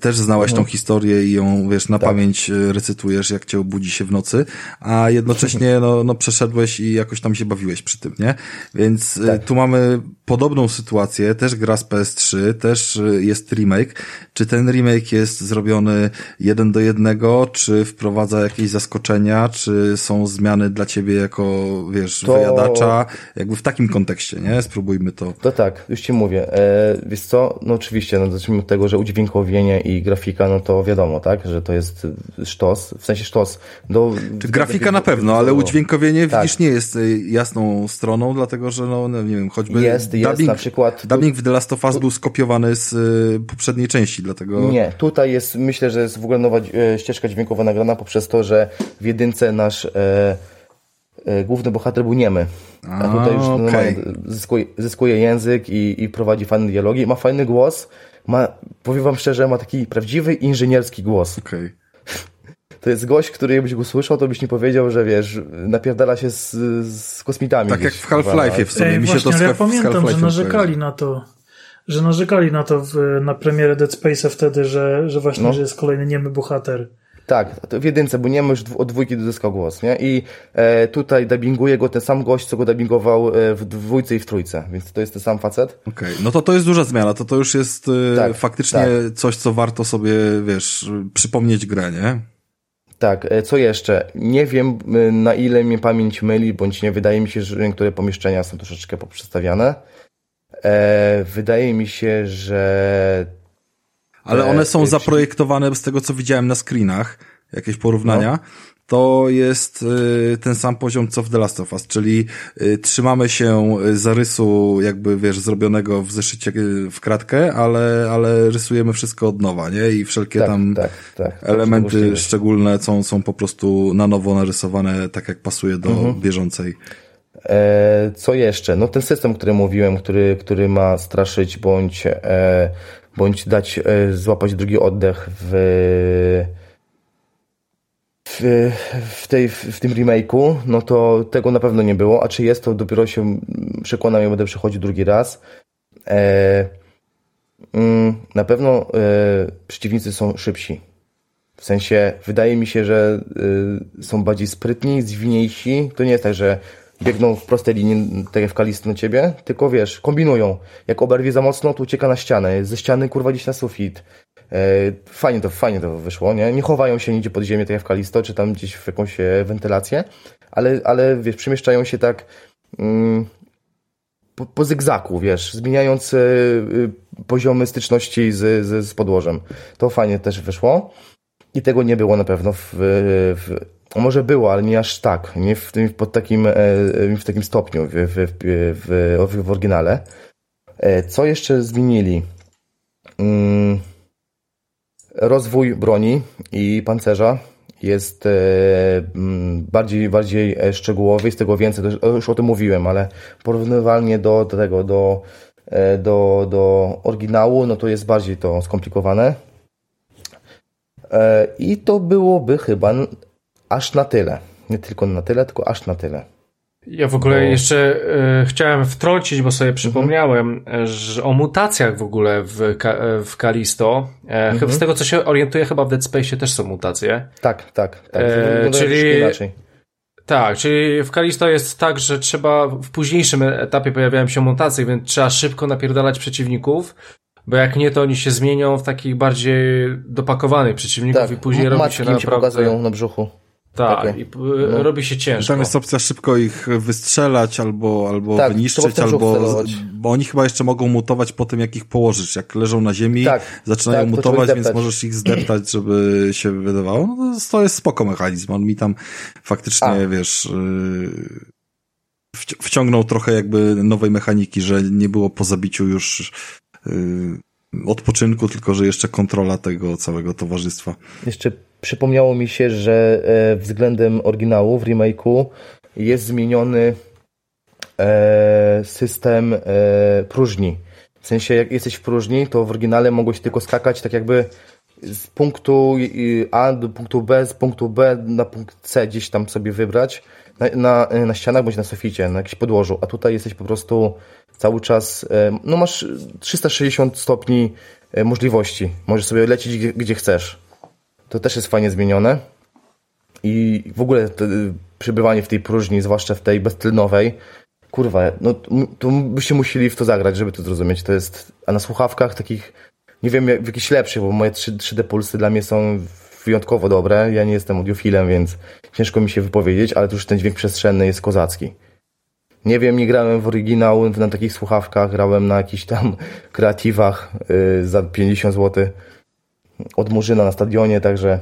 Też znałeś mhm. tą historię i ją, wiesz, na tak. pamięć e, recytujesz, jak cię obudzi się w nocy, a jednocześnie, no, no przeszedłeś i jakoś tam się bawiłeś przy tym, nie? Więc e, tak. tu mamy podobną sytuację, też gra z PS3, też e, jest remake. Czy ten remake jest zrobiony jeden do jednego, czy wprowadza jakieś zaskoczenia, czy są zmiany dla ciebie jako, wiesz, to... wyjadacza, jakby w takim kontekście nie? Spróbujmy to. To tak, już ci mówię. E, wiesz co, no oczywiście, no zacznijmy od tego, że udźwiękowienie i grafika, no to wiadomo, tak, że to jest sztos, w sensie sztos. Do, Czy grafika na pewno, ale udźwiękowienie tak. widzisz nie jest e, jasną stroną, dlatego że no, no nie wiem, choćby jest, dubbing, jest na przykład. Dubbing w The Last of Us tu... był skopiowany z y, poprzedniej części, dlatego... Nie, tutaj jest, myślę, że jest w ogóle nowa e, ścieżka dźwiękowa nagrana poprzez to, że w jedynce nasz e, główny bohater był niemy. A tutaj już okay. zyskuje, zyskuje, język i, i prowadzi fajne dialogi. Ma fajny głos. Ma, powiem wam szczerze, ma taki prawdziwy inżynierski głos. Okay. To jest gość, który jakbyś go słyszał, to byś nie powiedział, że wiesz, napierdala się z, z kosmitami. Tak jak w Half-Life'ie w sumie. Ej, Mi właśnie, się to ja pamiętam, że narzekali na to, że narzekali na to w, na premierę Dead Space'a wtedy, że, że właśnie, no. że jest kolejny niemy bohater. Tak, w jedynce, bo nie ma już od dwójki dozyskał głos, nie? I e, tutaj dubbinguje go ten sam gość, co go dubbingował e, w dwójce i w trójce, więc to jest ten sam facet. Okej, okay. no to to jest duża zmiana, to to już jest e, tak, faktycznie tak. coś, co warto sobie, wiesz, przypomnieć grę, nie? Tak, e, co jeszcze? Nie wiem, na ile mnie pamięć myli, bądź nie. Wydaje mi się, że niektóre pomieszczenia są troszeczkę poprzestawiane. E, wydaje mi się, że ale one są zaprojektowane z tego, co widziałem na screenach, jakieś porównania. No. To jest y, ten sam poziom, co w The Last of Us, czyli y, trzymamy się zarysu, jakby wiesz, zrobionego w zeszycie y, w kratkę, ale, ale rysujemy wszystko od nowa, nie? I wszelkie tak, tam tak, tak, tak elementy tak szczególne są, są po prostu na nowo narysowane, tak jak pasuje do mhm. bieżącej. E, co jeszcze? No ten system, który mówiłem, który, który ma straszyć bądź e, bądź dać, e, złapać drugi oddech w, w, w, tej, w tym remake'u, no to tego na pewno nie było, a czy jest, to dopiero się przekonam, jak będę przechodził drugi raz. E, mm, na pewno e, przeciwnicy są szybsi. W sensie, wydaje mi się, że e, są bardziej sprytni, zwinniejsi. To nie jest tak, że biegną w prostej linii, tak jak w Kalisto na ciebie, tylko wiesz, kombinują. Jak oberwie za mocno, to ucieka na ścianę, ze ściany kurwa gdzieś na sufit. E, fajnie to, fajnie to wyszło, nie? Nie chowają się nigdzie pod ziemię, tak jak w Kalisto, czy tam gdzieś w jakąś e, wentylację, ale, ale wiesz, przemieszczają się tak mm, po, po zygzaku, wiesz, zmieniając y, poziomy styczności z, z, z podłożem. To fajnie też wyszło. I tego nie było na pewno w, w może było, ale nie aż tak. Nie w, tym, pod takim, e, w takim stopniu w, w, w, w oryginale. E, co jeszcze zmienili? Mm, rozwój broni i pancerza jest e, mm, bardziej, bardziej szczegółowy, z tego więcej, już o tym mówiłem, ale porównywalnie do, do tego, do, do, do oryginału, no to jest bardziej to skomplikowane. I to byłoby chyba aż na tyle. Nie tylko na tyle, tylko aż na tyle. Ja w ogóle bo... jeszcze y, chciałem wtrącić, bo sobie przypomniałem, mhm. że o mutacjach w ogóle w, w Kalisto. E, mhm. Z tego co się orientuję, chyba w Dead Space też są mutacje. Tak, tak. tak. E, czyli, Tak, czyli w Kalisto jest tak, że trzeba w późniejszym etapie pojawiają się mutacje, więc trzeba szybko napierdalać przeciwników, bo jak nie, to oni się zmienią w takich bardziej dopakowanych przeciwników Tak, i później robi się naprawdę... pokazują na brzuchu. Tak, takie. i p- robi się ciężko. Tam jest opcja szybko ich wystrzelać albo, albo Tak, wyniszczyć, albo. Bo oni chyba jeszcze mogą mutować po tym, jak ich położysz. Jak leżą na ziemi, Tak, zaczynają tak, to mutować, więc możesz ich zdeptać, żeby się wydawało. No to- to jest spoko mechanizm. On mi tam faktycznie, A. wiesz. Wci- Wciągnął trochę jakby nowej mechaniki, że nie było po zabiciu już yy, odpoczynku, tylko że jeszcze kontrola tego całego towarzystwa. Jeszcze przypomniało mi się, że e, względem oryginału w remake'u jest zmieniony e, system e, próżni. W sensie, jak jesteś w próżni, to w oryginale mogłeś tylko skakać tak jakby z punktu A do punktu B, z punktu B na punkt C gdzieś tam sobie wybrać na, na, na ścianach bądź na suficie, na jakimś podłożu, a tutaj jesteś po prostu cały czas, no masz 360 stopni możliwości. Możesz sobie lecieć gdzie, gdzie chcesz. To też jest fajnie zmienione. I w ogóle to, y, przebywanie w tej próżni, zwłaszcza w tej beztylnowej, kurwa, no to byście musieli w to zagrać, żeby to zrozumieć. To jest, a na słuchawkach takich, nie wiem, jak- jakichś lepszych, bo moje 3, 3D pulsy dla mnie są wyjątkowo dobre. Ja nie jestem audiofilem, więc ciężko mi się wypowiedzieć, ale to już ten dźwięk przestrzenny jest kozacki. Nie wiem, nie grałem w oryginał na takich słuchawkach, grałem na jakichś tam kreatywach y, za 50 zł od Murzyna na stadionie, także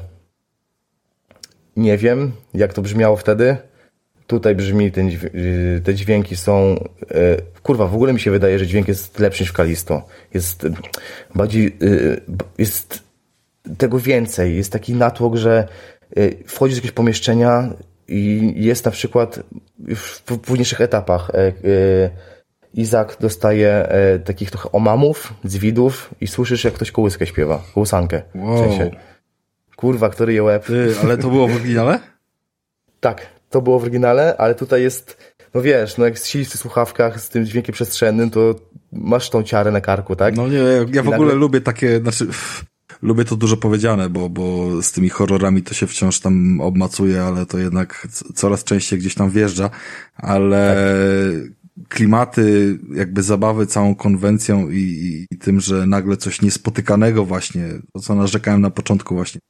nie wiem, jak to brzmiało wtedy. Tutaj brzmi, te dźwięki są... y, Kurwa, w ogóle mi się wydaje, że dźwięk jest lepszy niż w Kalisto. Jest y, bardziej... b- Jest tego więcej. Jest taki natłok, że wchodzisz do jakiegoś pomieszczenia i jest na przykład w w późniejszych etapach e, e, Izak dostaje e, takich trochę omamów, zwidów i słyszysz, jak ktoś kołyskę śpiewa, kołysankę. Wow. W sensie, kurwa, który je łeb. Ty, ale to było w oryginale? Tak, to było w oryginale, ale tutaj jest, no wiesz, no jak siedzisz w słuchawkach z tym dźwiękiem przestrzennym, to masz tą ciarę na karku, tak? No nie, ja w ogóle lubię takie, znaczy, lubię to dużo powiedziane, bo, bo z tymi horrorami to się wciąż tam obmacuje, ale to jednak coraz częściej gdzieś tam wjeżdża, ale klimaty, jakby zabawy całą konwencją i, i, i tym, że nagle coś niespotykanego właśnie, to co narzekałem na początku właśnie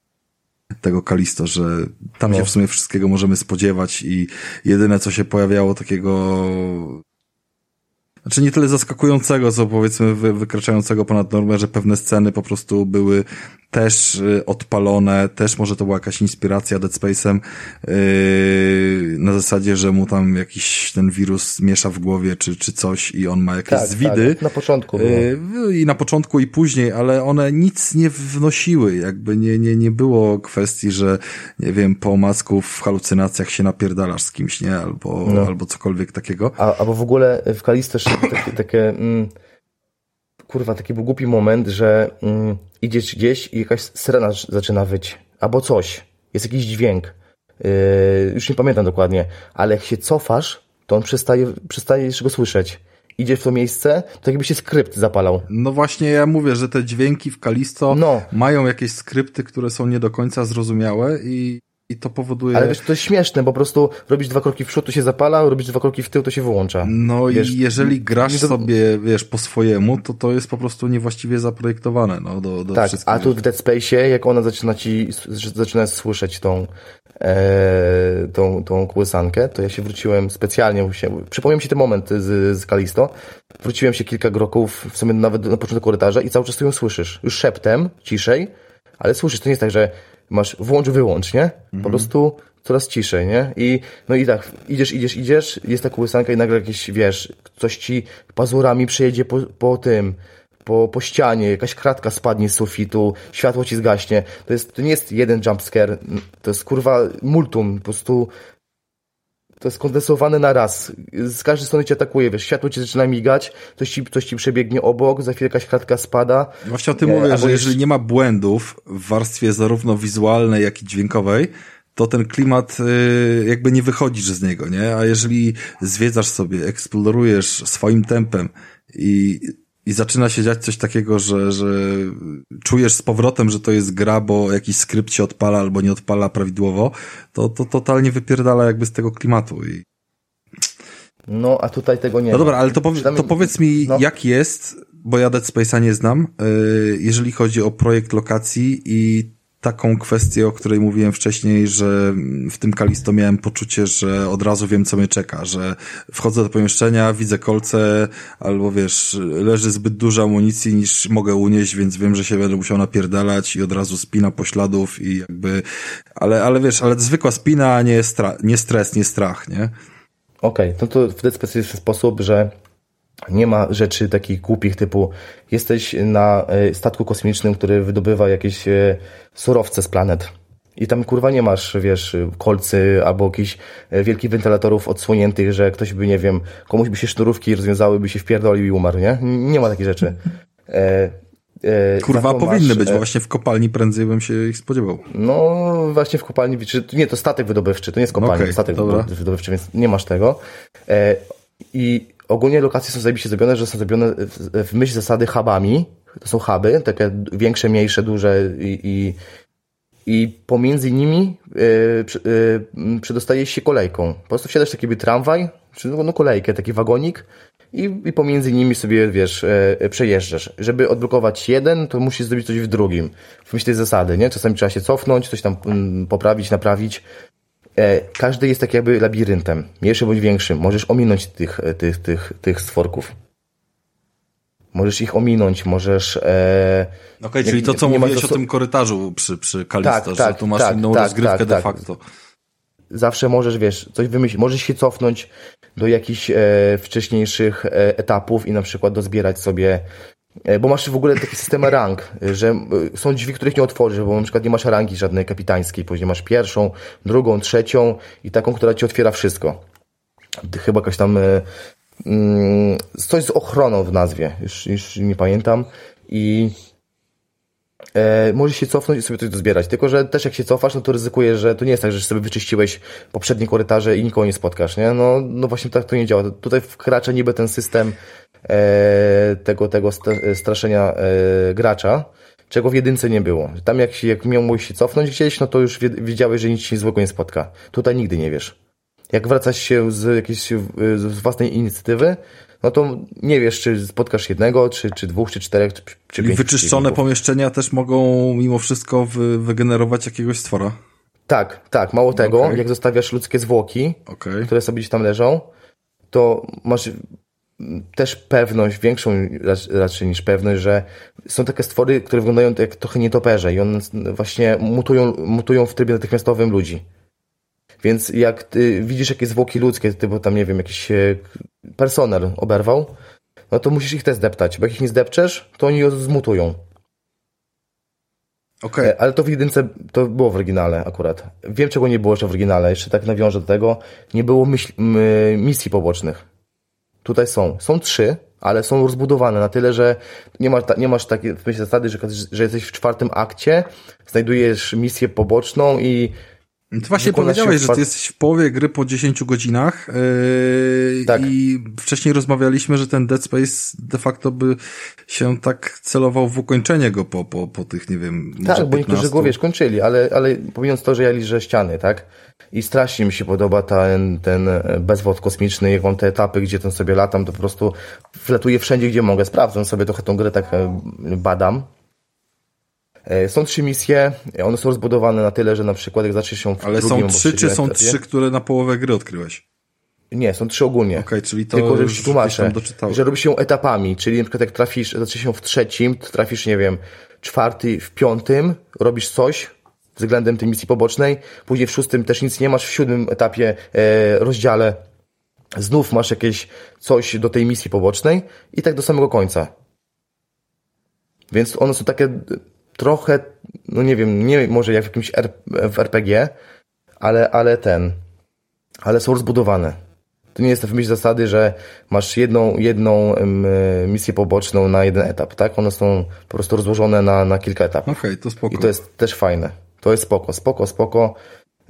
tego Kalisto, że tam No. się w sumie wszystkiego możemy spodziewać i jedyne co się pojawiało takiego znaczy nie tyle zaskakującego, co powiedzmy wy, wykraczającego ponad normę, że pewne sceny po prostu były też y, odpalone, też może to była jakaś inspiracja Dead Space'em yy, na zasadzie, że mu tam jakiś ten wirus miesza w głowie czy, czy coś i on ma jakieś tak, zwidy. tak, na początku. Yy, I na początku i później, ale one nic nie wnosiły, jakby nie, nie, nie było kwestii, że nie wiem, po masku w halucynacjach się napierdalasz z kimś, nie? Albo, No. albo cokolwiek takiego. A, albo w ogóle w Kalisto takie, takie mm, kurwa, taki był głupi moment, że mm, idziesz gdzieś i jakaś syrena zaczyna wyć. Albo coś. Jest jakiś dźwięk. Yy, już nie pamiętam dokładnie. Ale jak się cofasz, to on przestaje, przestajesz go słyszeć. Idziesz w to miejsce, to jakby się skrypt zapalał. No właśnie ja mówię, że te dźwięki w Kalisto No. mają jakieś skrypty, które są nie do końca zrozumiałe i, i to powoduje... Ale wiesz, to jest śmieszne, po prostu robisz dwa kroki w przód, to się zapala, robisz dwa kroki w tył, to się wyłącza. No Wiesz, i jeżeli grasz do- sobie, wiesz, po swojemu, to to jest po prostu niewłaściwie zaprojektowane, no, do, do Tak, a tu w Dead Space, jak ona zaczyna ci, zaczyna słyszeć tą, e, tą, tą kołysankę, to ja się wróciłem specjalnie, się, przypomniał mi się ten moment z, z Kalisto, wróciłem się kilka kroków, w sumie nawet na początku korytarza i cały czas tu ją słyszysz. Już szeptem, ciszej, ale słyszysz, to nie jest tak, że masz włącz, wyłącz, nie? Po prostu coraz ciszej, nie? I, no i tak, idziesz, idziesz, idziesz, jest ta kołysanka i nagle jakieś, wiesz, coś ci pazurami przejedzie po, po tym, po, po ścianie, jakaś kratka spadnie z sufitu, światło ci zgaśnie. To, jest, to nie jest jeden jumpscare, to jest kurwa multum, po prostu to jest kondensowane na raz. Z każdej strony cię atakuje, wiesz, światło ci zaczyna migać, coś ci, coś ci przebiegnie obok, za chwilę jakaś kratka spada. Właśnie o tym mówię, że jeżeli nie ma błędów w warstwie zarówno wizualnej, jak i dźwiękowej, to ten klimat y, jakby nie wychodzisz z niego, nie? A jeżeli zwiedzasz sobie, eksplorujesz swoim tempem i i zaczyna się dziać coś takiego, że, że czujesz z powrotem, że to jest gra, bo jakiś skrypt się odpala albo nie odpala prawidłowo, to, to totalnie wypierdala jakby z tego klimatu. I... No, a tutaj tego nie No ma. dobra, ale to, powie, to powiedz mi, no. jak jest, bo ja Dead Space'a nie znam, yy, jeżeli chodzi o projekt lokacji i taką kwestię, o której mówiłem wcześniej, że w tym Kalisto miałem poczucie, że od razu wiem, co mnie czeka, że wchodzę do pomieszczenia, widzę kolce, albo wiesz, leży zbyt dużo amunicji niż mogę unieść, więc wiem, że się będę musiał napierdalać i od razu spina pośladów i jakby, ale, ale wiesz, ale zwykła spina, a nie, stra nie stres, nie strach, nie? Okej, okay, no to w ten sposób, że nie ma rzeczy takich głupich typu jesteś na e, statku kosmicznym, który wydobywa jakieś e, surowce z planet. I tam kurwa nie masz, wiesz, kolcy albo jakichś e, wielkich wentylatorów odsłoniętych, że ktoś by, nie wiem, komuś by się sznurówki rozwiązały, by się wpierdolił i umarł, nie? Nie ma takich rzeczy. E, e, kurwa, powinny masz, być, bo właśnie w kopalni prędzej bym się ich spodziewał. No, właśnie w kopalni, czy, nie, to statek wydobywczy, to nie jest kopalnia, okay, statek dobra. wydobywczy, więc nie masz tego. E, I ogólnie lokacje są zajebiście zrobione, że są zrobione w, w myśl zasady hubami. To są huby, takie większe, mniejsze, duże i, i, i pomiędzy nimi yy, yy, przedostajesz się kolejką. Po prostu wsiadasz taki tramwaj, czy no kolejkę, taki wagonik i, i pomiędzy nimi sobie, wiesz, yy, przejeżdżasz. Żeby odblokować jeden, to musisz zrobić coś w drugim. W myśl tej zasady, nie? Czasami trzeba się cofnąć, coś tam mm, poprawić, naprawić. E, każdy jest tak jakby labiryntem, mniejszym bądź większym. Możesz ominąć tych, tych, tych, tych stworków. Możesz ich ominąć, możesz... E, Okej, okay, czyli to, co mówiłeś o tym korytarzu przy, przy Kalisto, tak, że tak, tu masz tak, inną tak, rozgrywkę tak, de tak. facto. Zawsze możesz, wiesz, coś wymyślić, możesz się cofnąć do jakichś e, wcześniejszych e, etapów i na przykład dozbierać sobie E, bo masz w ogóle taki system rank, że e, są drzwi, których nie otworzysz, bo na przykład nie masz rangi żadnej kapitańskiej, później masz pierwszą, drugą, trzecią i taką, która ci otwiera wszystko. Chyba jakaś tam e, mm, coś z ochroną w nazwie, już, już nie pamiętam i e, możesz się cofnąć i sobie coś dozbierać. Tylko, że też jak się cofasz, no to ryzykujesz, że to nie jest tak, że sobie wyczyściłeś poprzednie korytarze i nikogo nie spotkasz, nie? No, no właśnie tak to nie działa. Tutaj wkracza niby ten system e, tego, tego straszenia e, gracza, czego w jedynce nie było. Tam jak, się, jak miałeś się cofnąć gdzieś, no to już wiedziałeś, że nic się złego nie spotka. Tutaj nigdy nie wiesz. Jak wracasz się z jakiejś z własnej inicjatywy, no to nie wiesz, czy spotkasz jednego, czy, czy dwóch, czy czterech, czy, czy pięciu. wyczyszczone pomieszczenia też mogą mimo wszystko wy, wygenerować jakiegoś stwora? Tak, tak. Mało tego, okay. jak zostawiasz ludzkie zwłoki, okay. które sobie gdzieś tam leżą, to masz też pewność, większą raczej niż pewność, że są takie stwory, które wyglądają jak trochę nietoperze i one właśnie mutują, mutują w trybie natychmiastowym ludzi. Więc jak ty widzisz jakieś zwłoki ludzkie, typu tam, nie wiem, jakiś e, personel oberwał, no to musisz ich też zdeptać, bo jak ich nie zdepczesz, to oni zmutują. Okay. E, ale to w jedynce, to było w oryginale akurat. Wiem, czego nie było jeszcze w oryginale, jeszcze tak nawiążę do tego. Nie było myśl, misji pobocznych. Tutaj są. Są trzy, ale są rozbudowane na tyle, że nie masz, nie masz takiej zasady, że, że jesteś w czwartym akcie, znajdujesz misję poboczną i ty właśnie powiedziałeś, że ty jesteś w połowie gry po 10 godzinach yy, tak. i wcześniej rozmawialiśmy, że ten Dead Space de facto by się tak celował w ukończenie go po, po, po tych, nie wiem, Tak, bo niektórzy go, wiesz, kończyli, ale, ale pomijając to, że ja liżę ściany, tak? I strasznie mi się podoba ten, ten bezwod kosmiczny, jak mam te etapy, gdzie ten sobie latam, to po prostu wlatuję wszędzie, gdzie mogę. Sprawdzam sobie trochę tą grę, tak e, badam. E, są trzy misje, one są rozbudowane na tyle, że na przykład jak zacznie się w Ale drugim, są trzy, czy są etapie, trzy, które na połowę gry odkryłeś? Nie, są trzy ogólnie. Okej, okay, czyli to Tylko, że już tłumaczę, że robi się etapami, czyli na przykład jak trafisz, zacznie się w trzecim, trafisz, nie wiem, czwarty, w piątym, robisz coś względem tej misji pobocznej, później w szóstym też nic nie masz, w siódmym etapie, e, rozdziale znów masz jakieś coś do tej misji pobocznej i tak do samego końca. Więc one są takie trochę, no nie wiem, nie może jak w jakimś R, w RPG, ale, ale ten, ale są rozbudowane. To nie jest w myśl zasady, że masz jedną, jedną misję poboczną na jeden etap, tak? One są po prostu rozłożone na, na kilka etapów. Okej, okay, to spoko. I to jest też fajne. To jest spoko, spoko, spoko.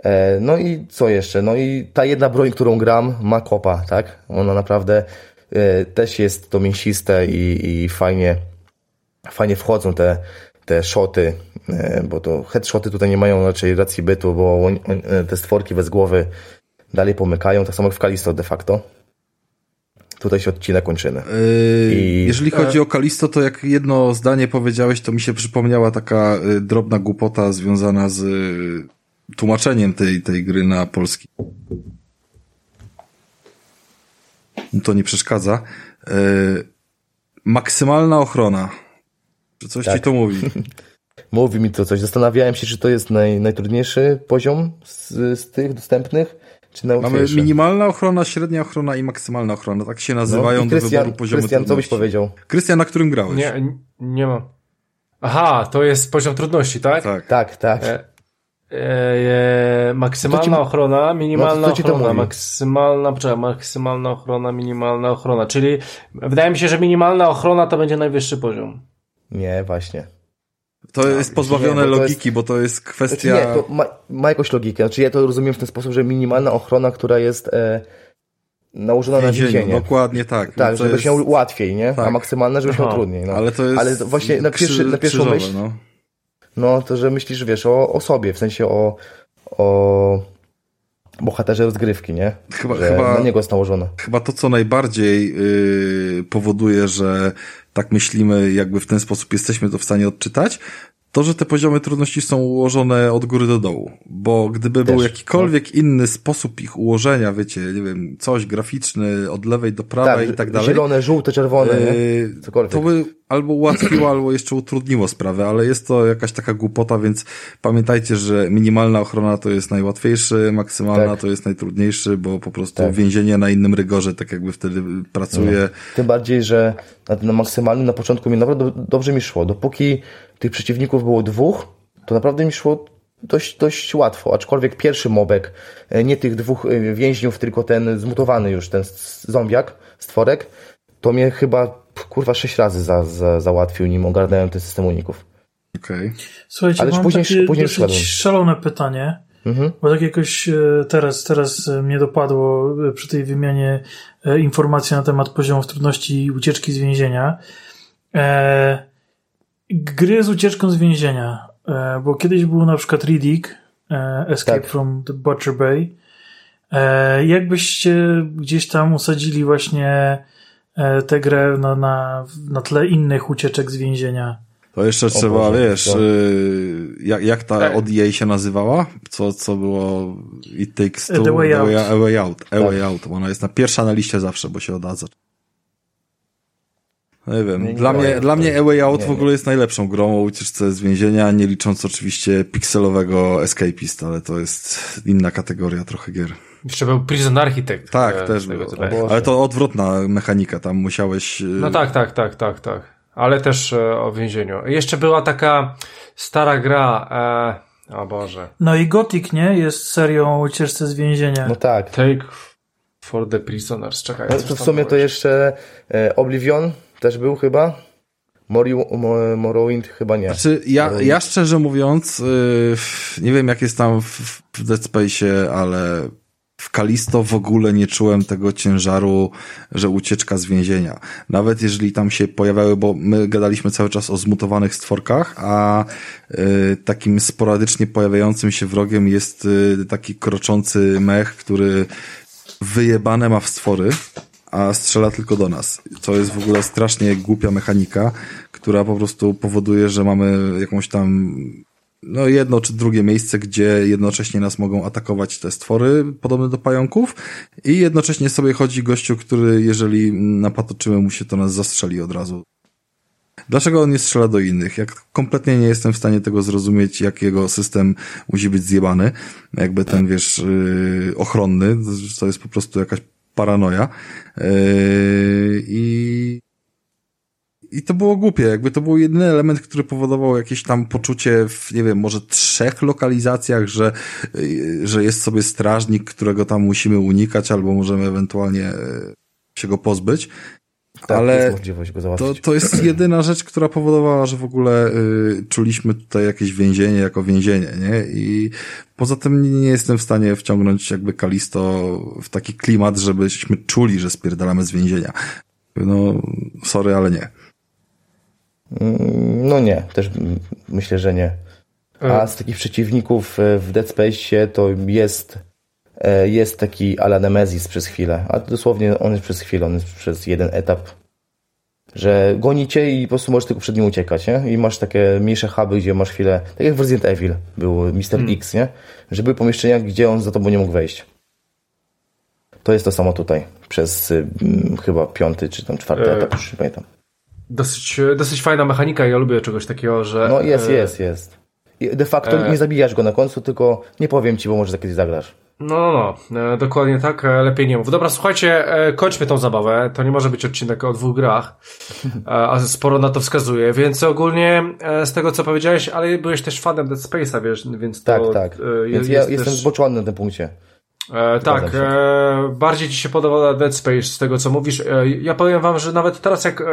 E, no i co jeszcze? No i ta jedna broń, którą gram, ma kopa, tak? Ona naprawdę e, też jest to mięsiste i, i fajnie, fajnie wchodzą te, te szoty, e, bo to headshoty tutaj nie mają raczej racji bytu, bo e, te stworki bez głowy dalej pomykają, tak samo jak w Kalisto de facto. Tutaj się odcinek kończyny. Yy, I- Jeżeli chodzi o Kalisto, to jak jedno zdanie powiedziałeś, to mi się przypomniała taka drobna głupota związana z tłumaczeniem tej, tej gry na polski. To nie przeszkadza. Yy, Maksymalna ochrona. Czy coś Tak. ci to mówi? Mówi mi to coś. Zastanawiałem się, czy to jest naj, najtrudniejszy poziom z, z tych dostępnych, czy Mamy minimalna ochrona, średnia ochrona i maksymalna ochrona. Tak się nazywają No, do wyboru poziomu Krystian, co byś powiedział? Krystian, na którym grałeś? Nie, nie mam. Aha, to jest poziom trudności, tak? Tak. Tak, tak. E, e, e, maksymalna ci- ochrona, minimalna No ci to ochrona, maksymalna, poczekaj, maksymalna ochrona, minimalna ochrona, czyli wydaje mi się, że minimalna ochrona to będzie najwyższy poziom. Nie, właśnie. To jest pozbawione nie, bo to logiki, bo to jest Znaczy kwestia... nie, to ma, ma jakąś logikę. Znaczy ja to rozumiem w ten sposób, że minimalna ochrona, która jest e, nałożona na więzienie. Dokładnie tak. Tak, To żebyś jest- miał łatwiej, nie? A Tak. maksymalna, żebyś miał Aha. trudniej. No. Ale to jest Ale właśnie na, pierwszy, krzy- na pierwszą krzyżowe, myśl, no. no to, że myślisz, wiesz, o, o sobie, w sensie o, o bohaterze rozgrywki, nie? Chyba- że chyba- na niego jest nałożone. Chyba to, co najbardziej yy, powoduje, że tak myślimy, jakby w ten sposób jesteśmy to w stanie odczytać, to, że te poziomy trudności są ułożone od góry do dołu. Bo gdyby był Też, jakikolwiek inny sposób ich ułożenia, wiecie, nie wiem, coś graficzny od lewej do prawej i tak dalej, zielone, żółte, czerwone? Yy, Cokolwiek. to by albo ułatwiło, albo jeszcze utrudniło sprawę, ale jest to jakaś taka głupota, więc pamiętajcie, że minimalna ochrona to jest najłatwiejszy, maksymalna Tak. to jest najtrudniejszy, bo po prostu Tak. więzienie na innym rygorze tak jakby wtedy pracuje. Tym bardziej, że na, na maksymalnym na początku mi naprawdę do- dobrze mi szło. Dopóki tych przeciwników było dwóch, to naprawdę mi szło dość, dość łatwo. Aczkolwiek pierwszy mobek, e, nie tych dwóch e, więźniów, tylko ten zmutowany już, ten zombiak, stworek, to mnie chyba kurwa sześć razy za, za, załatwił, nim ogarnąłem ten system uników. Okej. Słuchajcie, Ale mam później- takie później dosyć szedłem. szalone pytanie, Mhm. bo tak jakoś e, teraz, teraz mnie dopadło przy tej wymianie informacji na temat poziomów trudności i ucieczki z więzienia. E, gry z ucieczką z więzienia, e, bo kiedyś był na przykład Riddick, e, Escape Tak. from the Butcher Bay. E, jakbyście gdzieś tam usadzili właśnie tę grę na, na, na tle innych ucieczek z więzienia? To jeszcze trzeba, Boże, wiesz, to- y, jak, jak ta Tak. od EA się nazywała? Co, co było It Takes Two, The Way Out. A Way Out. A Tak. Way Out. Ona jest na pierwsza na liście zawsze, bo się odadza. Nie wiem. Nie, nie dla, mnie, dla mnie A Way Out Nie, w ogóle jest najlepszą grą o ucieczce z więzienia, nie licząc oczywiście pikselowego Escapist, ale to jest inna kategoria trochę gier. Jeszcze był Prison Architect. Tak, e, też. Boże. Ale to odwrotna mechanika, tam musiałeś... y, No tak, tak, tak, tak, tak. Ale też e, o więzieniu. Jeszcze była taka stara gra, e, o Boże, No i Gothic, nie? Jest serią o ucieczce z więzienia. No tak. Take for the Prisoners. Czekaj, No, w sumie to jeszcze. jeszcze e, Oblivion też był chyba. Morrowind chyba nie. Znaczy, ja, ja szczerze mówiąc, yy, nie wiem jak jest tam w, w Dead Space, ale w Kalisto w ogóle nie czułem tego ciężaru, że ucieczka z więzienia. Nawet jeżeli tam się pojawiały, bo my gadaliśmy cały czas o zmutowanych stworkach, a yy, takim sporadycznie pojawiającym się wrogiem jest yy, taki kroczący mech, który wyjebane ma w stwory, a strzela tylko do nas. To jest w ogóle strasznie głupia mechanika, która po prostu powoduje, że mamy jakąś tam no jedno czy drugie miejsce, gdzie jednocześnie nas mogą atakować te stwory podobne do pająków i jednocześnie sobie chodzi gościu, który jeżeli napatoczymy mu się, to nas zastrzeli od razu. Dlaczego on nie strzela do innych? Jak kompletnie nie jestem w stanie tego zrozumieć, jak jego system musi być zjebany, jakby ten, wiesz, yy, ochronny, to jest po prostu jakaś paranoja. Yy, I i to było głupie, jakby to był jedyny element, który powodował jakieś tam poczucie w, nie wiem, może trzech lokalizacjach, że, yy, że jest sobie strażnik, którego tam musimy unikać, albo możemy ewentualnie yy, się go pozbyć. Tak, Ale jest możliwość go To, załatwić. to jest jedyna rzecz, która powodowała, że w ogóle y, czuliśmy tutaj jakieś więzienie jako więzienie, nie? I poza tym nie, jestem w stanie wciągnąć jakby Kalisto w taki klimat, żebyśmy czuli, że spierdalamy z więzienia. No, sorry, ale nie. Mm, No nie, też myślę, że nie. E. A z takich przeciwników e, w Dead Space to jest, e, jest taki ala Nemesis przez chwilę, a dosłownie on jest przez chwilę, on jest przez jeden etap. Że goni cię i po prostu możesz tylko przed nim uciekać, nie? I masz takie mniejsze huby, gdzie masz chwilę, tak jak w Resident Evil był Mr. Hmm. X, nie? Że były pomieszczenia, gdzie on za tobą nie mógł wejść. To jest to samo tutaj, przez y, chyba piąty czy tam czwarty E. etap, już nie pamiętam. Dosyć, dosyć fajna mechanika, ja lubię czegoś takiego, że... No jest, e, jest, jest. De facto e- nie zabijasz go na końcu, tylko nie powiem ci, bo może za kiedyś zagrasz. No, no, no, e, dokładnie tak, e, lepiej nie mów. Dobra, słuchajcie, e, kończmy tą zabawę, to nie może być odcinek o dwóch grach, a sporo na to wskazuje, więc ogólnie z tego co powiedziałeś, ale byłeś też fanem Dead Space'a, wiesz, więc to... Tak, tak. Więc jest ja też- jestem zboczony na tym punkcie. E, tak, e, bardziej ci się podoba Dead Space z tego co mówisz. E, ja powiem wam, że nawet teraz jak e,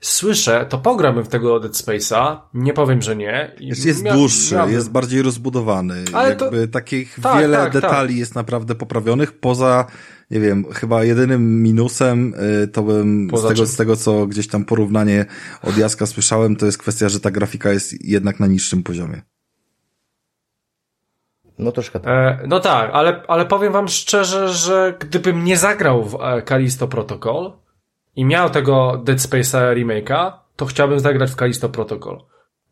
słyszę, to pogramy w tego Dead Space'a. Nie powiem, że nie. I Jest, jest dłuższy, jest bardziej rozbudowany. Ale to- Jakby takich Tak, wiele tak, detali jest naprawdę poprawionych, poza, nie wiem, chyba jedynym minusem, y, to bym Poza z tego, czym? z tego, co gdzieś tam porównanie od Jaska słyszałem, to jest kwestia, że ta grafika jest jednak na niższym poziomie. No troszkę tak. E, no tak, ale, ale powiem wam szczerze, że gdybym nie zagrał w e, Callisto Protocol i miał tego Dead Space'a remake'a, to chciałbym zagrać w Callisto Protocol.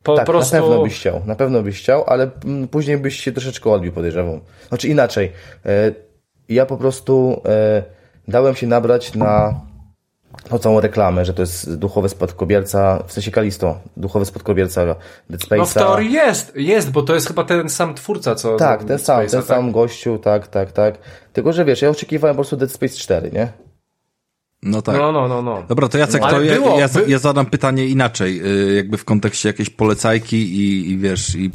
Po tak, prostu... na pewno byś chciał, na pewno byś chciał, ale mm, później byś się troszeczkę odbił, podejrzewam. Znaczy inaczej, e, ja po prostu e, dałem się nabrać na tą całą reklamę, że to jest duchowy spadkobierca, w sensie Kalisto, duchowy spadkobierca Dead Space'a. No w teorii jest, jest, bo to jest chyba ten sam twórca, co... Tak, ten Dead sam, Space'a, ten tak? sam gościu, tak, tak, tak. Tylko, że wiesz, ja oczekiwałem po prostu Dead Space 4, nie? No tak. No, no, no, no. Dobra, to Jacek, Ale to ja, było, ja, by- ja zadam pytanie inaczej, y, jakby w kontekście jakiejś polecajki i, i wiesz, i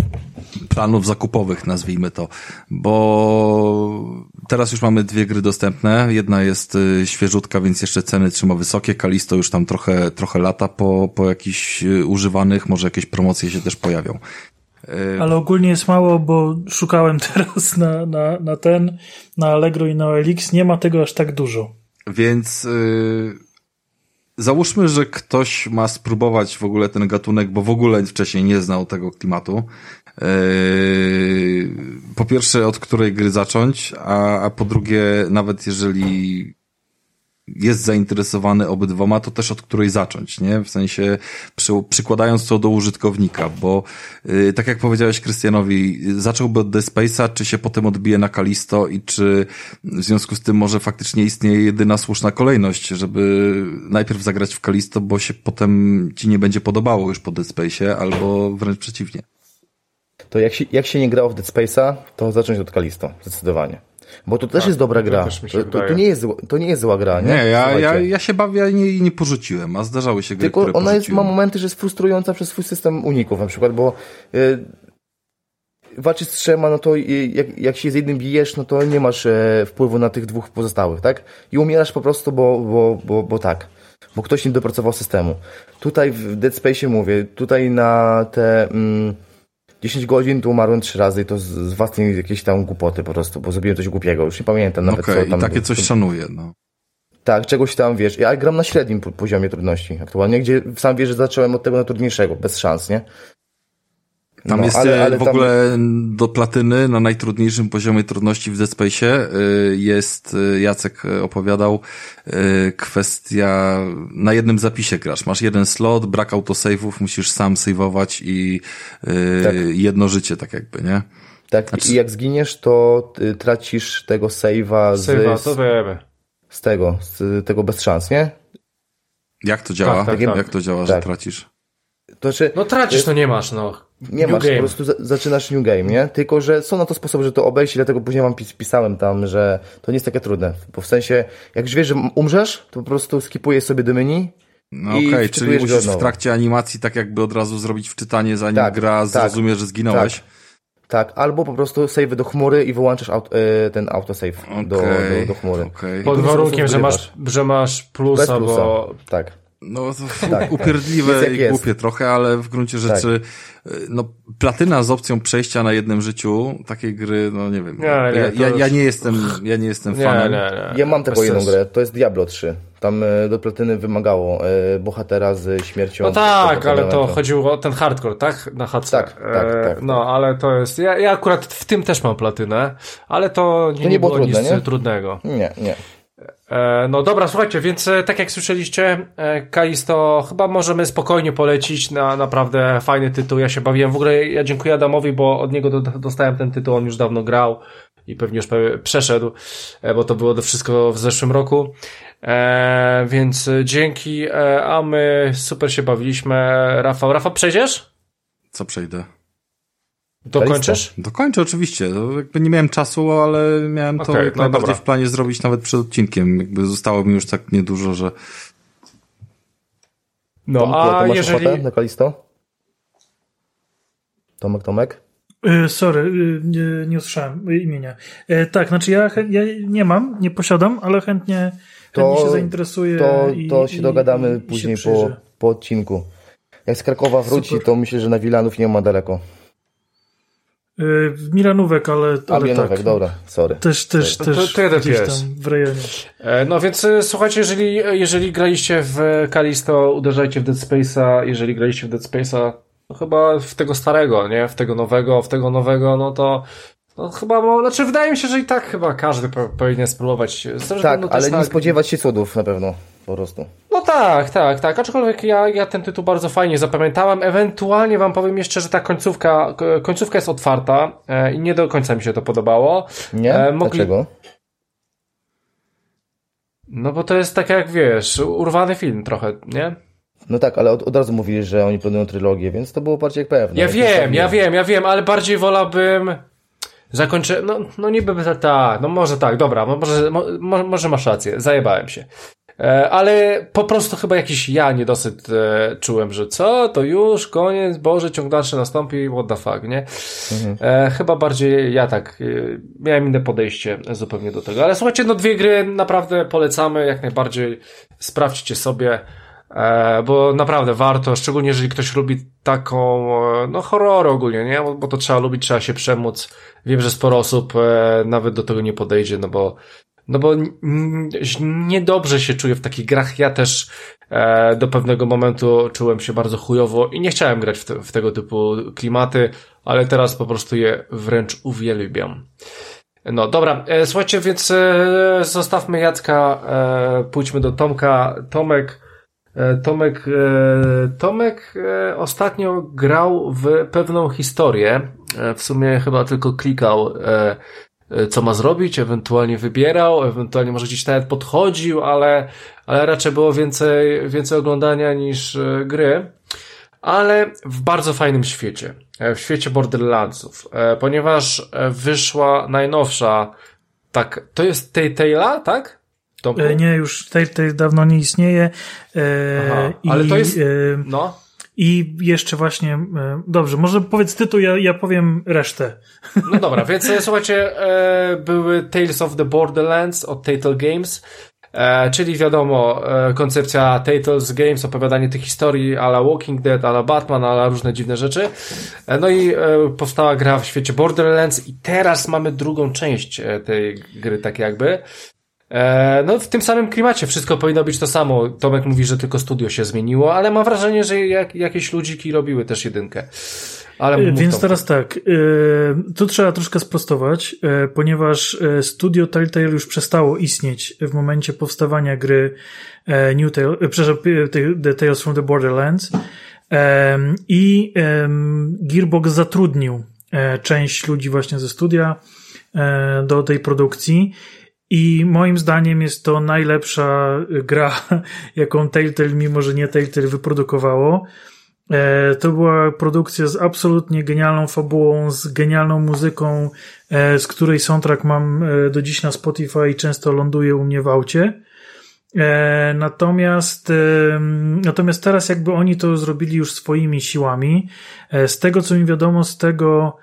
planów zakupowych, nazwijmy to, bo teraz już mamy dwie gry dostępne, jedna jest y, świeżutka, więc jeszcze ceny trzyma wysokie, Kalisto już tam trochę, trochę lata po, po jakichś y, używanych, może jakieś promocje się też pojawią. Ale ogólnie jest mało, bo szukałem teraz na, na, na ten, na Allegro i na OLX. Nie ma tego aż tak dużo. Więc yy, załóżmy, że ktoś ma spróbować w ogóle ten gatunek, bo w ogóle wcześniej nie znał tego klimatu. Yy, po pierwsze, od której gry zacząć, a, a po drugie, nawet jeżeli jest zainteresowany obydwoma, to też od której zacząć, nie? W sensie przy, przykładając to do użytkownika, bo yy, tak jak powiedziałeś Krystianowi, zacząłby od Dead Space'a, czy się potem odbije na Kalisto i czy w związku z tym może faktycznie istnieje jedyna słuszna kolejność, żeby najpierw zagrać w Kalisto, bo się potem ci nie będzie podobało już po Dead Space'ie, albo wręcz przeciwnie. To jak się, jak się nie grało w Dead Space'a, to zacząć od Kalisto, zdecydowanie. Bo to też jest dobra gra. mi się To, to, to, nie jest, zła- to nie jest zła gra, nie? Nie, ja, ja, ja się bawię i nie, nie porzuciłem, a zdarzały się gry, Tylko które ona jest, ma momenty, że jest frustrująca przez swój system uników na przykład, bo y, walczysz z trzema, no to jak, jak się z jednym bijesz, no to nie masz e, wpływu na tych dwóch pozostałych, tak? I umierasz po prostu, bo, bo, bo, bo tak. Bo ktoś nie dopracował systemu. Tutaj w Dead Space mówię, tutaj na te mm, 10 godzin tu umarłem trzy razy i to z, z własnej jakiejś tam głupoty po prostu, bo zrobiłem coś głupiego, już nie pamiętam nawet Okej, co tam i takie coś szanuję, no. tak, czegoś tam, wiesz, ja gram na średnim po- poziomie trudności aktualnie, gdzie sam wiesz, że zacząłem od tego najtrudniejszego, bez szans, nie? Tam No, jest ale- e, ale w tam- ogóle do platyny na najtrudniejszym poziomie trudności w Dead Space jest, y, Jacek opowiadał, kwestia, na jednym zapisie grasz. Masz jeden slot, brak autosave'ów, musisz sam save'ować i Tak. jedno życie tak jakby, nie? Tak, Znaczy- i jak zginiesz, to tracisz tego save'a z, Save'a, to wiemy. z tego, z tego bez szans, nie? Jak to działa? tak, tak. Jak to działa, że Tak. tracisz? To znaczy, No tracisz, to nie masz, no. Nie New masz, game. po prostu za, zaczynasz new game, nie? Tylko, że są na to sposoby, że to obejść, i dlatego później wam pis, pisałem tam, że to nie jest takie trudne, bo w sensie, jak już wiesz, że umrzesz, to po prostu skipujesz sobie do menu No okej, wczytujesz czyli musisz w trakcie animacji tak jakby od razu zrobić wczytanie, zanim Tak, gra tak, zrozumie, że zginąłeś. Tak, albo po prostu save do chmury i wyłączasz aut, e, ten autosave do, Okej, do, do chmury. okej. Pod po warunkiem, że masz, że masz plusa, plusa. bo Tak. No, to Tak. upierdliwe Jest jak i jest. głupie trochę, ale w gruncie rzeczy, no, platyna z opcją przejścia na jednym życiu takiej gry, no nie wiem. Nie, nie, ja, to ja, już- ja nie jestem, ja nie jestem nie, fanem. nie, nie. Ja mam tylko jedną grę, to jest Diablo 3. Tam e, do platyny wymagało e, bohatera z śmiercią. No tak, ale to chodziło o ten hardcore, tak? Na hadce. Tak, tak, E, tak. No, ale to jest, ja, ja akurat w tym też mam platynę, ale to nie, To nie było trudne, nic nie? trudnego. Nie, nie. E, no dobra, słuchajcie, więc e, tak jak słyszeliście, e, Kaisto chyba możemy spokojnie polecić na naprawdę fajny tytuł. Ja się bawiłem. W ogóle ja dziękuję Adamowi, bo od niego do, dostałem ten tytuł, on już dawno grał i pewnie już przeszedł, bo to było to wszystko w zeszłym roku. Więc dzięki, a my super się bawiliśmy. Rafał, Rafał, przejdziesz? Co przejdę? Dokończysz? Dokończę oczywiście. To jakby nie miałem czasu, ale miałem to Okej, jak no najbardziej dobra. w planie zrobić nawet przed odcinkiem. Jakby zostało mi już tak niedużo, że No, Tomku, a ty masz jeżeli... ochotę na Kalisto? Tomek, Tomek? E, Sorry, e, nie, nie usłyszałem imienia. E, Tak, znaczy ja, ja nie mam, nie posiadam, ale chętnie, To- chętnie się zainteresuję. To, i, to się i- dogadamy i później się po, po odcinku. Jak z Krakowa wróci, Super. to myślę, że na Wilanów nie ma daleko. W Milanówek, ale, A ale Wilanówek, tak. dobra, sorry. Też, też, To- też to- to jeden gdzieś tam w rejonie. E, No więc e, słuchajcie, jeżeli, jeżeli graliście w Kalisto, uderzajcie w Dead Space'a, jeżeli graliście w Dead Space'a, no chyba w tego starego, nie? W tego nowego, w tego nowego, no to no chyba, bo, znaczy wydaje mi się, że i tak chyba każdy po, powinien spróbować. Zresztą, Tak, no, ale nie tak- spodziewać się cudów na pewno, po prostu. No tak, tak, tak. Aczkolwiek ja, ja ten tytuł bardzo fajnie zapamiętałem. Ewentualnie wam powiem jeszcze, że ta końcówka, ko- końcówka jest otwarta e, i nie do końca mi się to podobało. Nie? E, mogli- Dlaczego? No bo to jest tak jak wiesz, urwany film trochę, nie? No tak, ale od, od razu mówili, że oni planują trylogię, więc to było bardziej jak pewne. Ja wiem, ja wiem, ja wiem, ale bardziej wolałbym zakończyć, no, no niby by tak, no może tak, dobra, mo- może, mo, mo- może masz rację, zajebałem się. E, ale po prostu chyba jakiś ja niedosyt e, czułem, że co, to już, koniec, Boże, ciąg dalszy nastąpi, what the fuck, nie? E, chyba bardziej ja tak, e, miałem inne podejście zupełnie do tego. Ale słuchajcie, no dwie gry naprawdę polecamy, jak najbardziej sprawdźcie sobie, bo naprawdę warto, szczególnie jeżeli ktoś lubi taką, e, no horror ogólnie, nie? Bo, to trzeba lubić, trzeba się przemóc. Wiem, że sporo osób e, nawet do tego nie podejdzie, no bo no bo niedobrze się czuję w takich grach. Ja też e, do pewnego momentu czułem się bardzo chujowo i nie chciałem grać w, te, w tego typu klimaty, ale teraz po prostu je wręcz uwielbiam. No dobra, e, słuchajcie, więc e, zostawmy Jacka, e, pójdźmy do Tomka. Tomek, e, Tomek, e, Tomek e, ostatnio grał w pewną historię. E, w sumie chyba tylko klikał, e, e, co ma zrobić, ewentualnie wybierał, ewentualnie może gdzieś nawet podchodził, ale, ale raczej było więcej, więcej oglądania niż e, gry. Ale w bardzo fajnym świecie, e, w świecie Borderlandsów, e, ponieważ e, wyszła najnowsza, tak, to jest Telltale'a, tak? E, Nie, już Telltale dawno nie istnieje. E, Aha, i, ale to jest- E, No. I jeszcze właśnie, dobrze, może powiedz tytuł, ja, ja powiem resztę. No dobra, więc słuchajcie, były Tales of the Borderlands od Telltale Games, czyli wiadomo, koncepcja Telltale's Games, opowiadanie tych historii ala Walking Dead, ala Batman, ala różne dziwne rzeczy. No i powstała gra w świecie Borderlands i teraz mamy drugą część tej gry, tak jakby. E, no w tym samym klimacie wszystko powinno być to samo. Tomek mówi, że tylko studio się zmieniło, ale mam wrażenie, że jak, jakieś ludziki robiły też jedynkę. Ale Więc teraz tak, e, tu trzeba troszkę sprostować, e, ponieważ studio Telltale już przestało istnieć w momencie powstawania gry New Tale, przepraszam, The- Tales from the Borderlands i Gearbox zatrudnił część ludzi właśnie ze studia do tej produkcji i moim zdaniem jest to najlepsza gra, jaką Telltale, mimo że nie Telltale wyprodukowało. E, To była produkcja z absolutnie genialną fabułą, z genialną muzyką, e, z której soundtrack mam e, do dziś na Spotify i często ląduje u mnie w aucie. Natomiast, natomiast teraz jakby oni to zrobili już swoimi siłami. Z tego co mi wiadomo, z tego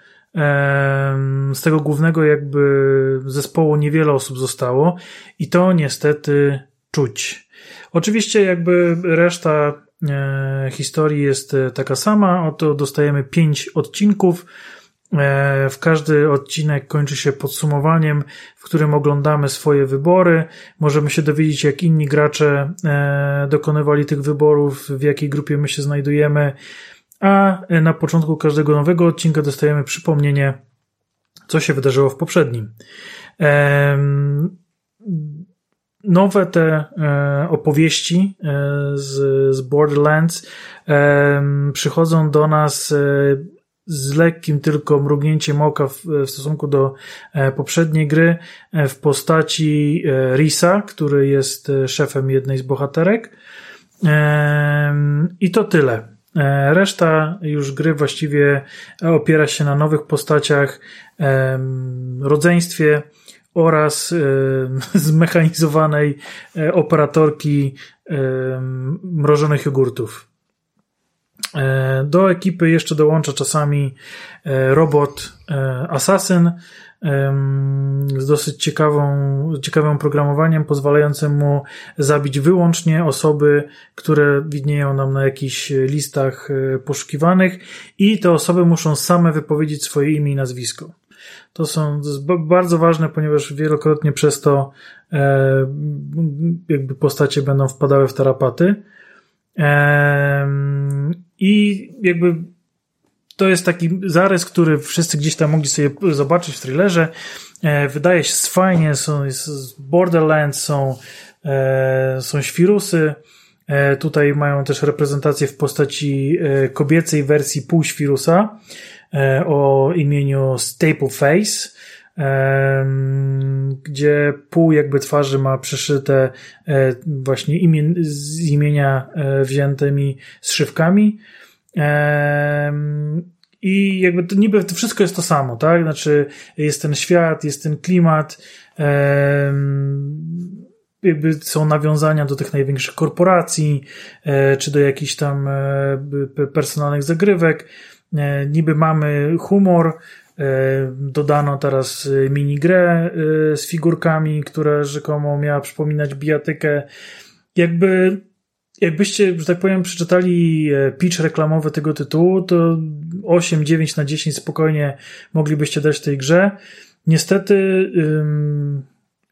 z tego głównego jakby zespołu niewiele osób zostało i to niestety czuć. Oczywiście jakby reszta e, historii jest taka sama, oto dostajemy pięć odcinków, E, w każdy odcinek kończy się podsumowaniem, w którym oglądamy swoje wybory. Możemy się dowiedzieć, jak inni gracze e, dokonywali tych wyborów, w jakiej grupie my się znajdujemy. A na początku każdego nowego odcinka dostajemy przypomnienie, co się wydarzyło w poprzednim. Nowe te e, opowieści z, Borderlands przychodzą do nas z lekkim tylko mrugnięciem oka w, w stosunku do e, poprzedniej gry e, w postaci e, Risa, który jest szefem jednej z bohaterek. I to tyle. Reszta już gry właściwie opiera się na nowych postaciach, rodzeństwie oraz zmechanizowanej operatorki mrożonych jogurtów. E, do ekipy jeszcze dołącza czasami e, robot e, Assassin z dosyć ciekawą, ciekawym programowaniem, pozwalającym mu zabić wyłącznie osoby, które widnieją nam na jakichś listach poszukiwanych i te osoby muszą same wypowiedzieć swoje imię i nazwisko. To są to bardzo ważne, ponieważ wielokrotnie przez to jakby postacie będą wpadały w tarapaty. I jakby to jest taki zarys, który wszyscy gdzieś tam mogli sobie zobaczyć w trailerze. E, wydaje się fajnie, są jest Borderlands, są, e, są świrusy. E, tutaj mają też reprezentację w postaci kobiecej wersji półświrusa o imieniu Staple Face gdzie pół jakby twarzy ma przeszyte właśnie imię, z imienia wziętymi zszywkami. I jakby to niby to wszystko jest to samo, tak? Znaczy jest ten świat, jest ten klimat, jakby są nawiązania do tych największych korporacji, e, czy do jakichś tam personalnych zagrywek. Niby mamy humor, E, dodano teraz e, minigrę e, z figurkami, która rzekomo miała przypominać bijatykę. Jakby, jakbyście, że tak powiem, przeczytali pitch reklamowy tego tytułu, to 8, 9 na 10 spokojnie moglibyście dać tej grze. Niestety,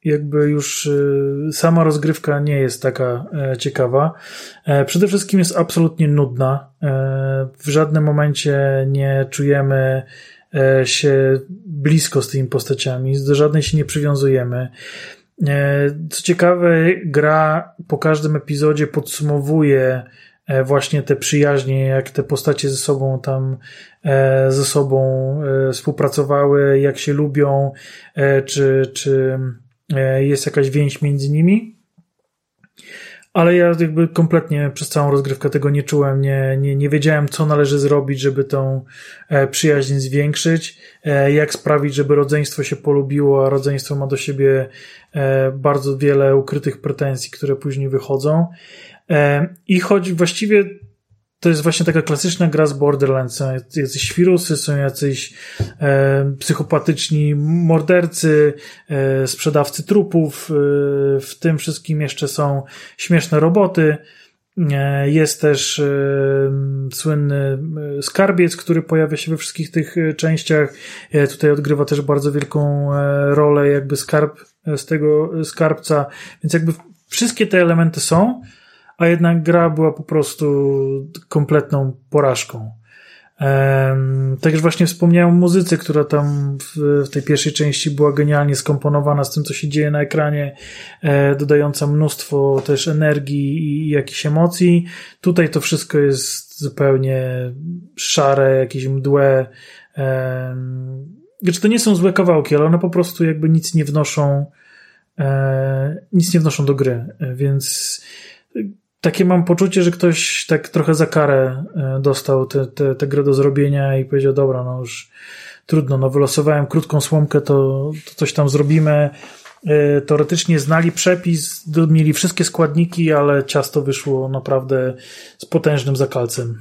jakby już sama rozgrywka nie jest taka ciekawa. Przede wszystkim jest absolutnie nudna. W żadnym momencie nie czujemy E, się blisko z tymi postaciami, do żadnej się nie przywiązujemy. E, co ciekawe, gra po każdym epizodzie podsumowuje e, właśnie te przyjaźnie, jak te postacie ze sobą tam ze sobą współpracowały, jak się lubią, czy, czy jest jakaś więź między nimi. Ale ja jakby kompletnie przez całą rozgrywkę tego nie czułem, nie, nie, nie wiedziałem, co należy zrobić, żeby tą e, przyjaźń zwiększyć, e, jak sprawić, żeby rodzeństwo się polubiło, a rodzeństwo ma do siebie e, bardzo wiele ukrytych pretensji, które później wychodzą. I choć właściwie to jest właśnie taka klasyczna gra z Borderlands. Są jacyś świrusy, są jacyś e, psychopatyczni mordercy, e, sprzedawcy trupów. E, w tym wszystkim jeszcze są śmieszne roboty. E, jest też e, słynny e, skarbiec, który pojawia się we wszystkich tych częściach. Tutaj odgrywa też bardzo wielką rolę, jakby skarb z tego skarbca. Więc jakby wszystkie te elementy są a jednak gra była po prostu kompletną porażką. Tak już właśnie wspomniałem o muzyce, która tam w, tej pierwszej części była genialnie skomponowana z tym, co się dzieje na ekranie, e, dodająca mnóstwo też energii i, i jakichś emocji. Tutaj to wszystko jest zupełnie szare, jakieś mdłe. Znaczy to nie są złe kawałki, ale one po prostu jakby nic nie wnoszą, e, nic nie wnoszą do gry, więc takie mam poczucie, że ktoś tak trochę za karę e, dostał tę te, te, te grę do zrobienia i powiedział, dobra, no już trudno, no wylosowałem krótką słomkę, to, to coś tam zrobimy. E, teoretycznie znali przepis, mieli wszystkie składniki, ale ciasto wyszło naprawdę z potężnym zakalcem.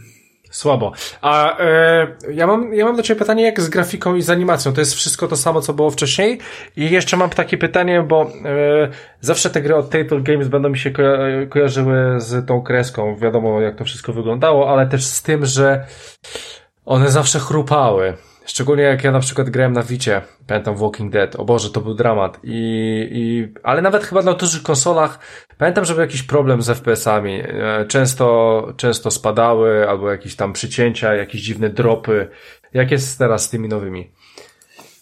Słabo. A e, ja, mam, ja mam do Ciebie pytanie, jak z grafiką i z animacją? To jest wszystko to samo, co było wcześniej? I jeszcze mam takie pytanie, bo e, zawsze te gry od Telltale Games będą mi się ko kojarzyły z tą kreską. Wiadomo, jak to wszystko wyglądało, ale też z tym, że one zawsze chrupały. Szczególnie jak ja na przykład grałem na Wicie, pamiętam Walking Dead, o Boże, to był dramat. I, i, ale nawet chyba na dużych konsolach, pamiętam, że był jakiś problem z FPS-ami. E, często, często spadały, albo jakieś tam przycięcia, jakieś dziwne dropy. Jak jest teraz z tymi nowymi?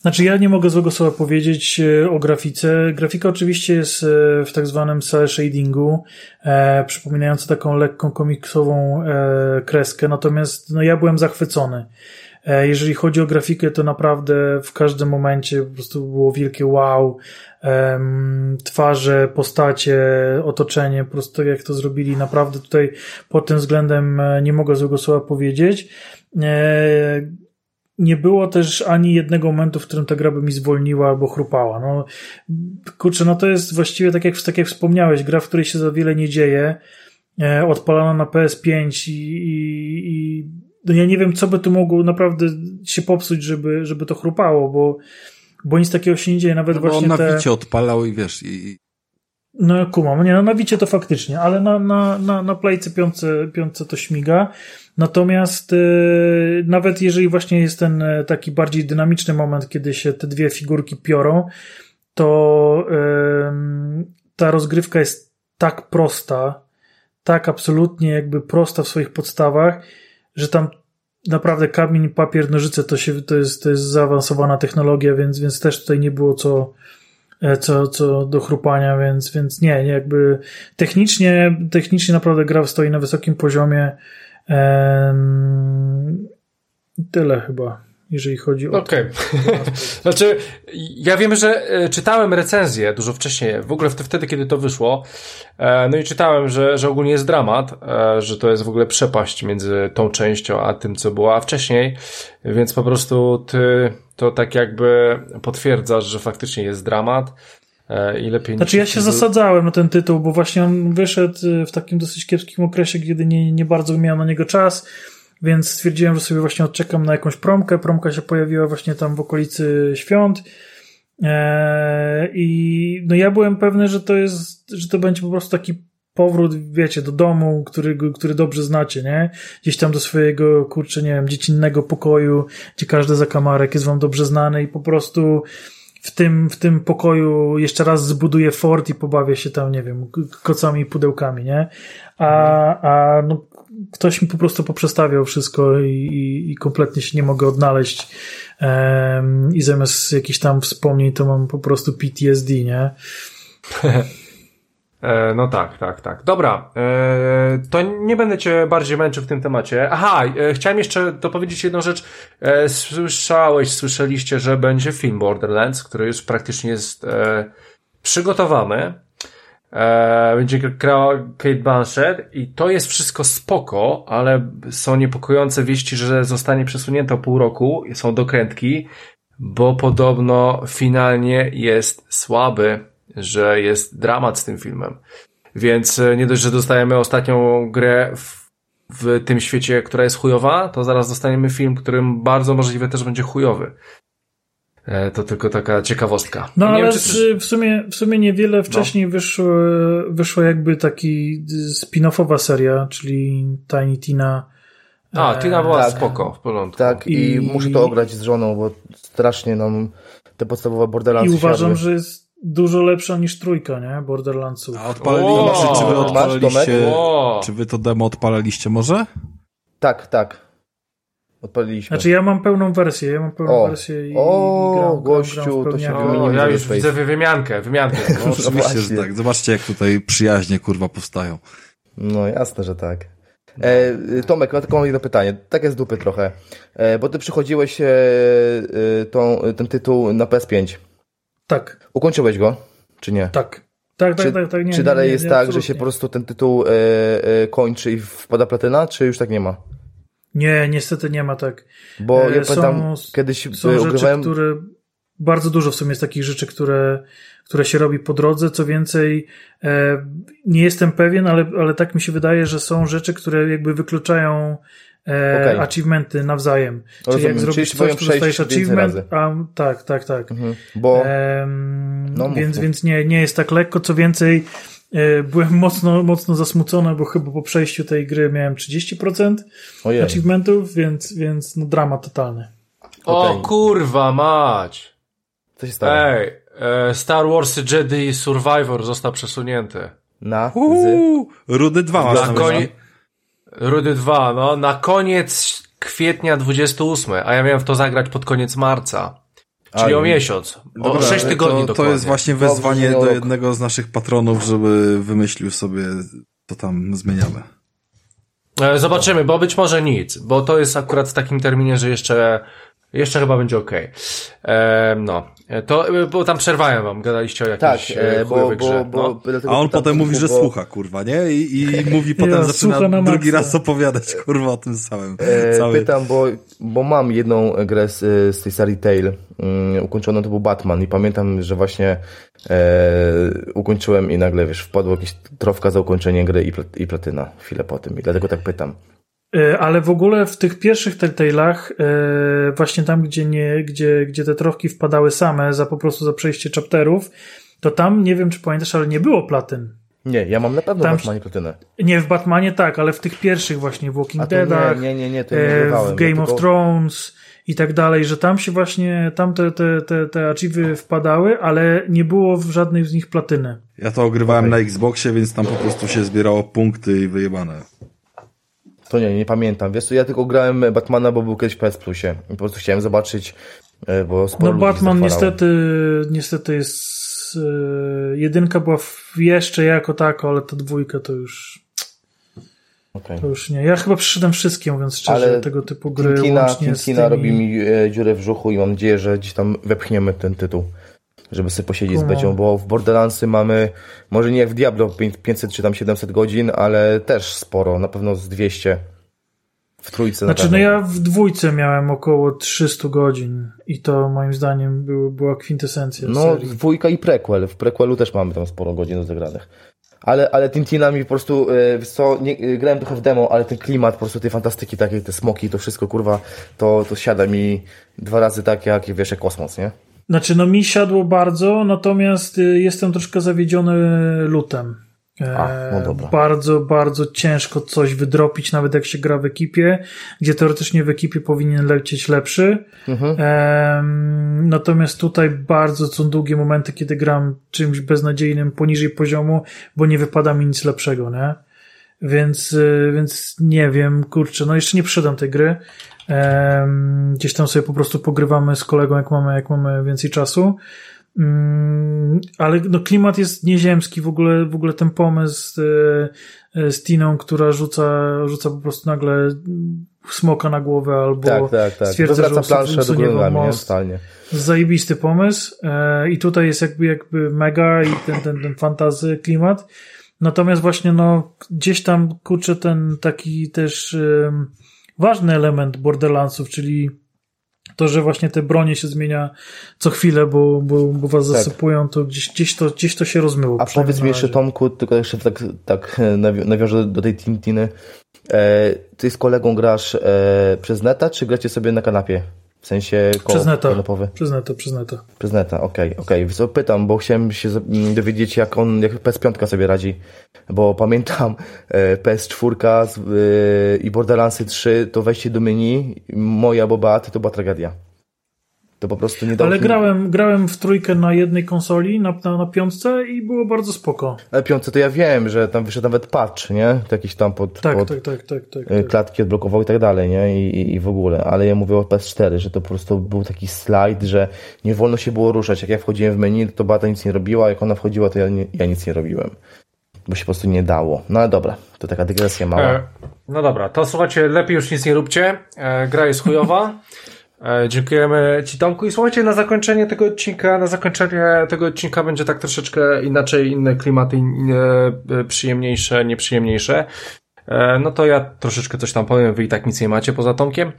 Znaczy, ja nie mogę złego słowa powiedzieć e, o grafice. Grafika oczywiście jest e, w tak zwanym cel shadingu, e, przypominający taką lekką komiksową e, kreskę, natomiast no, ja byłem zachwycony. E, jeżeli chodzi o grafikę, to naprawdę w każdym momencie po prostu było wielkie wow. Twarze, postacie, otoczenie, po prostu jak to zrobili, naprawdę tutaj pod tym względem e, nie mogę złego słowa powiedzieć. E, nie było też ani jednego momentu, w którym ta gra by mi zwolniła albo chrupała. No, kurczę, no to jest właściwie tak jak, tak jak wspomniałeś, gra, w której się za wiele nie dzieje, odpalana na PS5 i, i, i no ja nie wiem, co by tu mogło naprawdę się popsuć, żeby, żeby to chrupało, bo, bo nic takiego się nie dzieje, nawet no właśnie on na te... wicie odpalał i wiesz, i... No kumam, nie, no na wicie to faktycznie, ale na, na, na, na playce piące, piące to śmiga. Natomiast yy, nawet jeżeli właśnie jest ten e, taki bardziej dynamiczny moment, kiedy się te dwie figurki piorą, to yy, ta rozgrywka jest tak prosta, tak absolutnie jakby prosta w swoich podstawach, że tam naprawdę kamień, papier, nożyce to, się, to, jest, to jest zaawansowana technologia, więc, więc też tutaj nie było co, e, co, co do chrupania, więc, więc nie, jakby technicznie, technicznie naprawdę gra stoi na wysokim poziomie. Ehm, tyle chyba jeżeli chodzi o. Okej. Okay. znaczy, ja wiem, że e, czytałem recenzję dużo wcześniej, w ogóle wtedy, kiedy to wyszło. E, no i czytałem, że, że ogólnie jest dramat, e, że to jest w ogóle przepaść między tą częścią a tym, co była wcześniej. Więc po prostu ty to tak jakby potwierdzasz, że faktycznie jest dramat. I lepiej Znaczy, ja się zasadzałem na ten tytuł, bo właśnie on wyszedł w takim dosyć kiepskim okresie, kiedy nie, nie bardzo miałem na niego czas więc stwierdziłem, że sobie właśnie odczekam na jakąś promkę. Promka się pojawiła właśnie tam w okolicy świąt. Eee, I no ja byłem pewny, że to jest, że to będzie po prostu taki powrót, wiecie, do domu, który, który dobrze znacie, nie? Gdzieś tam do swojego, kurczę, nie wiem, dziecinnego pokoju, gdzie każdy zakamarek jest wam dobrze znany i po prostu w tym, w tym pokoju jeszcze raz zbuduję fort i pobawię się tam, nie wiem, kocami i pudełkami, nie? A, a no, ktoś mi po prostu poprzestawiał wszystko i, i, kompletnie się nie mogę odnaleźć. Um, I zamiast jakichś tam wspomnień, to mam po prostu PTSD, nie? E, no tak, tak, tak. Dobra, e, to nie będę cię bardziej męczył w tym temacie. Aha, e, chciałem jeszcze dopowiedzieć jedną rzecz. Słyszałeś, słyszeliście, że będzie film Borderlands, który już praktycznie jest przygotowany. E, będzie grała Kate Blanchett i to jest wszystko spoko, ale są niepokojące wieści, że zostanie przesunięte o pół roku, są dokrętki, bo podobno finalnie jest słaby, że jest dramat z tym filmem. Więc e, nie dość, że dostajemy ostatnią grę w, w tym świecie, która jest chujowa, to zaraz dostaniemy film, którym bardzo możliwe też będzie chujowy. E, to tylko taka ciekawostka. No ale wiem, czy... w, sumie, w sumie niewiele wcześniej no. wyszło, wyszło jakby taki spin-offowa seria, czyli Tiny Tina. A, e, Tina była tak, spoko, w porządku. Tak, i, i muszę to ograć z żoną, bo strasznie nam te podstawowe Borderlandsy I uważam, siadły. że jest dużo lepsza niż trójka, nie? Borderlandsów. A odpaliliście, czy wy odpaliliście, czy wy to demo odpalaliście może? Tak, tak. Odpaliliśmy. Znaczy ja mam pełną wersję, ja mam pełną o. wersję i, o, i gram, gościu, gram to się o, Ja już widzę wymiankę, wymiankę. No, oczywiście, że tak. Zobaczcie, jak tutaj przyjaźnie, kurwa, powstają. No jasne, że tak. E, Tomek, mam taką jedno pytanie, takie z dupy trochę, e, bo ty przychodziłeś e, e tą, ten tytuł na PS5. Tak. Ukończyłeś go, czy nie? Tak. Tak, tak, czy, tak, tak. Nie, czy dalej nie, nie, jest tak, że się po prostu ten tytuł e, e, kończy i wpada platyna, czy już tak nie ma? Nie, niestety nie ma tak. Bo ja są, pamiętam, kiedyś są rzeczy, które bardzo dużo w sumie jest takich rzeczy, które, które się robi po drodze. Co więcej, e, nie jestem pewien, ale, ale tak mi się wydaje, że są rzeczy, które jakby wykluczają e, Okej. achievementy nawzajem. Czyli Rozumiem, jak czyli zrobisz swoją coś, to dostajesz achievement, a tak, tak, tak. Mhm. Bo Em, No, więc więc nie, nie jest tak lekko. Co więcej, e, byłem mocno, mocno zasmucony, bo chyba po przejściu tej gry miałem 30% ojej, achievementów, więc, więc no, dramat totalny. O Okej. kurwa mać! co się stało? Ej, e, Star Wars Jedi Survivor został przesunięty. Na, Uuu, Rudy 2 masz Na na koniec... Rudy 2, no, na koniec kwietnia 28, a ja miałem w to zagrać pod koniec marca. Czyli o miesiąc. O Dobra, 6 tygodni to, to dokładnie. jest właśnie wezwanie do jednego z naszych patronów, żeby wymyślił sobie, to tam zmieniamy. E, Zobaczymy, bo być może nic, bo to jest akurat w takim terminie, że jeszcze, jeszcze chyba będzie okej. E, No, E, to, e, bo tam przerwałem wam, gadaliście o tak, jakiejś e, e, bo, chujowej bo, grze. bo, no. A on potem mówi, że bo- słucha, kurwa, nie? I, i mówi potem, Ja, zaczyna słucha na drugi maksa. raz opowiadać, kurwa, o tym samym. E, Cały... Pytam, bo, bo mam jedną grę z, z tej serii Tale. Um, ukończoną to był Batman i pamiętam, że właśnie e, ukończyłem i nagle, wiesz, wpadło jakieś trofka za ukończenie gry i, plat, i platyna chwilę po tym. I dlatego tak pytam. E, Ale w ogóle w tych pierwszych Telltale'ach, e, właśnie tam, gdzie, nie, gdzie, gdzie te trofki wpadały same za po prostu za przejście chapterów, to tam, nie wiem czy pamiętasz, ale nie było platyn. Nie, ja mam na pewno Tam- w Batmanie platynę. Nie w Batmanie tak, ale w tych pierwszych właśnie w Walking Deadach, nie, nie, nie, nie, to nie e, grywałem. w Game ja of tylko- Thrones i tak dalej, że tam się właśnie, tam te, te, te, te achievy wpadały, ale nie było w żadnej z nich platyny. Ja to ogrywałem na Xboxie, więc tam po prostu się zbierało punkty i wyjebane. To nie, nie pamiętam. Wiesz co, ja tylko grałem Batmana, bo był kiedyś w PS Plusie. I po prostu chciałem zobaczyć, e, bo sporo No Batman niestety, niestety jest e, jedynka była jeszcze jako tako, ale ta dwójka to już Okej. to już nie. Ja chyba przyszedłem wszystkie, mówiąc szczerze, Ale tego typu gry łącznie Tintina tymi... robi mi e, dziurę w brzuchu i mam nadzieję, że gdzieś tam wepchniemy ten tytuł, żeby sobie posiedzieć z Kumam. Becią, bo w Borderlandsy mamy, może nie jak w Diablo 500 czy tam 700 godzin, ale też sporo, na pewno z 200 w trójce na Znaczy, no ja w dwójce miałem około 300 godzin i to moim zdaniem był, była kwintesencja No, serii. dwójka i prequel. W prequelu też mamy tam sporo godzin do zagranych. Ale, ale Tintina mi po prostu, e, wiesz co, nie, e, grałem trochę w demo, ale ten klimat po prostu tej fantastyki takiej, te smoki, to wszystko, kurwa, to, to siada mi dwa razy tak, jak, wiesz, jak kosmos, nie? Znaczy, no mi siadło bardzo, natomiast y, jestem troszkę zawiedziony lutem. E, A, no. Bardzo, bardzo ciężko coś wydropić, nawet jak się gra w ekipie, gdzie teoretycznie w ekipie powinien lecieć lepszy. Mhm. Natomiast tutaj bardzo są długie momenty, kiedy gram czymś beznadziejnym poniżej poziomu, bo nie wypada mi nic lepszego, nie? Więc, y, więc nie wiem, kurczę, no jeszcze nie przyszedłem tej gry. Gdzieś tam sobie po prostu pogrywamy z kolegą, jak mamy, jak mamy więcej czasu. Mm, ale no, klimat jest nieziemski, w ogóle, w ogóle ten pomysł e, z Tiną, która rzuca, rzuca po prostu nagle smoka na głowę albo Tak, tak, tak. stwierdza, że usunie nie? most. Totalnie. Zajebisty pomysł e, i tutaj jest jakby, jakby mega i ten, ten, ten fantazy klimat. Natomiast właśnie no gdzieś tam kurczę ten taki też em, ważny element Borderlandsów, czyli to, że właśnie te bronie się zmienia co chwilę, bo, bo, bo was Tak. zasypują, to gdzieś, gdzieś, to, gdzieś to się rozmyło. A powiedz mi jeszcze. Tomku, tylko jeszcze tak, tak e, nawi- nawiążę do tej Tintiny. E, ty z kolegą grasz e, przez neta, czy gracie sobie na kanapie? W sensie koło Przez neta. kanopowy? Przyznaj to, przyznaj to. Przez neta, okej, okej. Okay. Pytam, bo chciałem się z- m, dowiedzieć, jak on, jak PS5 sobie radzi. Bo pamiętam e, PS4 z, e, i Borderlandsy 3, to wejście do menu, moja bobaty, to była tragedia. To po prostu nie dało Ale grałem, grałem w trójkę na jednej konsoli, na, na, na piątce i było bardzo spoko. Ale piątce to ja wiem, że tam wyszedł nawet patch, nie? To jakiś tam pod, Tak, pod tak, tak, tak, tak, e, tak. klatki odblokował i tak dalej, nie? I, i, I w ogóle. Ale ja mówię o PS4, że to po prostu był taki slajd, że nie wolno się było ruszać. Jak ja wchodziłem w menu, to Bata nic nie robiła, jak ona wchodziła, to ja, nie, ja nic nie robiłem. Bo się po prostu nie dało. No ale dobra, to taka dygresja mała. E, no dobra, to słuchajcie, lepiej już nic nie róbcie. E, gra jest chujowa. E, dziękujemy Ci Tomku i słuchajcie, na zakończenie tego odcinka, na zakończenie tego odcinka będzie tak troszeczkę inaczej, inne klimaty, inne, e, przyjemniejsze, nieprzyjemniejsze. E, no to ja troszeczkę coś tam powiem, Wy i tak nic nie macie poza Tomkiem.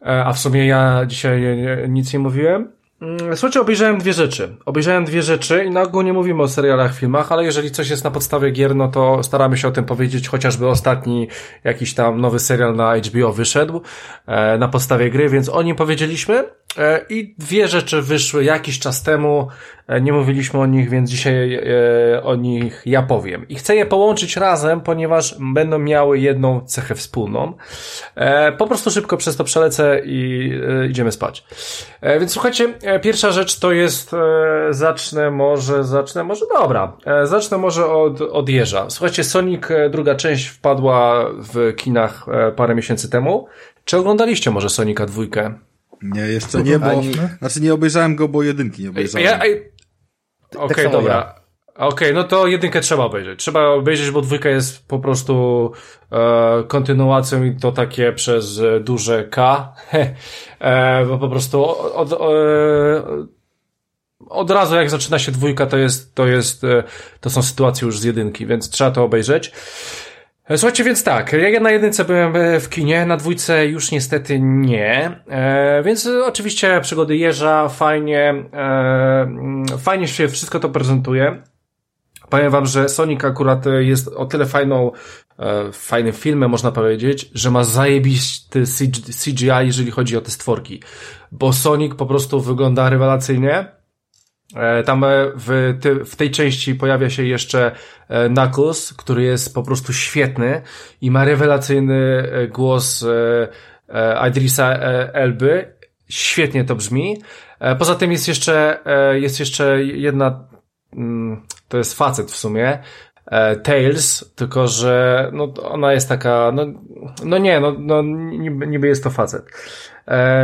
A w sumie ja dzisiaj nic nie mówiłem. Mm, słuchajcie, obejrzałem dwie rzeczy. Obejrzałem dwie rzeczy i na ogół nie mówimy o serialach, filmach, ale jeżeli coś jest na podstawie gier, no to staramy się o tym powiedzieć, chociażby ostatni jakiś tam nowy serial na HBO wyszedł e, na podstawie gry, więc o nim powiedzieliśmy. E, I dwie rzeczy wyszły jakiś czas temu, e, nie mówiliśmy o nich, więc dzisiaj e, o nich ja powiem. I chcę je połączyć razem, ponieważ będą miały jedną cechę wspólną. Po prostu szybko przez to przelecę i idziemy spać. Więc słuchajcie, pierwsza rzecz to jest, zacznę może, zacznę może, dobra, zacznę może od, od Jeża. Słuchajcie, Sonic druga część wpadła w kinach parę miesięcy temu. Czy oglądaliście może Sonika dwójkę? Nie, jeszcze nie, bo... Ani... Znaczy nie obejrzałem go, bo jedynki nie obejrzałem. Ja, Okej, okay, dobra. Ja. Okej, okay, no to jedynkę trzeba obejrzeć. Trzeba obejrzeć, bo dwójka jest po prostu e, kontynuacją i to takie przez duże K. e, bo po prostu od, od, od razu jak zaczyna się dwójka, to jest, to jest, e, to są sytuacje już z jedynki, więc trzeba to obejrzeć. Słuchajcie, więc tak, ja na jedynce byłem e, w kinie, na dwójce już niestety nie, e, więc oczywiście przygody jeża, fajnie, e, mm, fajnie się wszystko to prezentuje. Powiem wam, że Sonic akurat jest o tyle fajną, e, fajnym filmem, można powiedzieć, że ma zajebisty CGI, jeżeli chodzi o te stworki. Bo Sonic po prostu wygląda rewelacyjnie, tam e, w, ty, w tej części pojawia się jeszcze e, Knuckles, który jest po prostu świetny i ma rewelacyjny głos Idrisa Elby. Świetnie to brzmi. Poza tym jest jeszcze, jest jeszcze jedna, mm, to jest facet w sumie, Tails, tylko że no, ona jest taka, no, no nie, no, no niby jest to facet.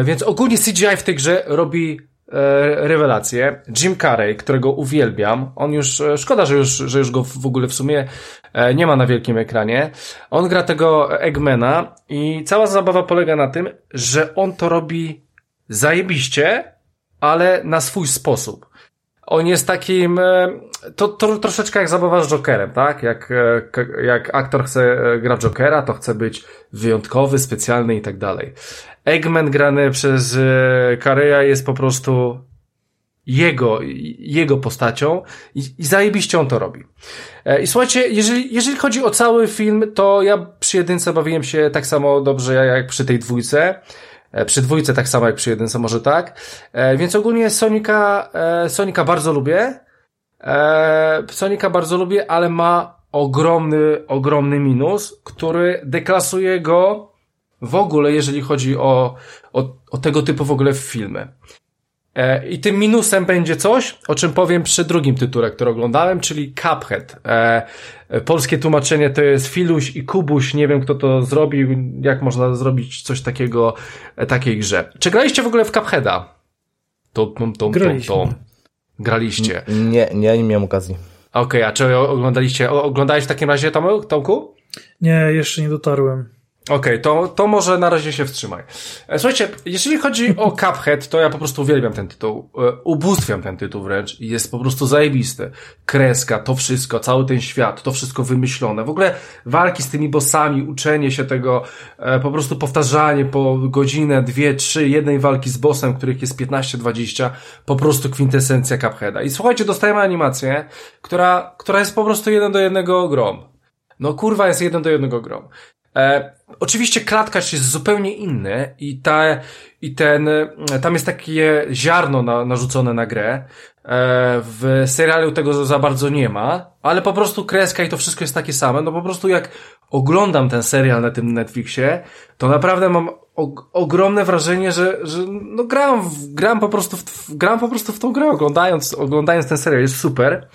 Więc ogólnie CGI w tej grze robi E, rewelację. Jim Carrey, którego uwielbiam, on już, e, szkoda, że już, że już go w ogóle w sumie e, nie ma na wielkim ekranie. On gra tego Eggmana i cała zabawa polega na tym, że on to robi zajebiście, ale na swój sposób. On jest takim, to, to troszeczkę jak zabawa z Jokerem, tak? Jak, jak aktor chce grać Jokera, to chce być wyjątkowy, specjalny i tak dalej. Eggman grany przez Kareya jest po prostu jego, jego postacią i, i zajebiście on to robi. E, I słuchajcie, jeżeli, jeżeli chodzi o cały film, to ja przy jedynce bawiłem się tak samo dobrze jak przy tej dwójce. E, przy dwójce tak samo jak przy jedynce, może tak. E, więc ogólnie Sonika, Sonika bardzo lubię. Sonika bardzo lubię, ale ma ogromny, ogromny minus, który deklasuje go w ogóle, jeżeli chodzi o, o, o tego typu w ogóle filmy. E, I tym minusem będzie coś, o czym powiem przy drugim tytule, który oglądałem, czyli Cuphead. E, polskie tłumaczenie to jest Filuś i Kubuś, nie wiem kto to zrobił, jak można zrobić coś takiego, e, takiej grze. Czy graliście w ogóle w Cupheada? To, to, to, to, Graliście. Nie, nie, nie miałem okazji. Okej, okay, a czy oglądaliście, oglądałeś w takim razie Tomku? Nie, jeszcze nie dotarłem. Okej, okay, to, to może na razie się wstrzymaj. E, słuchajcie, jeżeli chodzi o Cuphead, to ja po prostu uwielbiam ten tytuł. E, ubóstwiam ten tytuł wręcz. Jest po prostu zajebisty. Kreska, to wszystko, cały ten świat, to wszystko wymyślone. W ogóle walki z tymi bossami, uczenie się tego, e, po prostu powtarzanie po godzinę, dwie, trzy, jednej walki z bossem, których jest 15-20, po prostu kwintesencja Cupheada. I słuchajcie, dostajemy animację, która, która jest po prostu jeden do jednego grom. No kurwa jest jeden do jednego grom. E, oczywiście klatkarz jest zupełnie inny i ta, i ten, tam jest takie ziarno na, narzucone na grę. E, w serialu tego za bardzo nie ma, ale po prostu kreska i to wszystko jest takie same. No po prostu jak oglądam ten serial na tym Netflixie, to naprawdę mam ogromne wrażenie, że, że no gram, gram po prostu w, gram po prostu w tą grę oglądając, oglądając ten serial. Jest super.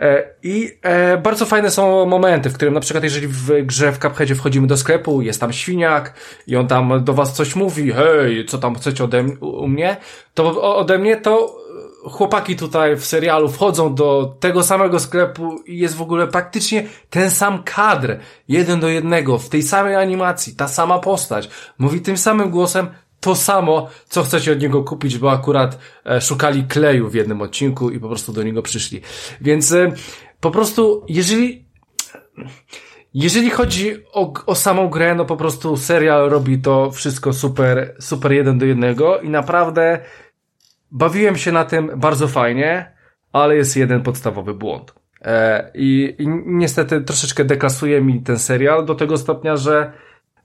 E, I e, bardzo fajne są momenty, w którym na przykład jeżeli w grze w Cupheadzie wchodzimy do sklepu, jest tam świniak i on tam do was coś mówi, hej, co tam chcecie ode u mnie, to ode mnie to chłopaki tutaj w serialu wchodzą do tego samego sklepu i jest w ogóle praktycznie ten sam kadr, jeden do jednego, w tej samej animacji, ta sama postać, mówi tym samym głosem, to samo, co chcecie od niego kupić, bo akurat e, szukali kleju w jednym odcinku i po prostu do niego przyszli. Więc e, po prostu, jeżeli, jeżeli chodzi o, o samą grę, no po prostu serial robi to wszystko super, super jeden do jednego i naprawdę bawiłem się na tym bardzo fajnie, ale jest jeden podstawowy błąd. E, i, I niestety troszeczkę deklasuje mi ten serial do tego stopnia, że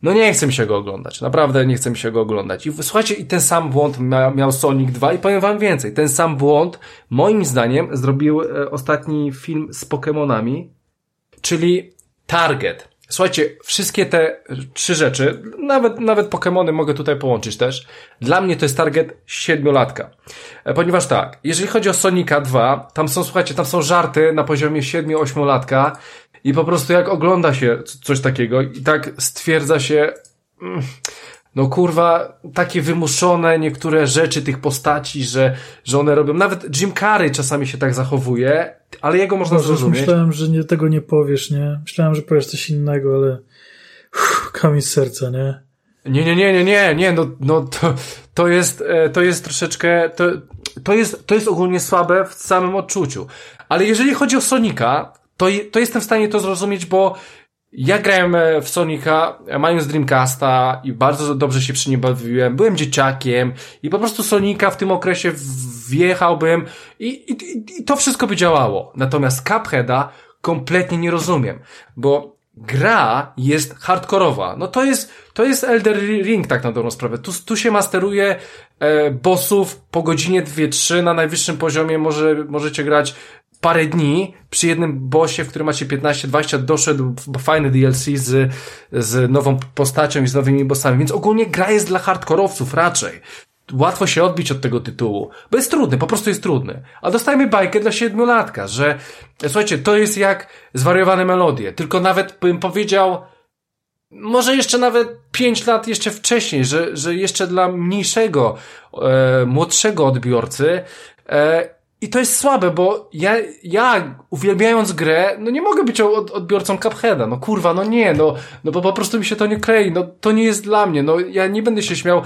no nie chcę mi się go oglądać. Naprawdę nie chcę mi się go oglądać. I słuchajcie, i ten sam błąd mia, miał Sonic 2 i powiem wam więcej. Ten sam błąd, moim zdaniem, zrobił e, ostatni film z Pokémonami, czyli Target. Słuchajcie, wszystkie te trzy rzeczy, nawet, nawet Pokémony mogę tutaj połączyć też. Dla mnie to jest target siedmiolatka. E, ponieważ tak, jeżeli chodzi o Sonika 2, tam są, słuchajcie, tam są żarty na poziomie 7-8 latka i po prostu jak ogląda się coś takiego i tak stwierdza się, mm, no kurwa, takie wymuszone niektóre rzeczy tych postaci, że, że one robią, nawet Jim Carrey czasami się tak zachowuje, ale jego można Boże, zrozumieć. Myślałem, że nie, tego nie powiesz, nie? Myślałem, że powiesz coś innego, ale uff, kamień z serca, nie? Nie, nie, nie, nie, nie, nie, no, no to, to jest, e, to jest troszeczkę, to, to jest, to jest ogólnie słabe w samym odczuciu. Ale jeżeli chodzi o Sonika, to, to jestem w stanie to zrozumieć, bo ja grałem e, w Sonika, e, mając Dreamcasta i bardzo dobrze się przy nim bawiłem. Byłem dzieciakiem i po prostu Sonika w tym okresie wjechałbym i, i, i to wszystko by działało. Natomiast Cupheada kompletnie nie rozumiem, bo gra jest hardkorowa. No to jest, to jest Elder Ring tak na dobrą sprawę. Tu, tu się masteruje e, bossów po godzinie 2-3 na najwyższym poziomie może, możecie grać parę dni przy jednym bossie, w którym macie 15-20, doszedł fajny DLC z, z nową postacią i z nowymi bossami, więc ogólnie gra jest dla hardkorowców raczej. Łatwo się odbić od tego tytułu, bo jest trudny, po prostu jest trudny. A dostajemy bajkę dla siedmiolatka, że słuchajcie, to jest jak zwariowane melodie, tylko nawet bym powiedział, może jeszcze nawet pięć lat jeszcze wcześniej, że, że jeszcze dla mniejszego, e, młodszego odbiorcy e, i to jest słabe, bo ja, ja uwielbiając grę, no nie mogę być od, odbiorcą Cupheada. No kurwa, no nie, no, no bo po prostu mi się to nie klei. No to nie jest dla mnie. No ja nie będę się śmiał.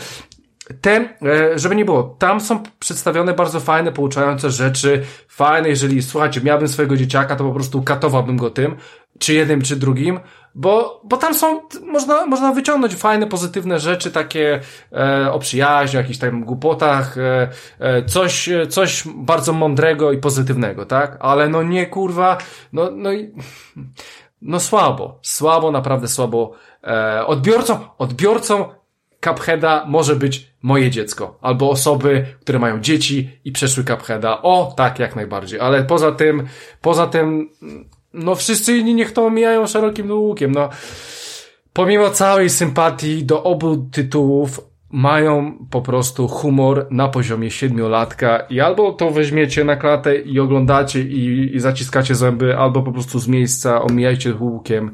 Te, e, żeby nie było, tam są przedstawione bardzo fajne, pouczające rzeczy, fajne, jeżeli, słuchajcie, miałbym swojego dzieciaka, to po prostu katowałbym go tym, czy jednym, czy drugim, bo, bo tam są, można, można wyciągnąć fajne, pozytywne rzeczy, takie e, o przyjaźni, o jakichś tam głupotach, e, e, coś, coś bardzo mądrego i pozytywnego, tak? Ale no nie, kurwa, no, no, no słabo, słabo, naprawdę słabo. E, odbiorcą, odbiorcą Cupheada może być moje dziecko, albo osoby, które mają dzieci i przeszły Cupheada. O, tak, jak najbardziej. Ale poza tym, poza tym, no wszyscy inni niech to omijają szerokim łukiem, no. Pomimo całej sympatii do obu tytułów, mają po prostu humor na poziomie siedmiolatka i albo to weźmiecie na klatę i oglądacie i, i zaciskacie zęby, albo po prostu z miejsca omijajcie łukiem.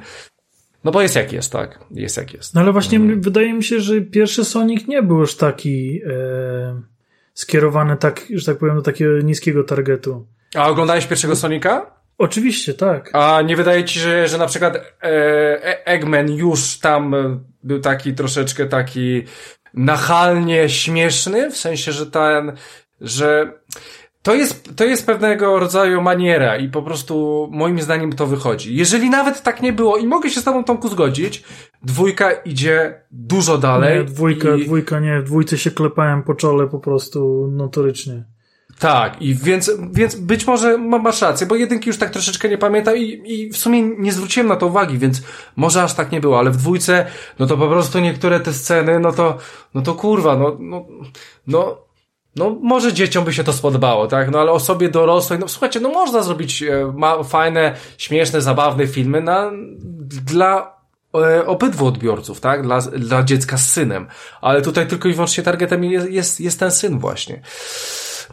No bo jest jak jest, tak? Jest jak jest. No ale właśnie hmm. wydaje mi się, że pierwszy Sonic nie był już taki e, skierowany tak, że tak powiem, do takiego niskiego targetu. A oglądałeś pierwszego Sonika? Oczywiście, tak. A nie wydaje ci się, że, że na przykład e, Eggman już tam e, był taki troszeczkę taki nachalnie śmieszny? W sensie, że ten, że to jest, to jest pewnego rodzaju maniera i po prostu moim zdaniem to wychodzi. Jeżeli nawet tak nie było i mogę się z tobą Tomku zgodzić, dwójka idzie dużo dalej. Nie, dwójka, i... dwójka nie, dwójce się klepałem po czole po prostu notorycznie. Tak, i więc, więc być może masz rację, bo jedynki już tak troszeczkę nie pamiętam i, i w sumie nie zwróciłem na to uwagi, więc może aż tak nie było, ale w dwójce, no to po prostu niektóre te sceny, no to, no to kurwa, no, no, no, no może dzieciom by się to spodobało, tak? No ale osobie dorosłej, no słuchajcie, no można zrobić e, ma, fajne, śmieszne, zabawne filmy na, dla e, obydwu odbiorców, tak? Dla, dla dziecka z synem. Ale tutaj tylko i wyłącznie targetem jest, jest, jest ten syn właśnie.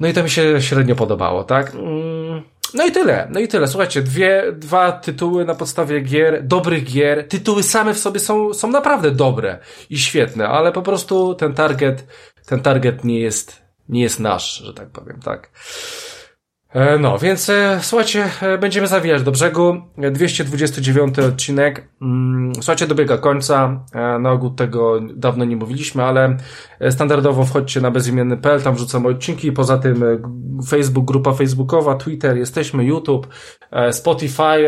No i to mi się średnio podobało, tak? Mm. No i tyle, no i tyle. Słuchajcie, dwie, dwa tytuły na podstawie gier, dobrych gier. Tytuły same w sobie są, są naprawdę dobre i świetne, ale po prostu ten target, ten target nie jest, nie jest nasz, że tak powiem, tak. E, no, więc e, słuchajcie, e, będziemy zawijać do brzegu. 229 odcinek. Mm, słuchajcie, dobiega końca. Na ogół tego dawno nie mówiliśmy, ale standardowo wchodźcie na bezimienny.pl, tam wrzucamy odcinki. Poza tym Facebook, grupa facebookowa, Twitter, jesteśmy, YouTube, Spotify,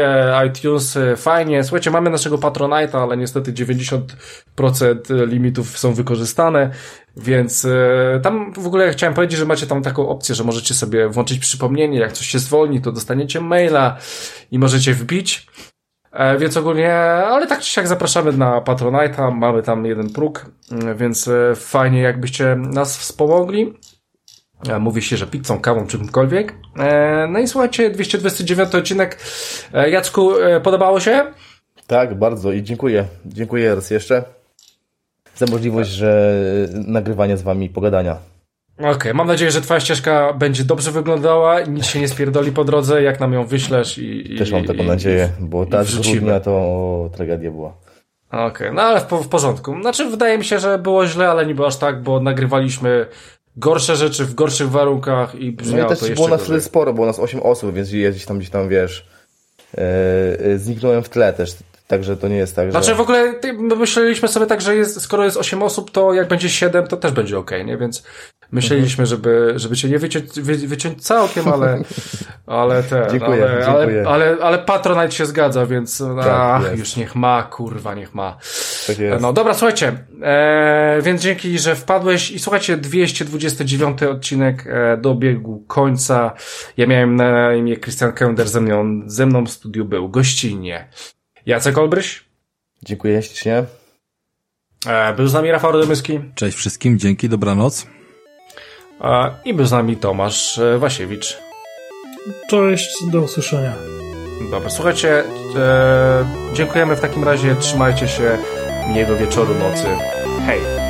iTunes, fajnie. Słuchajcie, mamy naszego Patronite'a, ale niestety 90% limitów są wykorzystane. Więc e, tam w ogóle chciałem powiedzieć, że macie tam taką opcję, że możecie sobie włączyć przypomnienie, jak coś się zwolni, to dostaniecie maila i możecie wbić. E, więc ogólnie, ale tak czy siak zapraszamy na Patronite'a, mamy tam jeden próg, mm, więc e, fajnie jakbyście nas wspomogli. E, Mówi się, że pizzą, kawą, czymkolwiek. No i słuchajcie, 229 odcinek. E, Jacku, podobało się? Tak, bardzo i dziękuję. Dziękuję raz jeszcze za możliwość, że nagrywania z wami pogadania. Okej, mam nadzieję, że twoja ścieżka będzie dobrze wyglądała i nic się nie spierdoli po drodze, jak nam ją wyślesz i... i Też mam taką i- nadzieję, bo ta z grudnia to tragedia była. Okej, no ale w, w porządku. Znaczy, wydaje mi się, że było źle, ale nie było aż tak, bo nagrywaliśmy gorsze rzeczy w gorszych warunkach i No i brzmiało też to było nas wtedy sporo, było nas 8 osób, więc gdzieś tam, gdzieś tam, wiesz, e, zniknąłem w tle też, także to nie jest tak, że... Znaczy w ogóle my myśleliśmy sobie tak, że jest, skoro jest 8 osób, to jak będzie 7, to też będzie okej, nie? Więc myśleliśmy, żeby, żeby cię nie wyciąć, wy, wyciąć całkiem, ale, ale te, Dziękuję, ale, dziękuję. ale, ale, ale Patronite się zgadza, więc Tak, ach, jest. już niech ma, kurwa, niech ma. Tak jest. No dobra, słuchajcie, e, więc dzięki, że wpadłeś i słuchajcie, 229 odcinek e, dobiegł końca. Ja miałem na imię Christian Kender, ze mną, ze mną w studiu był gościnnie Jacek Olbryś, Dziękuję ślicznie. e, był z nami Rafał Radomyski Cześć wszystkim, dzięki, dobranoc. e, i był z nami Tomasz e, Wasiewicz. Cześć, do usłyszenia. Dobra, słuchajcie, e, dziękujemy w takim razie, trzymajcie się, miłego wieczoru, nocy, hej!